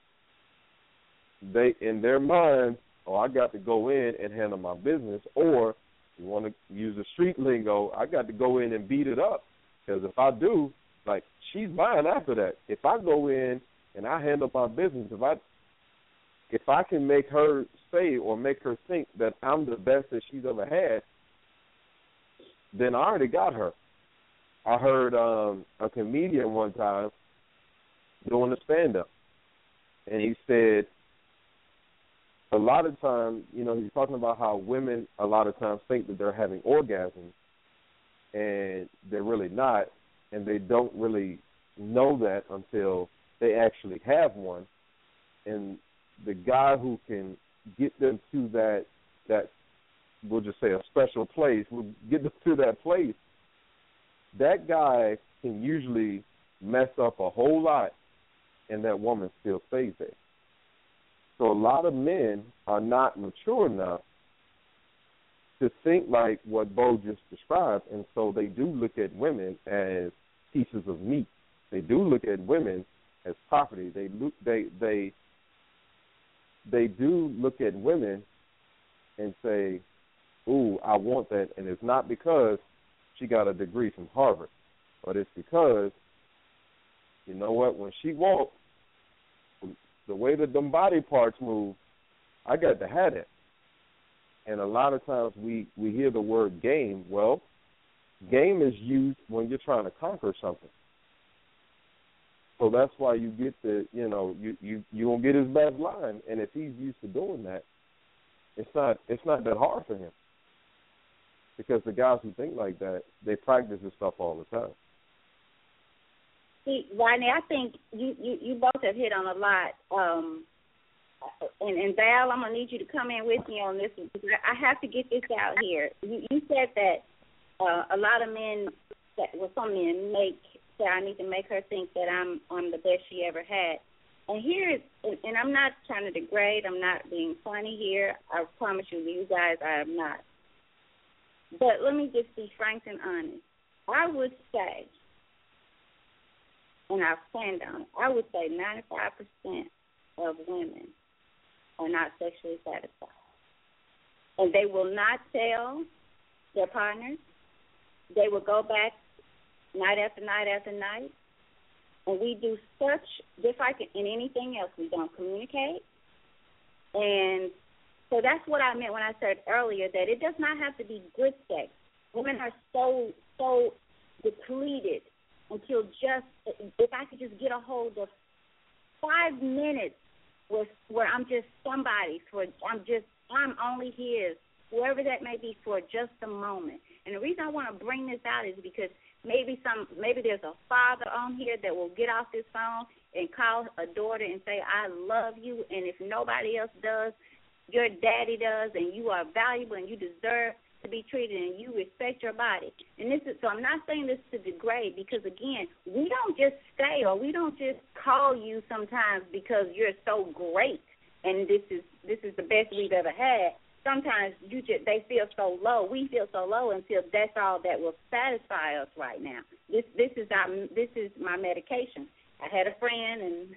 Speaker 2: they in their mind, oh, I got to go in and handle my business, or you want to use the street lingo, I got to go in and beat it up because if I do, like she's mine after that. If I go in and I handle my business, if I if I can make her say or make her think that I'm the best that she's ever had, then I already got her. I heard um, a comedian one time doing a stand up, and he said a lot of times, you know, he's talking about how women a lot of times think that they're having orgasms, and they're really not, and they don't really know that until they actually have one, and the guy who can get them to that that we'll just say a special place, will get them to that place that guy can usually mess up a whole lot, and that woman still stays there. So a lot of men are not mature enough to think like what Bo just described, and so they do look at women as pieces of meat. They do look at women as property. They look they they they do look at women and say, "Ooh, I want that," and it's not because she got a degree from Harvard, but it's because you know what? When she walks, the way that them body parts move, I got to have it. And a lot of times we we hear the word game. Well, game is used when you're trying to conquer something. So that's why you get the you know you you you gonna get his best line, and if he's used to doing that, it's not it's not that hard for him. Because the guys who think like that, they practice this stuff all the time.
Speaker 1: See, Rodney, I think you, you, you both have hit on a lot. Um, and, and Val, I'm gonna need you to come in with me on this one because I have to get this out here. You, you said that uh, a lot of men, that well, some men make say I need to make her think that I'm I'm the best she ever had. And here is, and, and I'm not trying to degrade. I'm not being funny here. I promise you, you guys, I am not. But let me just be frank and honest. I would say and I've planned on it, I would say 95% of women are not sexually satisfied. And they will not tell their partners. They will go back night after night after night. And we do such, just like in anything else, we don't communicate. And so that's what I meant when I said earlier that it does not have to be good sex. Women are so, so depleted until just if I could just get a hold of five minutes with where I'm just somebody for I'm just I'm only his, whoever that may be for just a moment. And the reason I want to bring this out is because maybe some maybe there's a father on here that will get off this phone and call a daughter and say I love you and if nobody else does, your daddy does and you are valuable and you deserve to be treated and you respect your body. And this is so I'm not saying this to degrade because again, we don't just stay or we don't just call you sometimes because you're so great and this is this is the best we've ever had. Sometimes you just they feel so low. We feel so low until that's all that will satisfy us right now. This this is our this is my medication. I had a friend and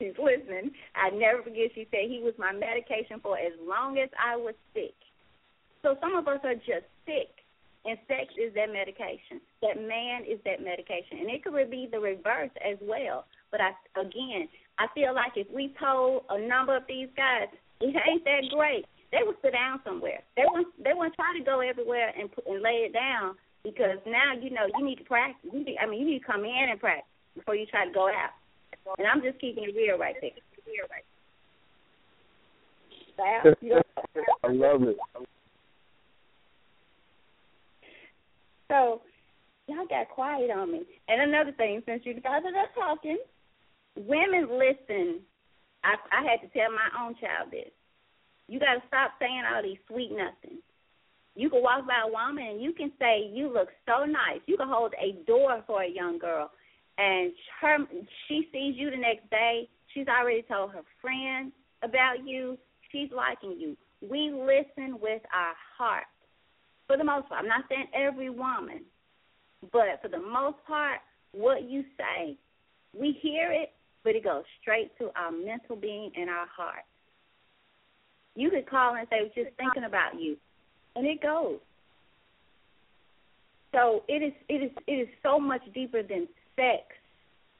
Speaker 1: she's listening. I never forget she said he was my medication for as long as I was sick. So some of us are just sick, and sex is that medication. That man is that medication, and it could be the reverse as well. But I, again, I feel like if we told a number of these guys it ain't that great, they would sit down somewhere. They won't. They won't try to go everywhere and and lay it down because now you know you need to practice. You need, I mean, you need to come in and practice before you try to go out. And I'm just keeping it real right there. <laughs>
Speaker 2: I love it.
Speaker 1: So y'all got quiet on me. And another thing, since you guys are talking, women listen. I I had to tell my own child this. You got to stop saying all these sweet nothings. You can walk by a woman and you can say you look so nice. You can hold a door for a young girl, and her she sees you the next day. She's already told her friends about you. She's liking you. We listen with our heart for the most part. I'm not saying every woman, but for the most part, what you say, we hear it, but it goes straight to our mental being and our heart. You could call and say, "We're just thinking about you," and it goes. So it is it is it is so much deeper than sex,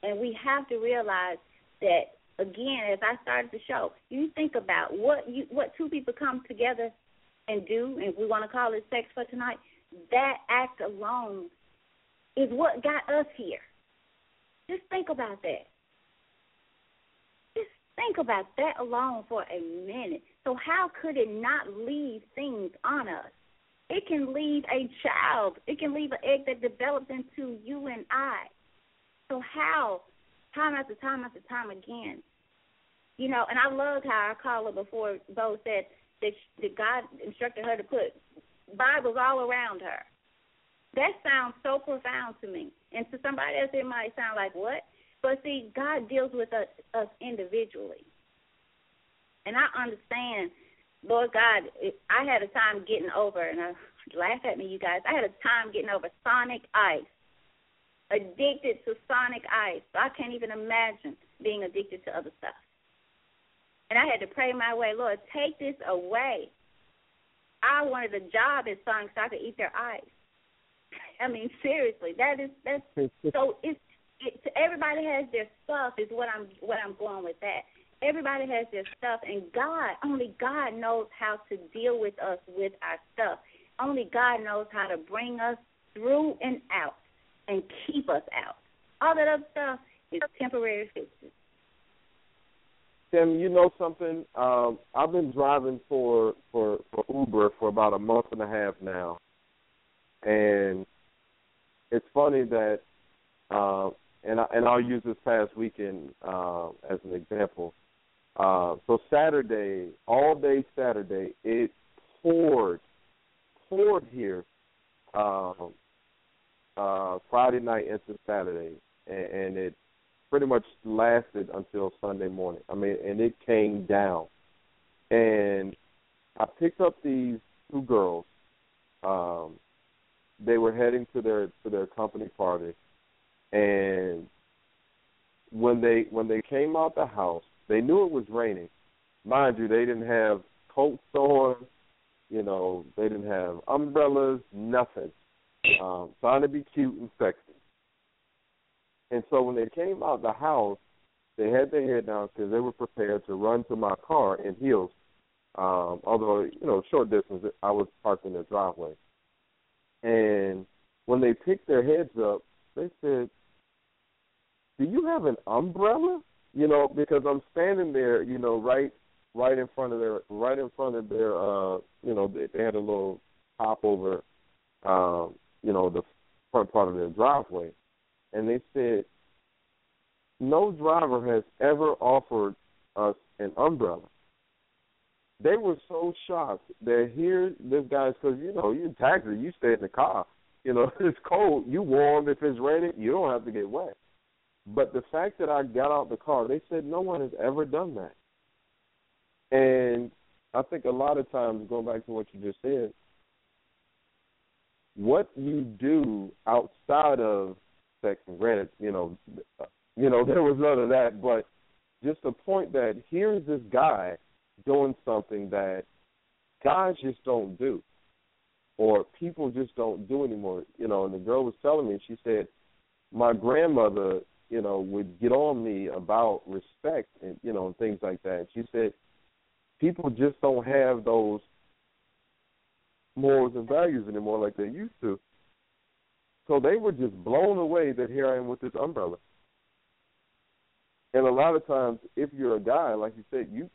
Speaker 1: and we have to realize that again. As I started the show, you think about what you what two people come together and do, and we want to call it sex for tonight, that act alone is what got us here. Just think about that. Just think about that alone for a minute. So, how could it not leave things on us? It can leave a child, it can leave an egg that develops into you and I. So, how, time after time after time again, you know, and I loved how our caller before Bo said that, that God instructed her to put Bibles all around her. That sounds so profound to me. And to somebody else, it might sound like, what? But see, God deals with us, us individually. And I understand, Lord God, I had a time getting over, and I, laugh at me, you guys. I had a time getting over sonic ice, addicted to sonic ice. I can't even imagine being addicted to other stuff. And I had to pray my way, Lord, take this away. I wanted a job at Sonic so I could eat their ice. <laughs> I mean, seriously, that is that's <laughs> so. It's it, everybody has their stuff. Is what I'm what I'm going with that. Everybody has their stuff, and God only God knows how to deal with us with our stuff. Only God knows how to bring us through and out and keep us out. All that other stuff is temporary fixes.
Speaker 2: Tim, you know something? Um, I've been driving for for for Uber for about a month and a half now, and it's funny that, uh, and I, and I'll use this past weekend uh, as an example. Uh, so Saturday, all day Saturday, it poured, poured here. Um, uh, Friday night into Saturday, and, and it pretty much lasted until Sunday morning. I mean, and it came down. And I picked up these two girls. Um, they were heading to their to their company party, and when they when they came out the house, they knew it was raining. Mind you, they didn't have coats on. You know, they didn't have umbrellas, nothing. Um, trying to be cute and sexy. And so when they came out the house, they had their head down because they were prepared to run to my car in heels. Um, although you know, short distance, I was parked in their driveway. And when they picked their heads up, they said, "Do you have an umbrella?" You know, because I'm standing there, you know, right, right in front of their, right in front of their, uh, you know, they, they had a little top over, um, you know, the front part of their driveway and they said no driver has ever offered us an umbrella. They were so shocked that here this guy's because you know you in taxi you stay in the car. You know <laughs> it's cold, you warm. If it's raining, you don't have to get wet. But the fact that I got out the car, they said no one has ever done that. And I think a lot of times, going back to what you just said, what you do outside of sex. And granted, you know, you know <laughs> there was none of that, but just the point that here's this guy doing something that guys just don't do, or people just don't do anymore. You know, and the girl was telling me, she said, my grandmother, you know, would get on me about respect and you know and things like that. She said, people just don't have those morals and values anymore like they used to. So they were just blown away that here I am with this umbrella. And a lot of times, if you're a guy, like you said, you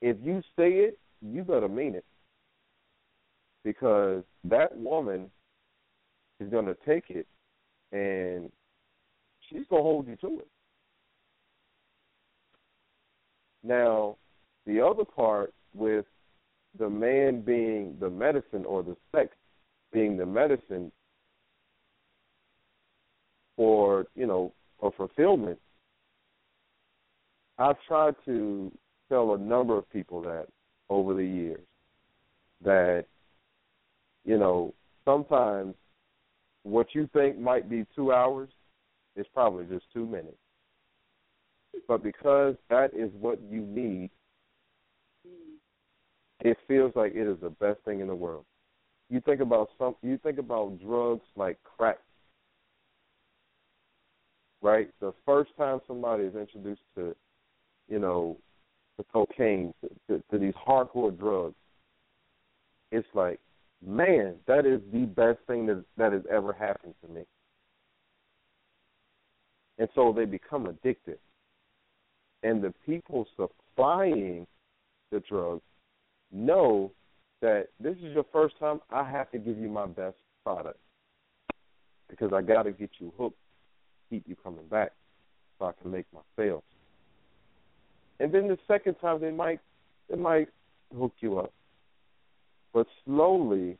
Speaker 2: if you say it, you better mean it, because that woman is going to take it, and she's going to hold you to it. Now, the other part with the man being the medicine or the sex being the medicine for you know for fulfillment, I've tried to tell a number of people that over the years that you know sometimes what you think might be two hours is probably just two minutes. But because that is what you need, it feels like it is the best thing in the world. You think about some you think about drugs like crack right? The first time somebody is introduced to, you know, to cocaine, to, to, to these hardcore drugs, it's like, man, that is the best thing that that has ever happened to me. And so they become addicted. And the people supplying the drugs know that this is your first time, I have to give you my best product because I got to get you hooked keep you coming back so I can make my sales. And then the second time they might they might hook you up. But slowly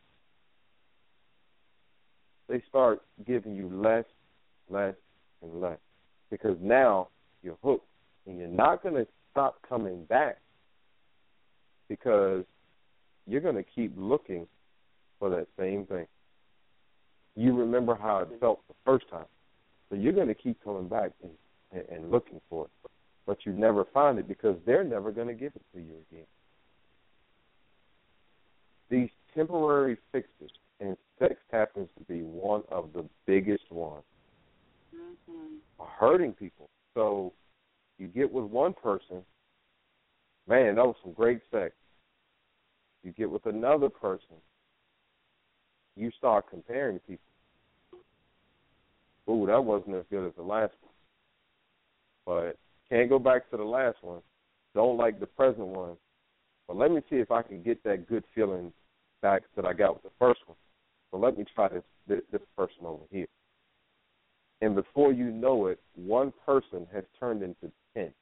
Speaker 2: they start giving you less, less, and less because now you're hooked and you're not going to stop coming back because you're going to keep looking for that same thing. You remember how it felt the first time, so you're going to keep coming back and, and, and looking for it, but you never find it because they're never going to give it to you again. These temporary fixes, and sex happens to be one of the biggest ones,
Speaker 1: mm-hmm.
Speaker 2: are hurting people. So you get with one person, man, that was some great sex. You get with another person, you start comparing people. Ooh, that wasn't as good as the last one. But can't go back to the last one. Don't like the present one. But let me see if I can get that good feeling back that I got with the first one. So let me try this this, this person over here. And before you know it, one person has turned into ten.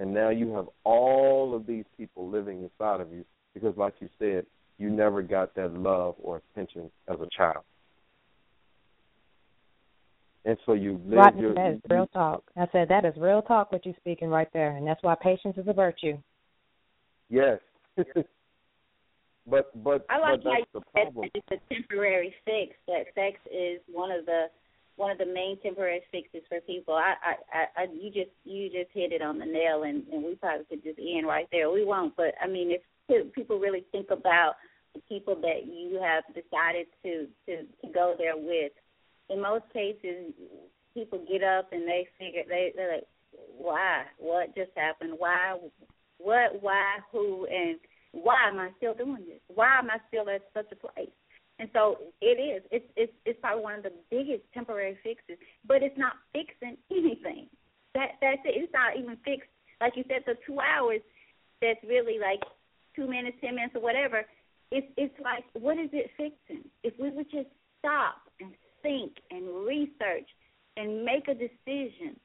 Speaker 2: And now you have all of these people living inside of you because, like you said, you never got that love or attention as a child. And so you live
Speaker 3: Rodney,
Speaker 2: your,
Speaker 3: that is real talk. I said that is real talk what you're speaking right there, and that's why patience is a virtue.
Speaker 2: Yes. <laughs> but but
Speaker 1: I like
Speaker 2: but
Speaker 1: how you
Speaker 2: the
Speaker 1: said that it's a temporary fix. That sex is one of the one of the main temporary fixes for people. I, I, I, you just you just hit it on the nail, and and we probably could just end right there. We won't, but I mean, if people really think about the people that you have decided to to to go there with, in most cases, people get up and they figure they they're like, why? What just happened? Why? What? Why? Who? And why am I still doing this? Why am I still at such a place? And so it is. It's it's it's probably one of the biggest temporary fixes, but it's not fixing anything. That that's it. It's not even fixed. Like you said, the two hours. That's really like two minutes, ten minutes, or whatever. It's it's like what is it fixing? If we would just stop and think and research and make a decision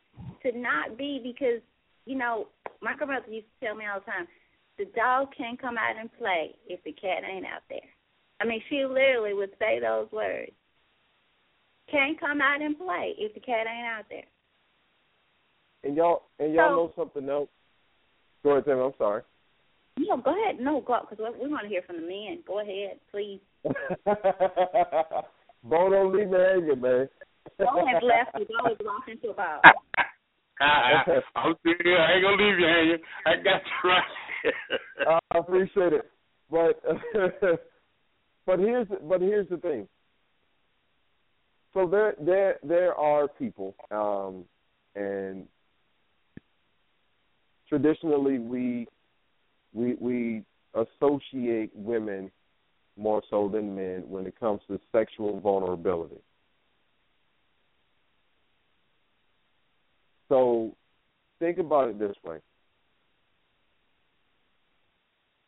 Speaker 1: to not be because you know my grandmother used to tell me all the time the dog can't come out and play if the cat ain't out there. I mean, she literally would say those words. Can't come out and play if the cat ain't out there.
Speaker 2: And y'all and y'all
Speaker 1: So-
Speaker 2: know something else. Go ahead, Tim. I'm sorry.
Speaker 1: No, go ahead. No, go because we want to hear from the men. Go ahead, please.
Speaker 2: Bo don't leave me hanging, man.
Speaker 1: Don't have left. You always walk into a ball.
Speaker 7: I, I'm still, I ain't gonna leave you hanging. I got you right.
Speaker 2: I appreciate it, but <laughs> but here's but here's the thing. So there there there are people, um, and traditionally we we we associate women more so than men when it comes to sexual vulnerability. So think about it this way.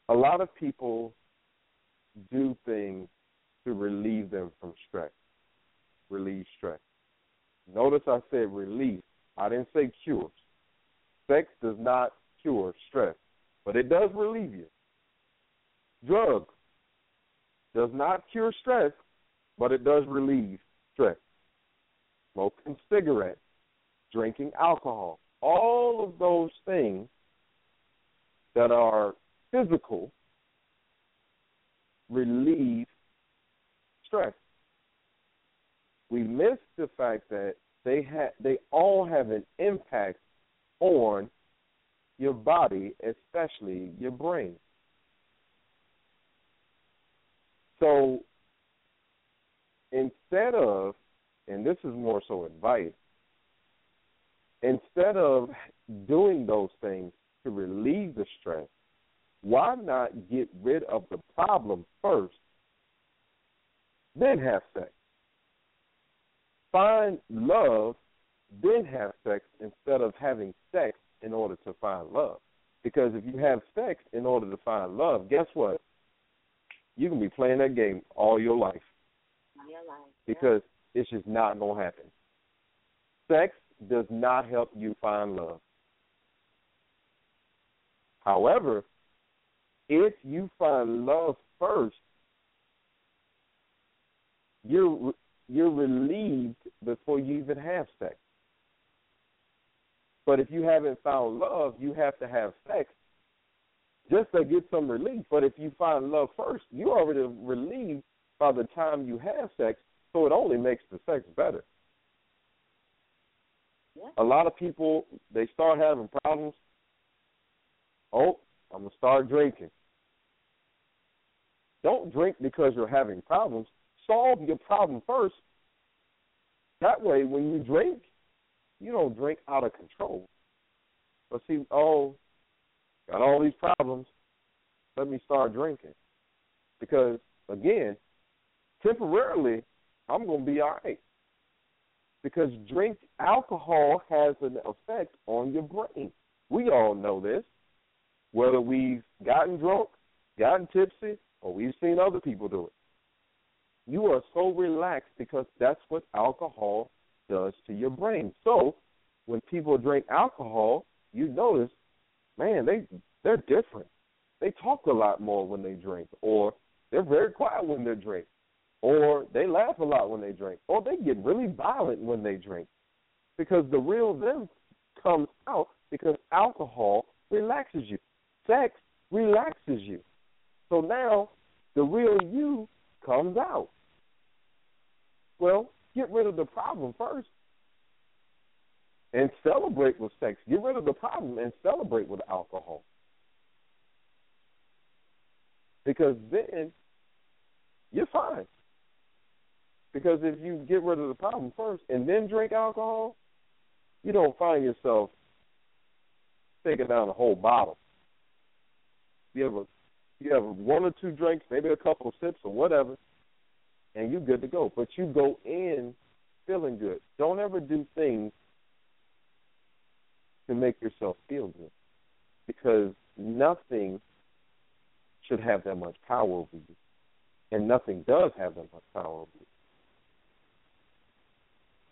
Speaker 2: A lot of people do things to relieve them from stress, relieve stress. Notice I said relief. I didn't say cure. Sex does not cure stress, but it does relieve you. Drugs does not cure stress, but it does relieve stress. Smoking cigarettes, drinking alcohol, all of those things that are physical relieve stress. We miss the fact that they ha- they all have an impact on your body, especially your brain. So instead of, and this is more so advice, instead of doing those things to relieve the stress, why not get rid of the problem first, then have sex? Find love, then have sex instead of having sex in order to find love. Because if you have sex in order to find love, guess what? You can be playing that game all your life because it's just not going to happen. Sex does not help you find love. However, if you find love first, you're you're relieved before you even have sex. But if you haven't found love, you have to have sex just to get some relief. But if you find love first, you're already relieved by the time you have sex, so it only makes the sex better.
Speaker 1: Yeah.
Speaker 2: A lot of people they start having problems. Oh, I'm gonna start drinking. Don't drink because you're having problems. Solve your problem first. That way, when you drink, you don't drink out of control. But see, oh, got all these problems. Let me start drinking. Because again, temporarily, I'm going to be all right. Because drink alcohol has an effect on your brain. We all know this. Whether we've gotten drunk, gotten tipsy, or we've seen other people do it. You are so relaxed because that's what alcohol does to your brain. So when people drink alcohol, you notice, man, they they're different. They talk a lot more when they drink, or they're very quiet when they drink, or they laugh a lot when they drink, or they get really violent when they drink, because the real them comes out because alcohol relaxes you. Sex relaxes you. So now the real you comes out. Well, get rid of the problem first and celebrate with sex. Get rid of the problem and celebrate with alcohol. Because then you're fine. Because if you get rid of the problem first and then drink alcohol, you don't find yourself taking down a whole bottle. You have a you have one or two drinks, maybe a couple of sips or whatever, and you're good to go. But you go in feeling good. Don't ever do things to make yourself feel good because nothing should have that much power over you, and nothing does have that much power over you.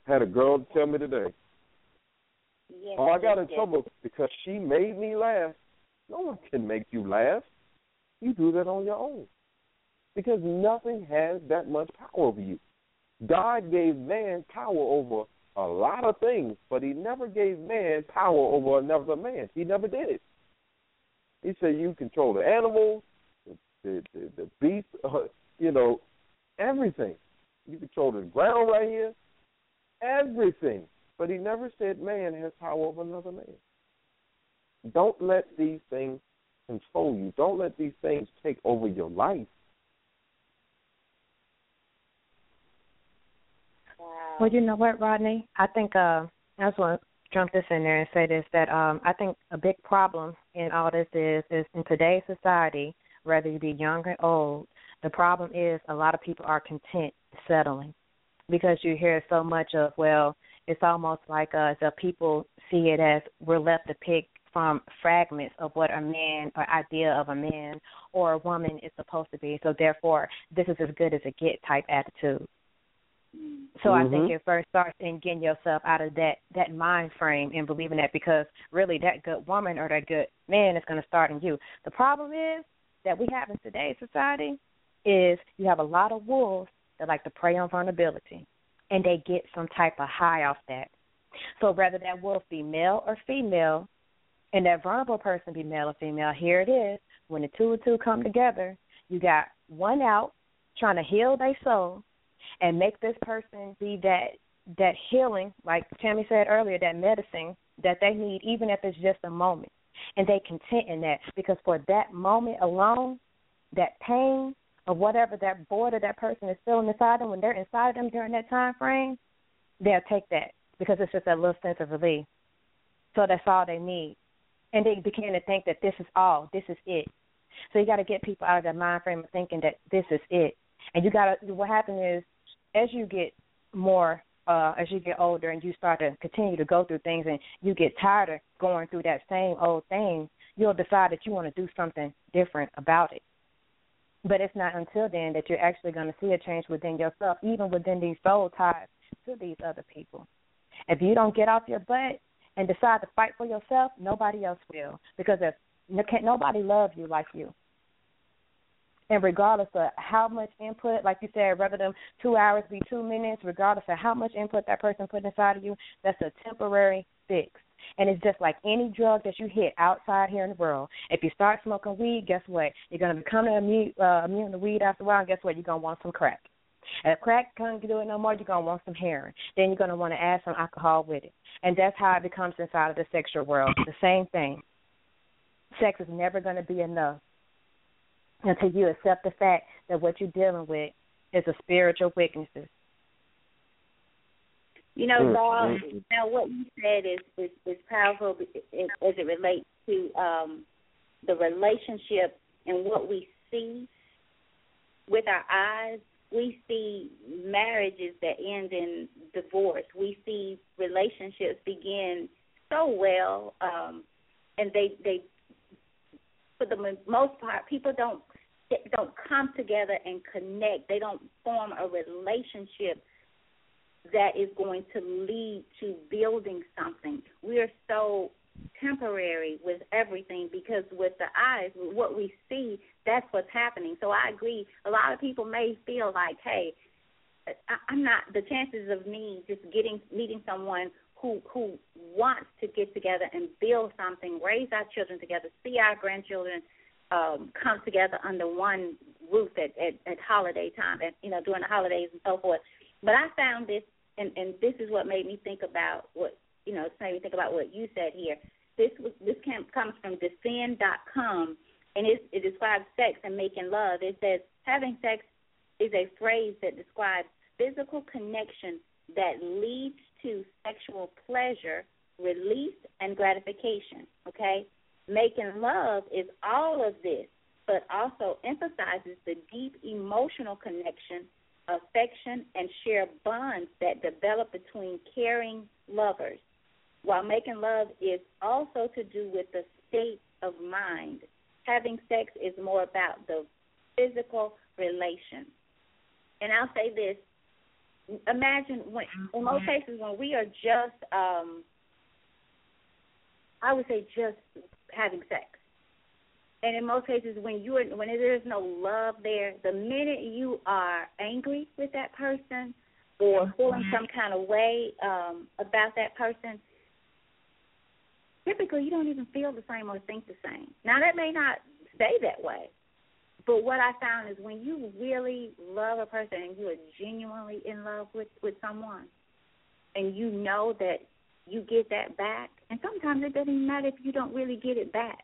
Speaker 2: Had a girl tell me today,
Speaker 1: Yes,
Speaker 2: "Oh, I got in
Speaker 1: yes,
Speaker 2: trouble because she made me laugh." No one can make you laugh. You do that on your own because nothing has that much power over you. God gave man power over a lot of things, but he never gave man power over another man. He never did it. He said you control the animals, the the, the, beasts, <laughs> uh, you know, everything. You control the ground right here, everything. But he never said man has power over another man. Don't let these things control you. Don't let these things take over your life.
Speaker 1: Wow.
Speaker 3: Well, you know what, Rodney? I think uh, I just want to jump this in there and say this that um, I think a big problem in all this is is in today's society, whether you be young or old, the problem is a lot of people are content settling because you hear so much of well, it's almost like uh, the people see it as we're left to pick from fragments of what a man or idea of a man or a woman is supposed to be. So therefore, this is as good as it get type attitude. So I think
Speaker 2: Mhm.
Speaker 3: it first starts in getting yourself out of that that mind frame and believing that because really that good woman or that good man is going to start in you. The problem is that we have in today's society is you have a lot of wolves that like to prey on vulnerability, and they get some type of high off that. So whether that wolf be male or female, and that vulnerable person be male or female, here it is. When the two and two come mm-hmm. together, you got one out trying to heal their soul and make this person be that that healing, like Tammy said earlier, that medicine that they need, even if it's just a moment. And they content in that because for that moment alone, that pain or whatever that of that person is feeling inside them when they're inside of them during that time frame, they'll take that because it's just that little sense of relief. So that's all they need. And they begin to think that this is all, this is it. So you got to get people out of that mind frame of thinking that this is it. And you got to, what happens is, as you get more, uh, as you get older and you start to continue to go through things and you get tired of going through that same old thing, you'll decide that you want to do something different about it. But it's not until then that you're actually going to see a change within yourself, even within these soul ties to these other people. If you don't get off your butt and decide to fight for yourself, nobody else will. Because if can't nobody love you like you. And regardless of how much input, like you said, rather than two hours be two minutes, regardless of how much input that person put inside of you, that's a temporary fix. And it's just like any drug that you hit outside here in the world. If you start smoking weed, guess what? You're going to become immune, uh, immune to weed after a while, and guess what? You're going to want some crack. And if crack can't do it no more, you're going to want some heroin. Then you're going to want to add some alcohol with it. And that's how it becomes inside of the sexual world. The same thing. Sex is never going to be enough until you accept the fact that what you're dealing with is a spiritual weaknesses.
Speaker 1: You know, Law, now what you said is is, is powerful as it relates to um, the relationship and what we see with our eyes. We see marriages that end in divorce. We see relationships begin so well, um, and they they for the most part, people don't don't come together and connect. They don't form a relationship that is going to lead to building something. We're so temporary with everything because with the eyes, what we see, that's what's happening. So I agree. A lot of people may feel like, hey, I'm not. The chances of me just getting meeting someone who who wants to get together and build something, raise our children together, see our grandchildren um, come together under one roof at, at at holiday time, and you know during the holidays and so forth. But I found this, and and this is what made me think about what you know. It's made me think about what you said here. This was this comes from diffen.com, and it, it describes sex and making love. It says having sex is a phrase that describes physical connection that leads to sexual pleasure, release, and gratification. Okay, Making love is all of this, but also emphasizes the deep emotional connection, affection, and shared bonds that develop between caring lovers. While making love is also to do with the state of mind, having sex is more about the physical relation. And I'll say this imagine when in most cases when we are just um I would say just having sex. And in most cases, when you are when there's no love there, the minute you are angry with that person or feeling mm-hmm. some kind of way um, about that person, typically you don't even feel the same or think the same. Now that may not stay that way, but what I found is when you really love a person and you are genuinely in love with with someone, and you know that you get that back. And sometimes it doesn't matter if you don't really get it back.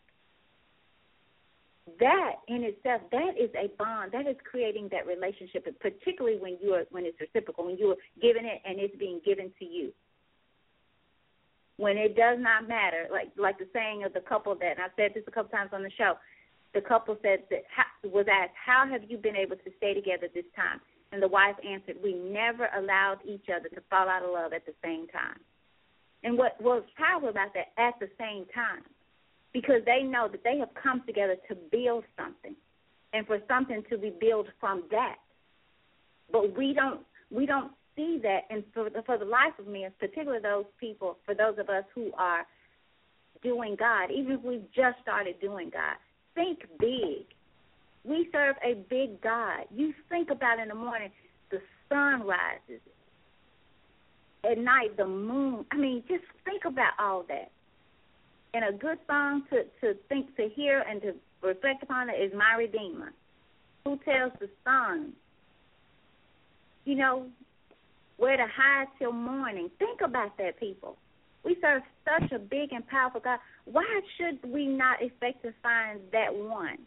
Speaker 1: That in itself, that is a bond. That is creating that relationship, particularly when you are when it's reciprocal, when you are giving it and it's being given to you. When it does not matter, like like the saying of the couple that, and I've said this a couple times on the show, the couple said that was asked, "How have you been able to stay together this time?" And the wife answered, "We never allowed each other to fall out of love at the same time." And what was powerful about that at the same time, because they know that they have come together to build something, and for something to be built from that. But we don't we don't see that, and for the, for the life of me, particularly those people, for those of us who are doing God, even if we've just started doing God, think big. We serve a big God. You think about in the morning, the sun rises, at night, the moon. I mean, just think about all that. And a good song to to think to hear and to reflect upon it is My Redeemer, who tells the sun, you know, where to hide till morning. Think about that, people. We serve such a big and powerful God. Why should we not expect to find that one?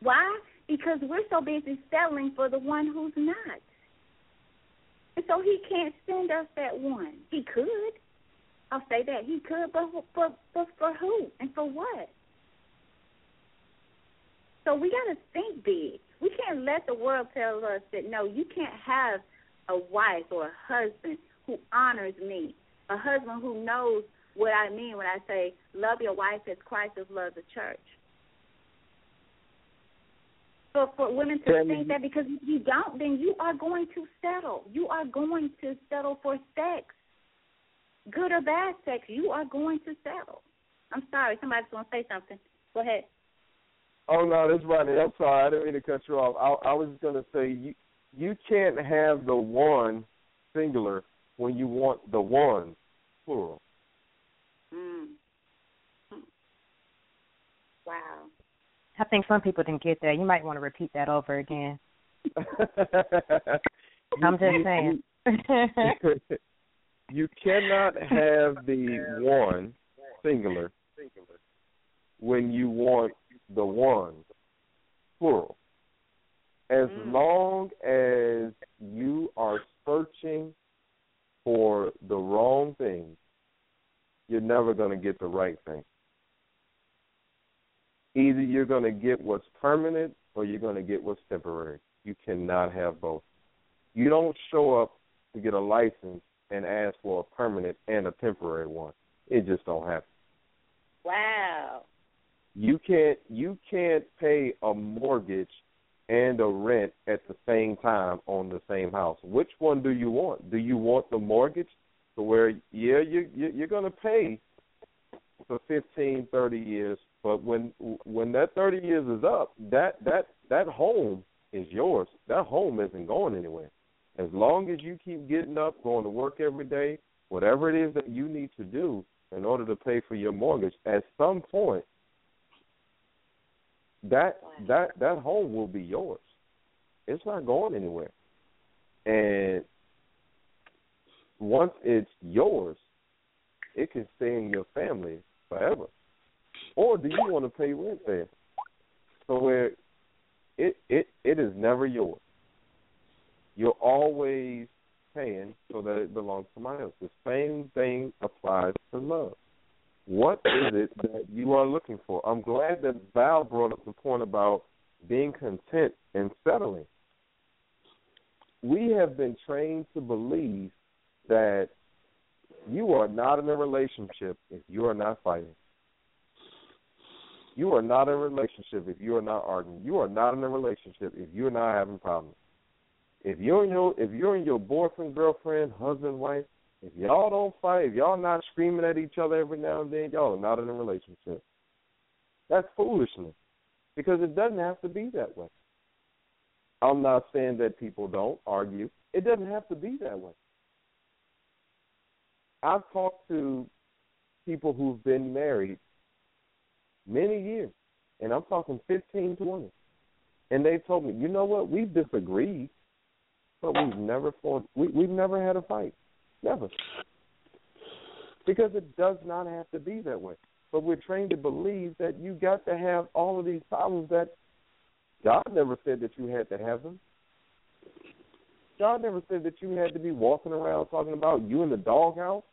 Speaker 1: Why? Because we're so busy settling for the one who's not. And so he can't send us that one. He could. I'll say that. He could, but for, but for who and for what? So we got to think big. We can't let the world tell us that, no, you can't have a wife or a husband who honors me, a husband who knows what I mean when I say, love your wife as Christ has loved the church for for women to think that because if you don't, then you are going to settle. You are going to settle for sex, good or bad sex. You are going to settle. I'm sorry, somebody's going to say something. Go ahead.
Speaker 2: Oh no, that's right. I'm sorry. I didn't mean to cut you off. I, I was just gonna say you you can't have the one singular when you want the one plural.
Speaker 1: Mm. <laughs> Wow.
Speaker 3: I think some people didn't get that. You might want to repeat that over again. <laughs> I'm just saying.
Speaker 2: you cannot have the one singular when you want the one plural. As
Speaker 1: Mm.
Speaker 2: long as you are searching for the wrong thing, you're never going to get the right thing. Either you're going to get what's permanent or you're going to get what's temporary. You cannot have both. You don't show up to get a license and ask for a permanent and a temporary one. It just don't happen.
Speaker 1: Wow.
Speaker 2: You can't you can't pay a mortgage and a rent at the same time on the same house. Which one do you want? Do you want the mortgage to where yeah you, you you're going to pay for fifteen thirty years, but when when that 30 years is up, that that that home is yours. That home isn't going anywhere. As long as you keep getting up, going to work every day, whatever it is that you need to do in order to pay for your mortgage, at some point that that that home will be yours. It's not going anywhere. And once it's yours, it can stay in your family forever. Or do you want to pay rent there? So where it it it is never yours. You're always paying so that it belongs to somebody else. The same thing applies to love. What is it that you are looking for? I'm glad that Val brought up the point about being content and settling. We have been trained to believe that you are not in a relationship if you are not fighting. You are not in a relationship if you are not arguing. You are not in a relationship if you're not having problems. If you're in your if you're in your boyfriend, girlfriend, husband, wife, if y'all don't fight, if y'all not screaming at each other every now and then, y'all are not in a relationship. That's foolishness. Because it doesn't have to be that way. I'm not saying that people don't argue. It doesn't have to be that way. I've talked to people who've been married many years, and I'm talking 15, 20. And they told me, you know what, we've disagreed, but we've never fought, we, we've never had a fight. Never. Because it does not have to be that way. But we're trained to believe that you got to have all of these problems that God never said that you had to have them. God never said that you had to be walking around talking about you in the doghouse.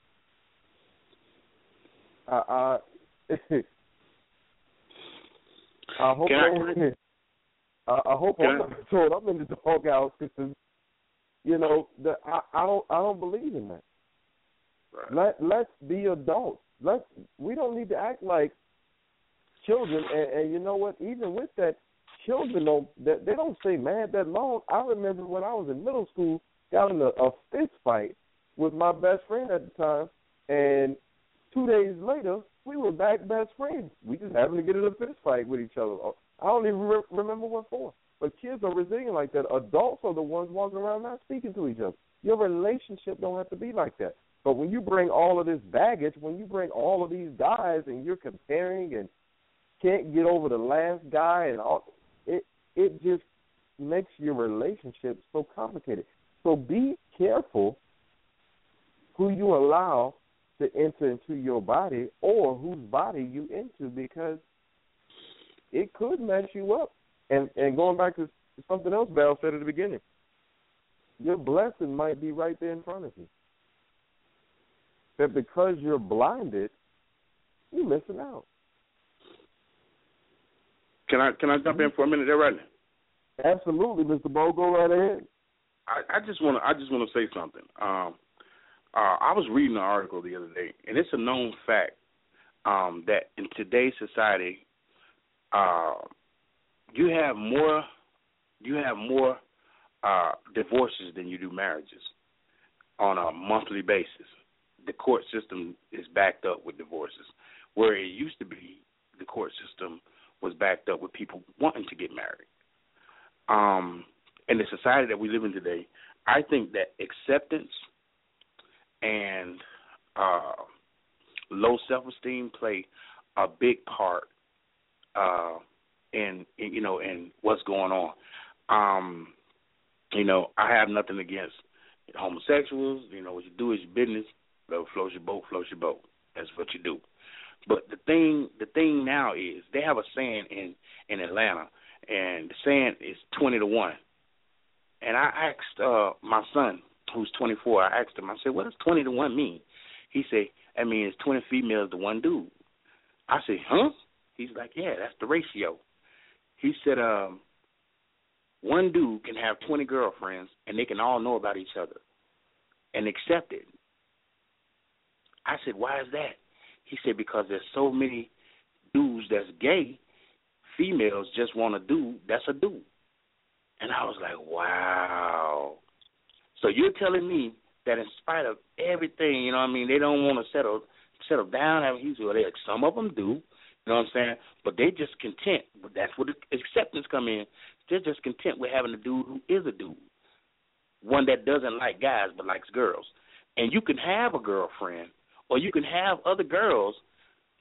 Speaker 2: I, I, <laughs> I hope I, <laughs> I, I hope I'm not told I'm in the doghouse because you know the, I, I don't I don't believe in that.
Speaker 7: Right.
Speaker 2: Let let's be adults. Let's we don't need to act like children. And, and you know what? Even with that, children don't that they don't stay mad that long. I remember when I was in middle school, got in a, a fist fight with my best friend at the time, and two days later we were back best friends. We just happened to get in a fist fight with each other. I don't even re- remember what for. But kids are resilient like that. Adults are the ones walking around not speaking to each other. Your relationship don't have to be like that. But when you bring all of this baggage, when you bring all of these guys and you're comparing and can't get over the last guy and all it it just makes your relationship so complicated. So be careful who you allow to enter into your body or whose body you into because it could mess you up. And and going back to something else Val said at the beginning, your blessing might be right there in front of you. That because you're blinded, you're missing out.
Speaker 7: Can I can I jump in for a minute there, right now?
Speaker 2: Absolutely, Mr. Bo, go right ahead.
Speaker 7: I, I just want to I just want to say something. Um, uh, I was reading an article the other day, and it's a known fact um, that in today's society, uh, you have more you have more uh, divorces than you do marriages on a monthly basis. The court system is backed up with divorces, where it used to be the court system was backed up with people wanting to get married. Um, in the society that we live in today, I think that acceptance and uh, low self esteem play a big part uh, in you know in what's going on. Um, you know, I have nothing against homosexuals. You know, what you do is your business. Whatever floats your boat, floats your boat. That's what you do. But the thing, the thing now is they have a saying in in Atlanta, and the saying is twenty to one. And I asked uh my son, who's twenty four, I asked him, I said, what does twenty to one mean? He said, I mean it's twenty females to one dude. I said, huh? He's like, yeah, that's the ratio. He said, um, one dude can have twenty girlfriends and they can all know about each other and accept it. I said, why is that? He said because there's so many dudes that's gay, females just want a dude that's a dude. And I was like, wow. So you're telling me that in spite of everything, you know what I mean, they don't want to settle settle down, have he's well, they some of them do, you know what I'm saying? But they just content. But that's where the acceptance come in. They're just content with having a dude who is a dude, one that doesn't like guys but likes girls. And you can have a girlfriend or you can have other girls,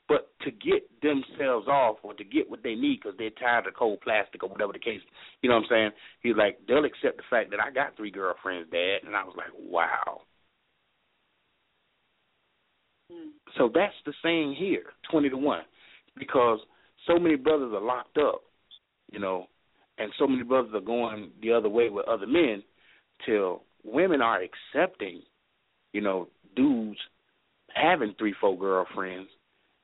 Speaker 7: but to get themselves off or to get what they need because they're tired of cold plastic or whatever the case, you know what I'm saying? He's like, they'll accept the fact that I got three girlfriends, Dad, and I was like, wow. Mm. So that's the saying here, twenty to one, because so many brothers are locked up, you know, and so many brothers are going the other way with other men, till women are accepting, you know, dudes having three, four girlfriends.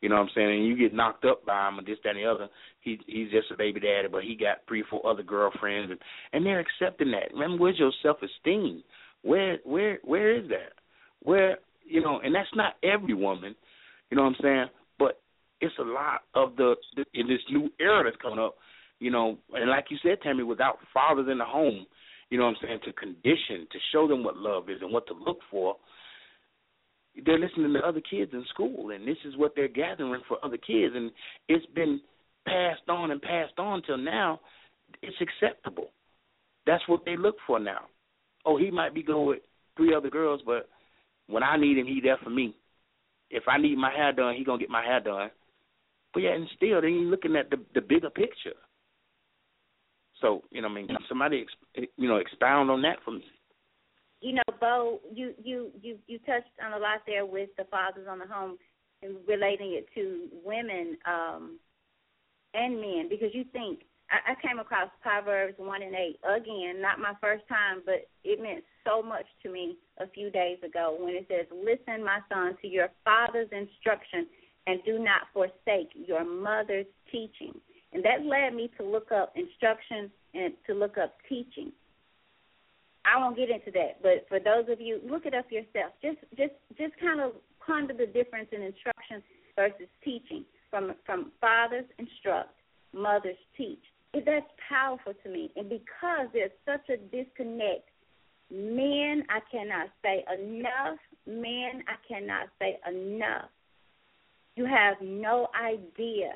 Speaker 7: You know what I'm saying? And you get knocked up by him and this, that, and the other. He he's just a baby daddy, but he got three, four other girlfriends, and and they're accepting that. Remember, where's your self esteem? Where where where is that? Where you know? And that's not every woman. You know what I'm saying? It's a lot of the, the in this new era that's coming up. You know, and like you said, Tammy, without fathers in the home, you know what I'm saying, to condition, to show them what love is and what to look for they're listening to other kids in school, and this is what they're gathering for other kids, and it's been passed on and passed on till now. It's acceptable. That's what they look for now. Oh, he might be going with three other girls, but when I need him, he there for me. If I need my hair done, he gonna get my hair done. But yeah, and still, they ain't looking at the the bigger picture. So you know, I mean, somebody, you know, expound on that for me
Speaker 1: you know, Bo, you you you you touched on a lot there with the fathers on the home and relating it to women um and men because you think I, I came across Proverbs one and eight again, not my first time, but it meant so much to me a few days ago when it says, "Listen, my son, to your father's instruction, and do not forsake your mother's teaching." And that led me to look up instruction and to look up teaching I won't get into that, but for those of you, look it up yourself. Just just just kind of ponder the difference in instruction versus teaching. From from fathers instruct, mothers teach. That's powerful to me, and because there's such a disconnect, men I cannot say enough. Men I cannot say enough. You have no idea,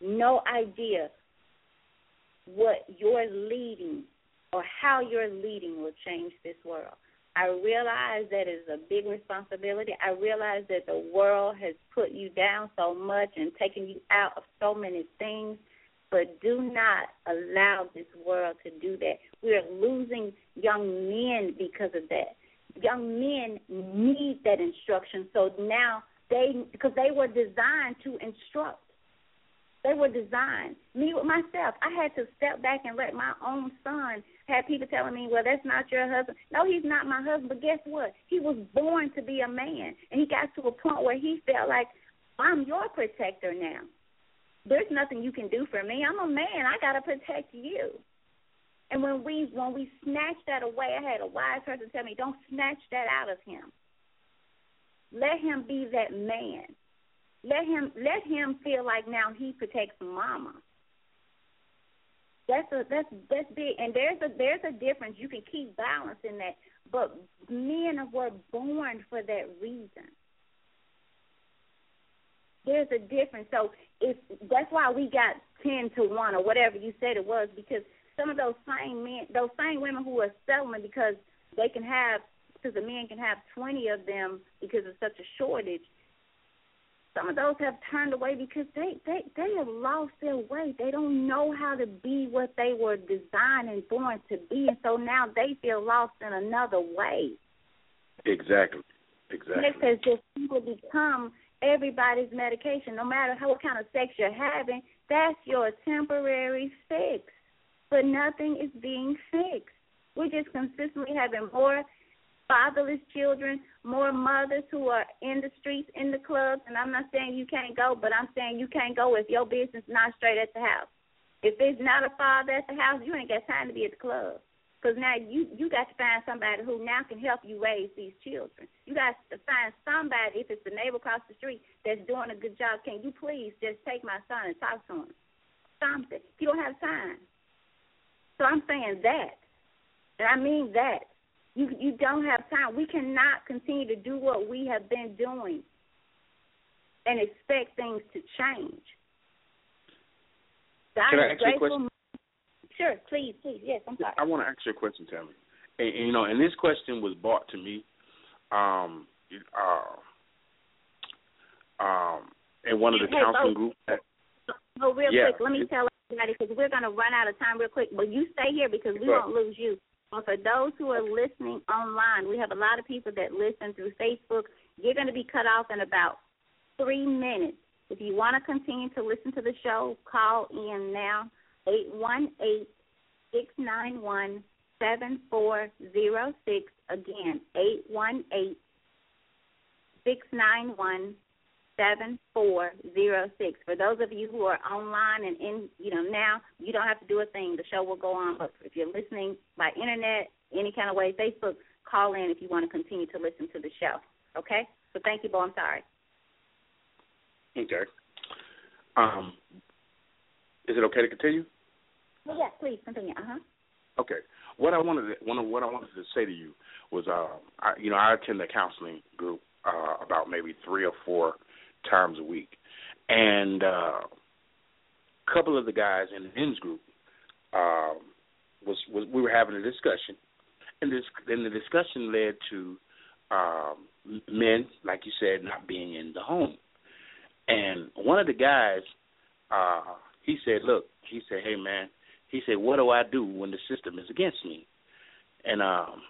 Speaker 1: no idea what you're leading or how your leading will change this world. I realize that is a big responsibility. I realize that the world has put you down so much and taken you out of so many things, but do not allow this world to do that. We are losing young men because of that. Young men need that instruction, so now they because they were designed to instruct. They were designed. Me with myself, I had to step back and let my own son had people telling me, "Well, that's not your husband." No, he's not my husband. But guess what? He was born to be a man, and he got to a point where he felt like I'm your protector now. There's nothing you can do for me. I'm a man. I gotta protect you. And when we when we snatch that away, I had a wise person tell me, "Don't snatch that out of him. Let him be that man. Let him let him feel like now he protects mama." That's a that's that's big, and there's a there's a difference. You can keep balancing that, but men were born for that reason. there's a difference. So if that's why we got ten to one or whatever you said it was, because some of those same men, those same women who are settling because they can have, because the men can have twenty of them because of such a shortage. Some of those have turned away because they they they have lost their way. They don't know how to be what they were designed and born to be, and so now they feel lost in another way.
Speaker 7: Exactly. Exactly.
Speaker 1: Sex has just become everybody's medication. No matter how what kind of sex you're having, that's your temporary fix. But nothing is being fixed. We're just consistently having more fatherless children, more mothers who are in the streets, in the clubs. And I'm not saying you can't go, but I'm saying you can't go if your business not straight at the house. If there's not a father at the house, you ain't got time to be at the club. Because now you you got to find somebody who now can help you raise these children. You got to find somebody, if it's the neighbor across the street that's doing a good job. Can you please just take my son and talk to him? Something. You don't have time. So I'm saying that, and I mean that. You you don't have time. We cannot continue to do what we have been doing and expect things to change. God
Speaker 7: Can I ask you a question?
Speaker 1: Sure, please, please. Yes, I'm sorry.
Speaker 7: I want to ask you a question, Tammy. And, and you know, and this question was brought to me, um, uh, um, in one of the
Speaker 1: Hey,
Speaker 7: counseling groups. That,
Speaker 1: Oh, real
Speaker 7: Yeah.
Speaker 1: quick, let me tell everybody because we're going to run out of time real quick. But you stay here because we won't lose you. But for those who are listening online, we have a lot of people that listen through Facebook. You're going to be cut off in about three minutes. If you want to continue to listen to the show, call in now eight one eight six nine one seven four zero six. Again, eight one eight six nine one seven four zero six. For those of you who are online and in, you know, now you don't have to do a thing. The show will go on. But if you're listening by internet, any kind of way, Facebook, call in if you want to continue to listen to the show. Okay. So thank you, Bo. I'm sorry.
Speaker 7: okay. Um, is it okay to continue?
Speaker 1: Well, yes, please continue. Uh huh.
Speaker 7: Okay. What I wanted to, one of what I wanted to say to you was, uh, I, you know, I attend a counseling group uh, about maybe three or four times a week, and uh, a couple of the guys in the men's group um, was, was we were having a discussion, and this and the discussion led to um, men, like you said, not being in the home, and one of the guys, uh, he said, "Look," he said, "Hey man." he said, "What do I do when the system is against me?" And um,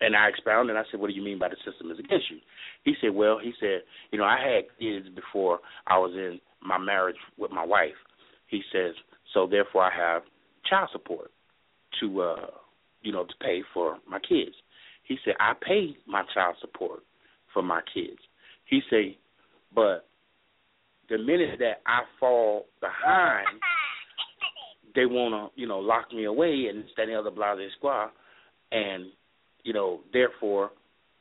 Speaker 7: and I expounded. And I said, "What do you mean by the system is against you?" He said, "Well, he said, you know, I had kids before I was in my marriage with my wife." He says, "So therefore, I have child support to, uh, you know, to pay for my kids." He said, "I pay my child support for my kids." He said, "But the minute that I fall behind." they want to, you know, lock me away and this, that, and the other, blah, blah, blah. And, you know, therefore,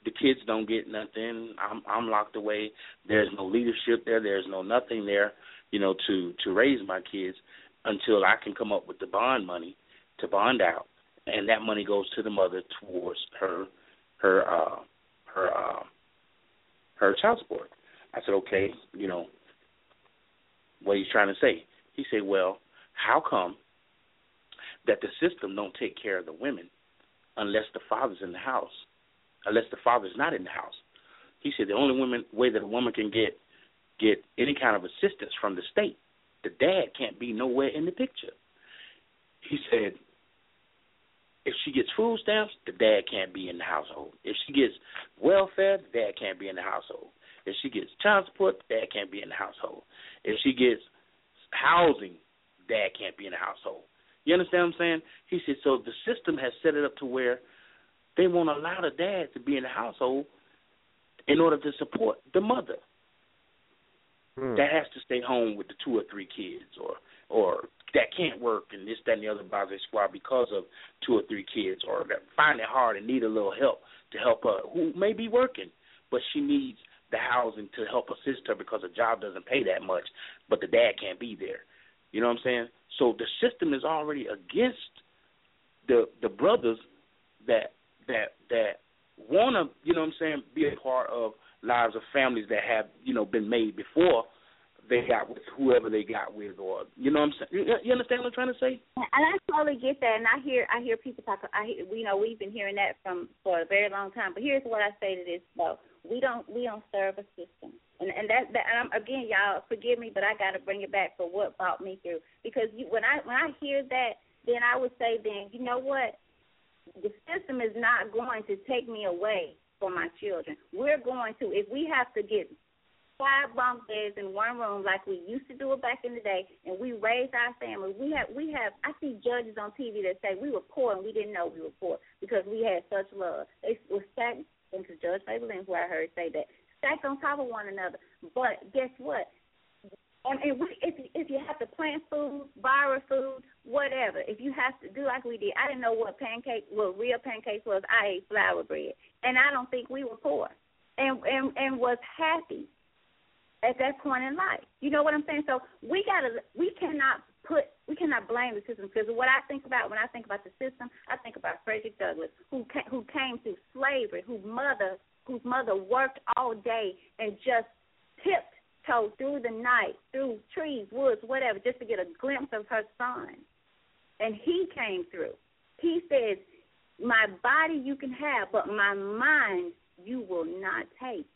Speaker 7: the kids don't get nothing. I'm I'm locked away. There's no leadership there. There's no nothing there, you know, to to raise my kids until I can come up with the bond money to bond out, and that money goes to the mother towards her her uh her uh her child support. I said, okay, you know, what he's trying to say. He said, well, how come that the system don't take care of the women unless the father's in the house, unless the father's not in the house? He said the only woman way that a woman can get get any kind of assistance from the state, the dad can't be nowhere in the picture. He said if she gets food stamps, the dad can't be in the household. If she gets welfare, the dad can't be in the household. If she gets child support, the dad can't be in the household. If she gets housing, dad can't be in the household. You understand what I'm saying? He said, so the system has set it up to where they won't allow the dad to be in the household in order to support the mother.
Speaker 2: Hmm.
Speaker 7: That has to stay home with the two or three kids or or that can't work and this, that and the other by the squad because of two or three kids or that find it hard and need a little help to help her who may be working, but she needs the housing to help assist her because her job doesn't pay that much, but the dad can't be there. You know what I'm saying? So the system is already against the the brothers that that that want to, you know what I'm saying, be a part of lives of families that have, you know, been made before they got with whoever they got with, or you know what I'm saying. You, you understand what I'm trying to say?
Speaker 1: And I totally get that, and I hear I hear people talk. I hear, you know we've been hearing that from for a very long time. But here's what I say to this though: we don't we don't serve a system, and and that that and I'm, again, y'all forgive me, but I got to bring it back for what brought me through. Because you, when I when I hear that, then I would say, then you know what, the system is not going to take me away from my children. We're going to if we have to get five bunk beds in one room like we used to do it back in the day, and we raised our family. We have we have I see judges on TV that say we were poor and we didn't know we were poor because we had such love. They were stacked, and to Judge Faberlin, who I heard say that stacked on top of one another. But guess what? And, and we, if if you have to plant food, borrow food, whatever, if you have to do like we did, I didn't know what pancake, what real pancakes was. I ate flour bread, and I don't think we were poor, and and and was happy at that point in life. You know what I'm saying? So we gotta, we cannot put, we cannot blame the system because what I think about when I think about the system, I think about Frederick Douglass, who came, who came through slavery, whose mother, whose mother worked all day and just tipped toe through the night, through trees, woods, whatever, just to get a glimpse of her son. And he came through. He says, "My body you can have, but my mind you will not take."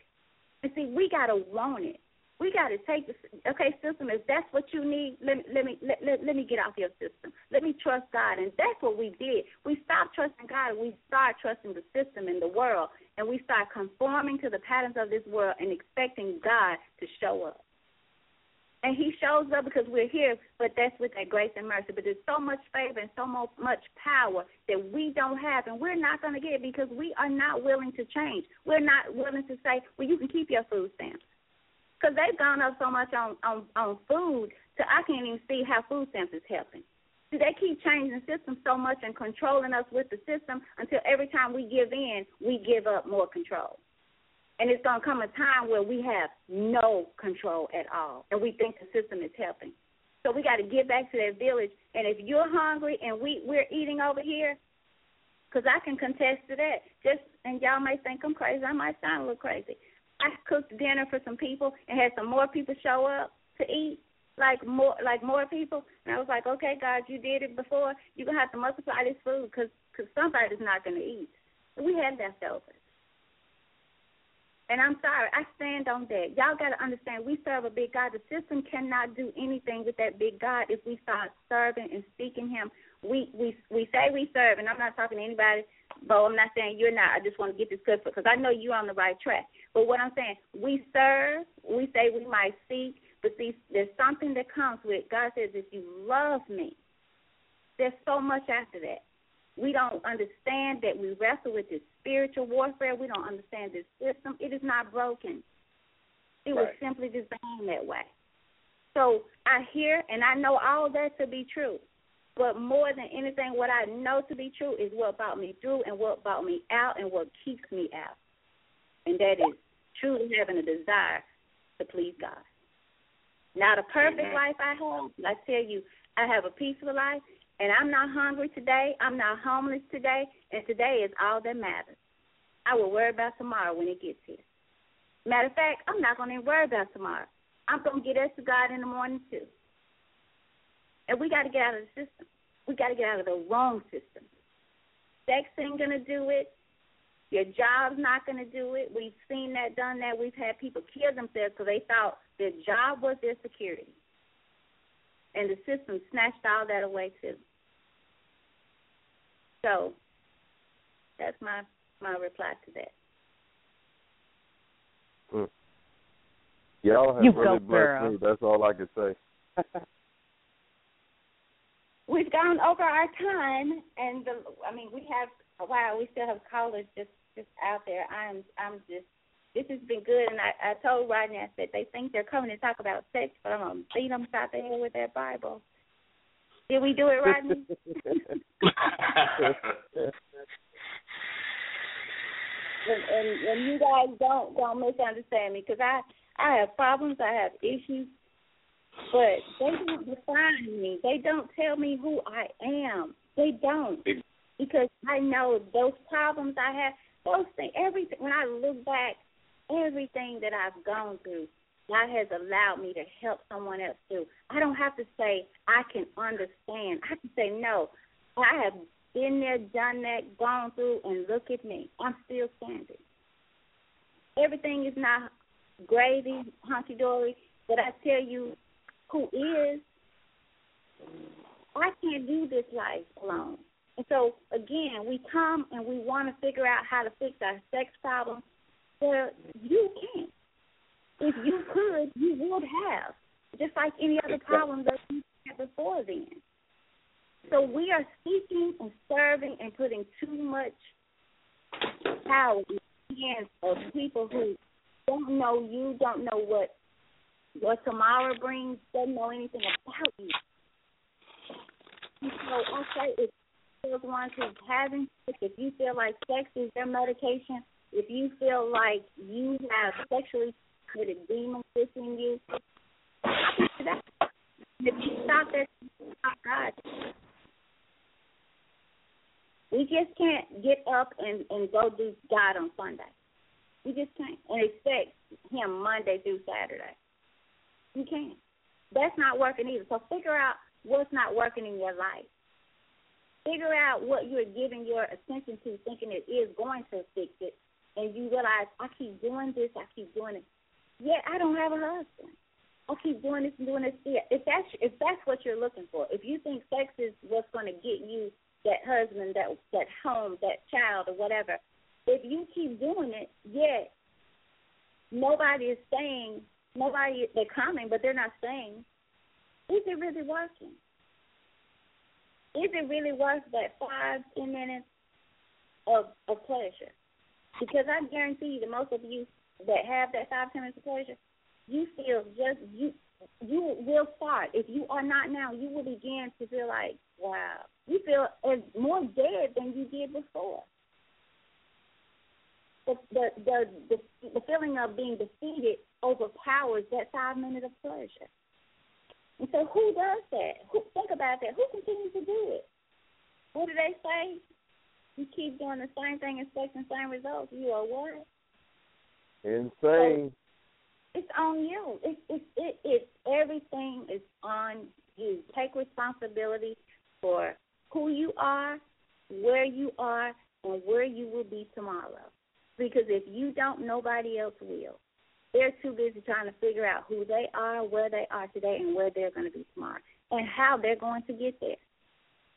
Speaker 1: And see, we gotta want it we got to take the okay system. If that's what you need, let me let me let, let, let me get off your system. Let me trust God, and that's what we did. We stopped trusting God, and we started trusting the system in the world, and we start conforming to the patterns of this world and expecting God to show up. And He shows up because we're here, but that's with that grace and mercy. But there's so much favor and so much power that we don't have, and we're not going to get because we are not willing to change. We're not willing to say, "Well, you can keep your food stamps." because they've gone up so much on on on food to I can't even see how food stamps is helping. See, they keep changing the system so much and controlling us with the system until every time we give in, we give up more control. And it's going to come a time where we have no control at all, and we think the system is helping. So we got to get back to that village. And if you're hungry and we we're eating over here, because I can contest to that. Just and y'all may think I'm crazy. I might sound a little crazy. I cooked dinner for some people and had some more people show up to eat, like more like more people. And I was like, okay, God, you did it before. You're gonna have to multiply this food because cause somebody's not gonna eat. We had leftovers. And I'm sorry, I stand on that. Y'all got to understand, we serve a big God. The system cannot do anything with that big God if we start serving and seeking Him. We we we say we serve, and I'm not talking to anybody Bo, I'm not saying you're not. I just want to get this clear because I know you're on the right track. But what I'm saying, we serve, we say we might seek, but see, there's something that comes with God says, if you love me, there's so much after that. We don't understand that we wrestle with this spiritual warfare. We don't understand this system. It is not broken. It right. was simply designed that way. So I hear and I know all that to be true. But more than anything, what I know to be true is what brought me through and what brought me out and what keeps me out. And that is truly having a desire to please God. Now, the perfect Amen. life I have, I tell you, I have a peaceful life, and I'm not hungry today. I'm not homeless today, and today is all that matters. I will worry about tomorrow when it gets here. Matter of fact, I'm not going to worry about tomorrow. I'm going to get us to God in the morning, too. And we got to get out of the system. We got to get out of the wrong system. Sex ain't going to do it. Your job's not going to do it. We've seen that, done that. We've had people kill themselves because they thought their job was their security. And the system snatched all that away, too. So that's my my reply to that.
Speaker 2: Mm. Y'all have you really blessed me. That's all I can say. <laughs>
Speaker 1: We've gone over our time, and the, I mean, we have a while. We still have callers just just out there. I'm I'm just this has been good, and I I told Rodney I said they think they're coming to talk about sex, but I'm gonna beat them out there with that Bible. Did we do it, Rodney? <laughs> and, and and you guys don't don't misunderstand me because I I have problems, I have issues, but they don't define me. They don't tell me who I am. They don't. Because I know those problems I have, those things, everything. When I look back, everything that I've gone through, God has allowed me to help someone else through. I don't have to say I can understand. I can say no. I have been there, done that, gone through, and look at me. I'm still standing. Everything is not gravy, hunky dory, but I tell you who is, I can't do this life alone. And so again, we come and we want to figure out how to fix our sex problem. Well, you can't. If you could, you would have, just like any other problem that you had before then. So we are seeking and serving and putting too much power in the hands of people who don't know you, don't know what what tomorrow brings, doesn't know anything about you. And so I say if those ones who haven't if you feel like sex is their medication, if you feel like you have sexually transmitted demons within you, if you stop that, stop God. We just can't get up and and go do God on Sunday. We just can't and expect Him Monday through Saturday. You can't. That's not working either. So figure out what's not working in your life. Figure out what you're giving your attention to, thinking it is going to fix it, and you realize I keep doing this, I keep doing it. Yeah, I don't have a husband. I keep doing this and doing this. Yeah, if that's if that's what you're looking for, if you think sex is what's going to get you that husband, that that home, that child, or whatever, if you keep doing it, yet nobody is saying, nobody they're coming, but they're not saying, is it really working? Is it really worth that five, ten minutes of of pleasure? Because I guarantee you, that most of you that have that five, ten minutes of pleasure, you feel just you you will start. If you are not now, you will begin to feel like, wow, you feel as more dead than you did before. The the the the, the feeling of being defeated overpowers that five minutes of pleasure. And so, who does that? Who think about that? Who continues to do it? What do they say? You keep doing the same thing, and expecting the same results. You are what?
Speaker 2: Insane. So,
Speaker 1: it's on you. It's it's it, it's everything is on you. Take responsibility for who you are, where you are, and where you will be tomorrow. Because if you don't, nobody else will. They're too busy trying to figure out who they are, where they are today, and where they're going to be tomorrow, and how they're going to get there.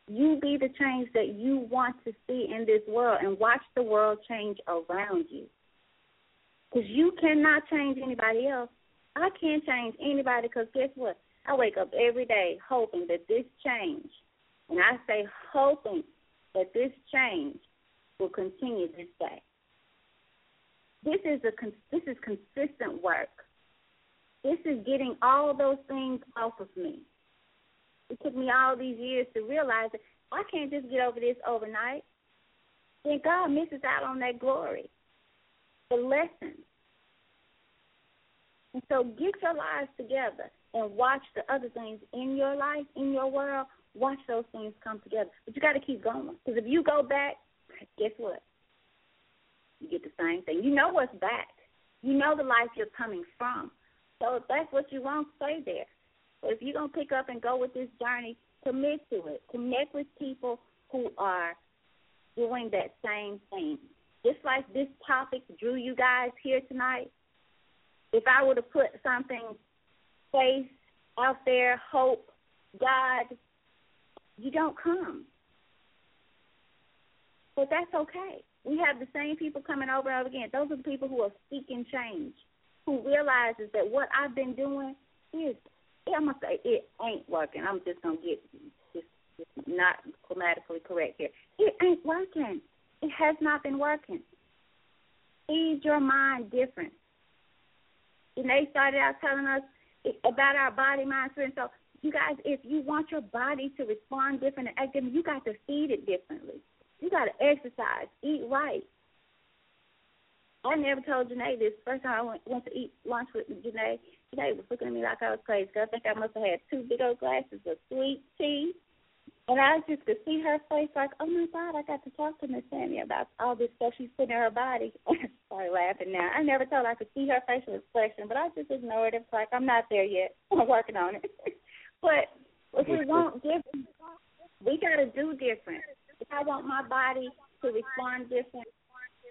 Speaker 1: You be the change that you want to see in this world, and watch the world change around you. Because you cannot change anybody else. I can't change anybody because guess what? I wake up every day hoping that this change, and I say hoping that this change will continue this day. This is a this is consistent work. This is getting all those things off of me. It took me all these years to realize that I can't just get over this overnight. Then God misses out on that glory, the lessons. And so get your lives together and watch the other things in your life, in your world. Watch those things come together. But you got to keep going. Because if you go back, guess what? You get the same thing. You know what's back. You know the life you're coming from. So if that's what you want, stay there. But if you're gonna pick up and go with this journey, commit to it. Connect with people who are doing that same thing. Just like this topic drew you guys here tonight. If I were to put something faith out there, hope, God, you don't come. But that's okay. We have the same people coming over and over again. Those are the people who are seeking change, who realizes that what I've been doing is, I'm gonna say it ain't working. I'm just gonna get just, just not grammatically correct here. It ain't working. It has not been working. Feed your mind different. And they started out telling us about our body, mind, spirit. So you guys, if you want your body to respond different and act different, you got to feed it differently. You got to exercise, eat right. I never told Janae this. First time I went, went to eat lunch with Janae, Janae was looking at me like I was crazy. Cause I think I must have had two big old glasses of sweet tea And I just could see her face like, oh my God, I got to talk to Miss Sammy about all this stuff she's putting in her body. <laughs> Sorry, laughing now. I never thought I could see her facial expression, but I just ignored it. It's like, I'm not there yet. <laughs> I'm working on it. <laughs> but if we want different, we got to do different. I want my body to respond different,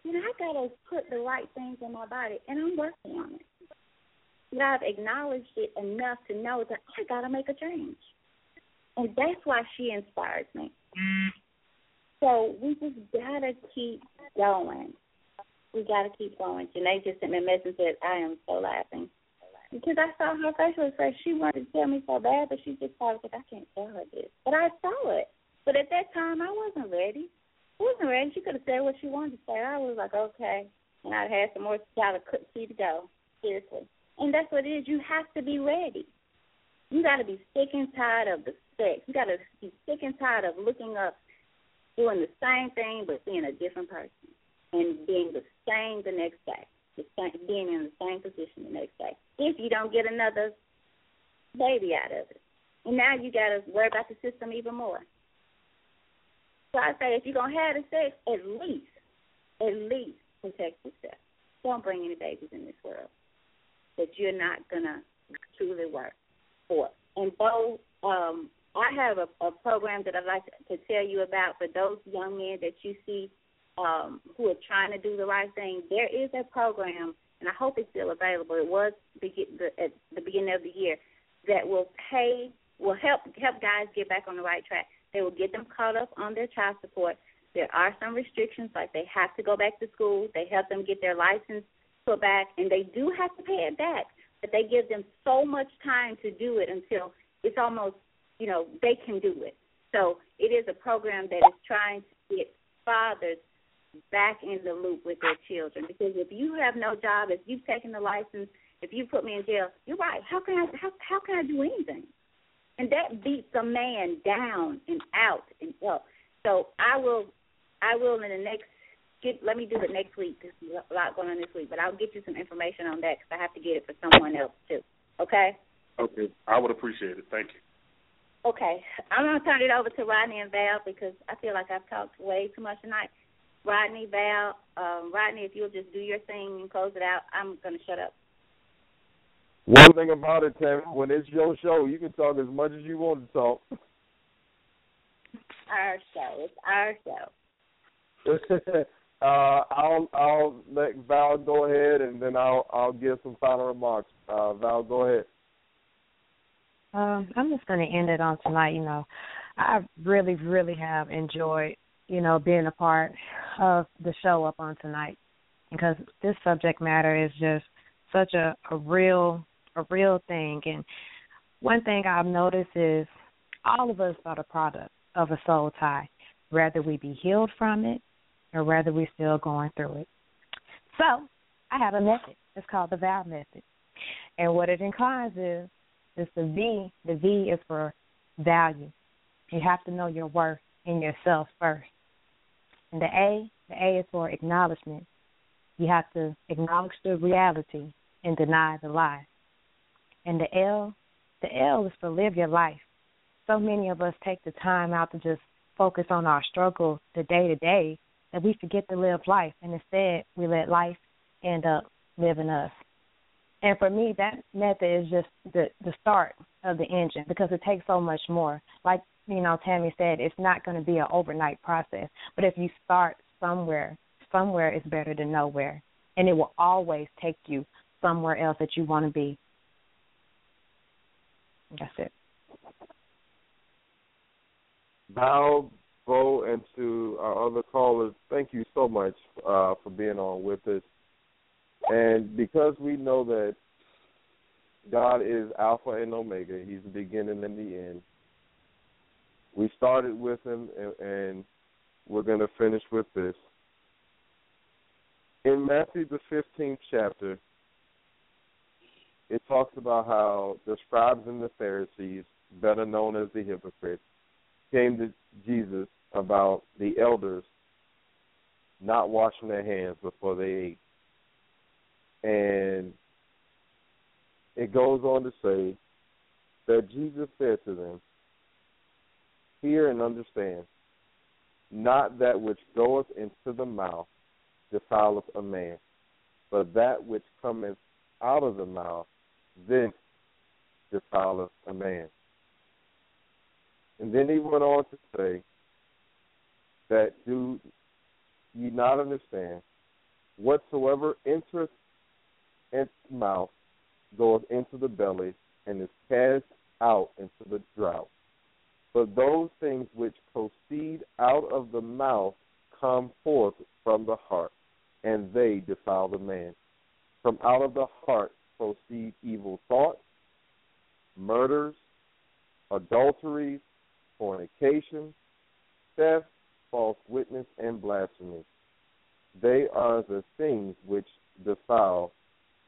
Speaker 1: then I got to put the right things in my body, and I'm working on it. But I've acknowledged it enough to know that I got to make a change. And that's why she inspires me. So we just gotta keep going. We gotta keep going. Janae just sent me a message said, I am so laughing. Because I saw her facial expression. She wanted to tell me so bad, but she just thought, like, I can't tell her this. But I saw it. But at that time, I wasn't ready. I wasn't ready. She could have said what she wanted to say. I was like, okay. And I'd had some more child see to go. Seriously. And that's what it is. You have to be ready. You got to be sick and tired of the sex. You got to be sick and tired of looking up, doing the same thing but being a different person, and being the same the next day, the same, being in the same position the next day. If you don't get another baby out of it, and now you got to worry about the system even more. So I say, if you're gonna have the sex, at least, at least protect yourself. Don't bring any babies in this world that you're not gonna truly work for. And both um, I have a, a program that I'd like to, tell you about for those young men that you see um, who are trying to do the right thing. There is a program, and I hope it's still available. It was begin, the, at the beginning of the year that will pay, will help help guys get back on the right track. They will get them caught up on their child support. There are some restrictions, like they have to go back to school. They help them get their license put back, and they do have to pay it back. But they give them so much time to do it until it's almost you know, they can do it. So it is a program that is trying to get fathers back in the loop with their children. Because if you have no job, if you've taken the license, if you put me in jail, you're right. How can I how how can I do anything? And that beats a man down and out and up. So I will I will in the next get let me do it next week. There's a lot going on this week, but I'll get you some information on that because I have to get it for someone else too. Okay.
Speaker 7: Okay, I would appreciate it. Thank you.
Speaker 1: Okay, I'm gonna turn it over to Rodney and Val because I feel like I've talked way too much tonight. Rodney, Val, um, Rodney, if you'll just do your thing and close it out, I'm gonna shut up.
Speaker 2: One thing about it, Tammy, when it's your show, you can talk as much as you want to talk. <laughs>
Speaker 1: Our show. It's our show. <laughs>
Speaker 2: uh, I'll I'll let Val go ahead, and then I'll I'll give some final remarks. Uh, Val, go ahead.
Speaker 3: Um, I'm just going to end it on tonight. You know, I really, really have enjoyed, you know, being a part of the show up on tonight because this subject matter is just such a, a real, a real thing. And one thing I've noticed is all of us are the product of a soul tie, whether we be healed from it or whether we're still going through it. So I have a method. It's called the vow method. And what it inclines is it's the V. The V is for value. You have to know your worth in yourself first. And the A, the A is for acknowledgement. You have to acknowledge the reality and deny the lie. And the L, the L is for live your life. So many of us take the time out to just focus on our struggle the day to day that we forget to live life and instead we let life end up living us. And for me, that method is just the the start of the engine because it takes so much more. Like you know, Tammy said, it's not going to be an overnight process. But if you start somewhere, somewhere is better than nowhere, and it will always take you somewhere else that you want to be. That's it.
Speaker 2: Val, Bo, and to our other callers, thank you so much uh, for being on with us. And because we know that God is Alpha and Omega, He's the beginning and the end. We started with Him, and, and we're going to finish with this. In Matthew, the 15th chapter, it talks about how the scribes and the Pharisees, better known as the hypocrites, came to Jesus about the elders not washing their hands before they ate. And it goes on to say that Jesus said to them, hear and understand. Not that which goeth into the mouth defileth a man, but that which cometh out of the mouth, this defileth a man. And then he went on to say that do ye not understand whatsoever entereth into mouth goeth into the belly and is cast out into the drought. But those things which proceed out of the mouth come forth from the heart, and they defile the man. From out of the heart proceed evil thoughts, murders, adulteries, fornication, theft, false witness, and blasphemy. They are the things which defile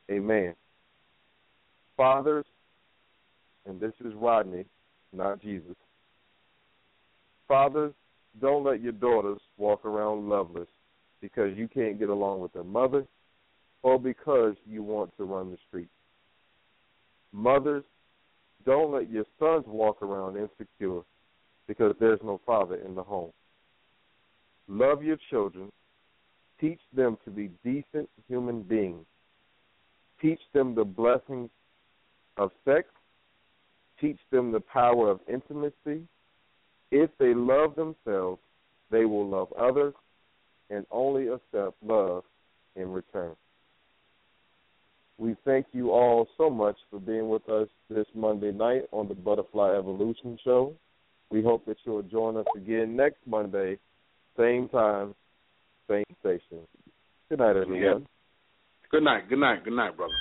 Speaker 2: a man. Fathers, and this is Rodney, not Jesus. Fathers, don't let your daughters walk around loveless because you can't get along with their mother or because you want to run the streets. Mothers, don't let your sons walk around insecure because there's no father in the home. Love your children. Teach them to be decent human beings. Teach them the blessings of sex. Teach them the power of intimacy. If they love themselves, they will love others and only accept love in return. We thank you all so much for being with us this Monday night on the Butterfly Evolution Show. We hope that you'll join us again next Monday, same time, same station. Good night, everyone. Yeah.
Speaker 8: Good night. Good night. Good night, brother.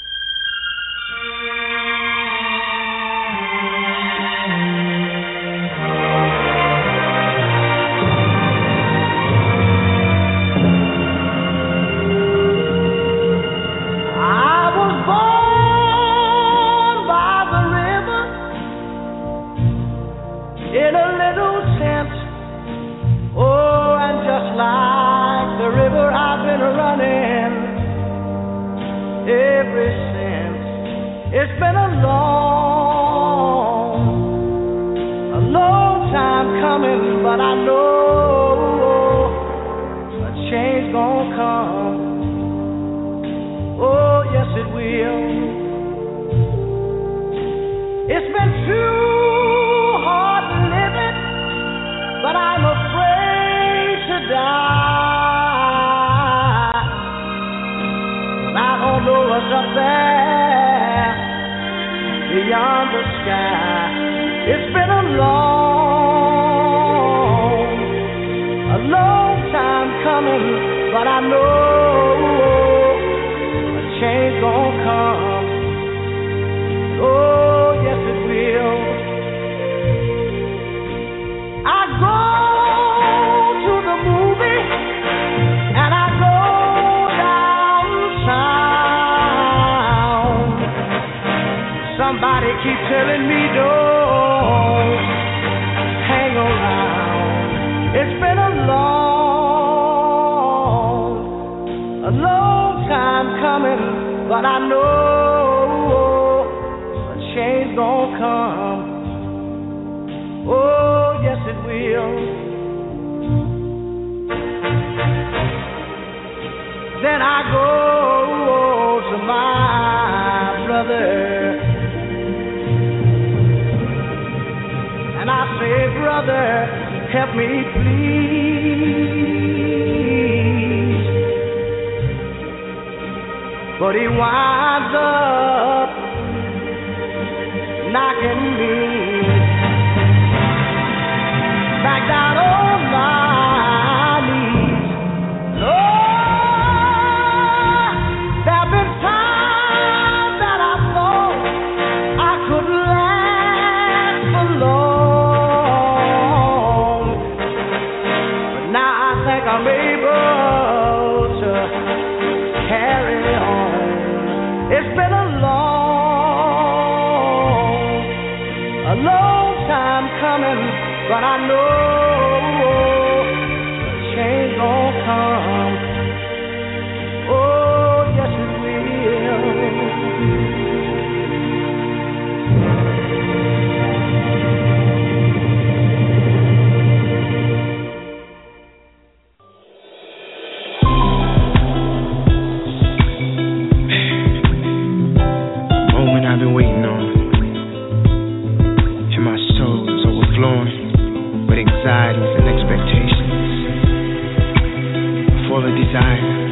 Speaker 9: desire.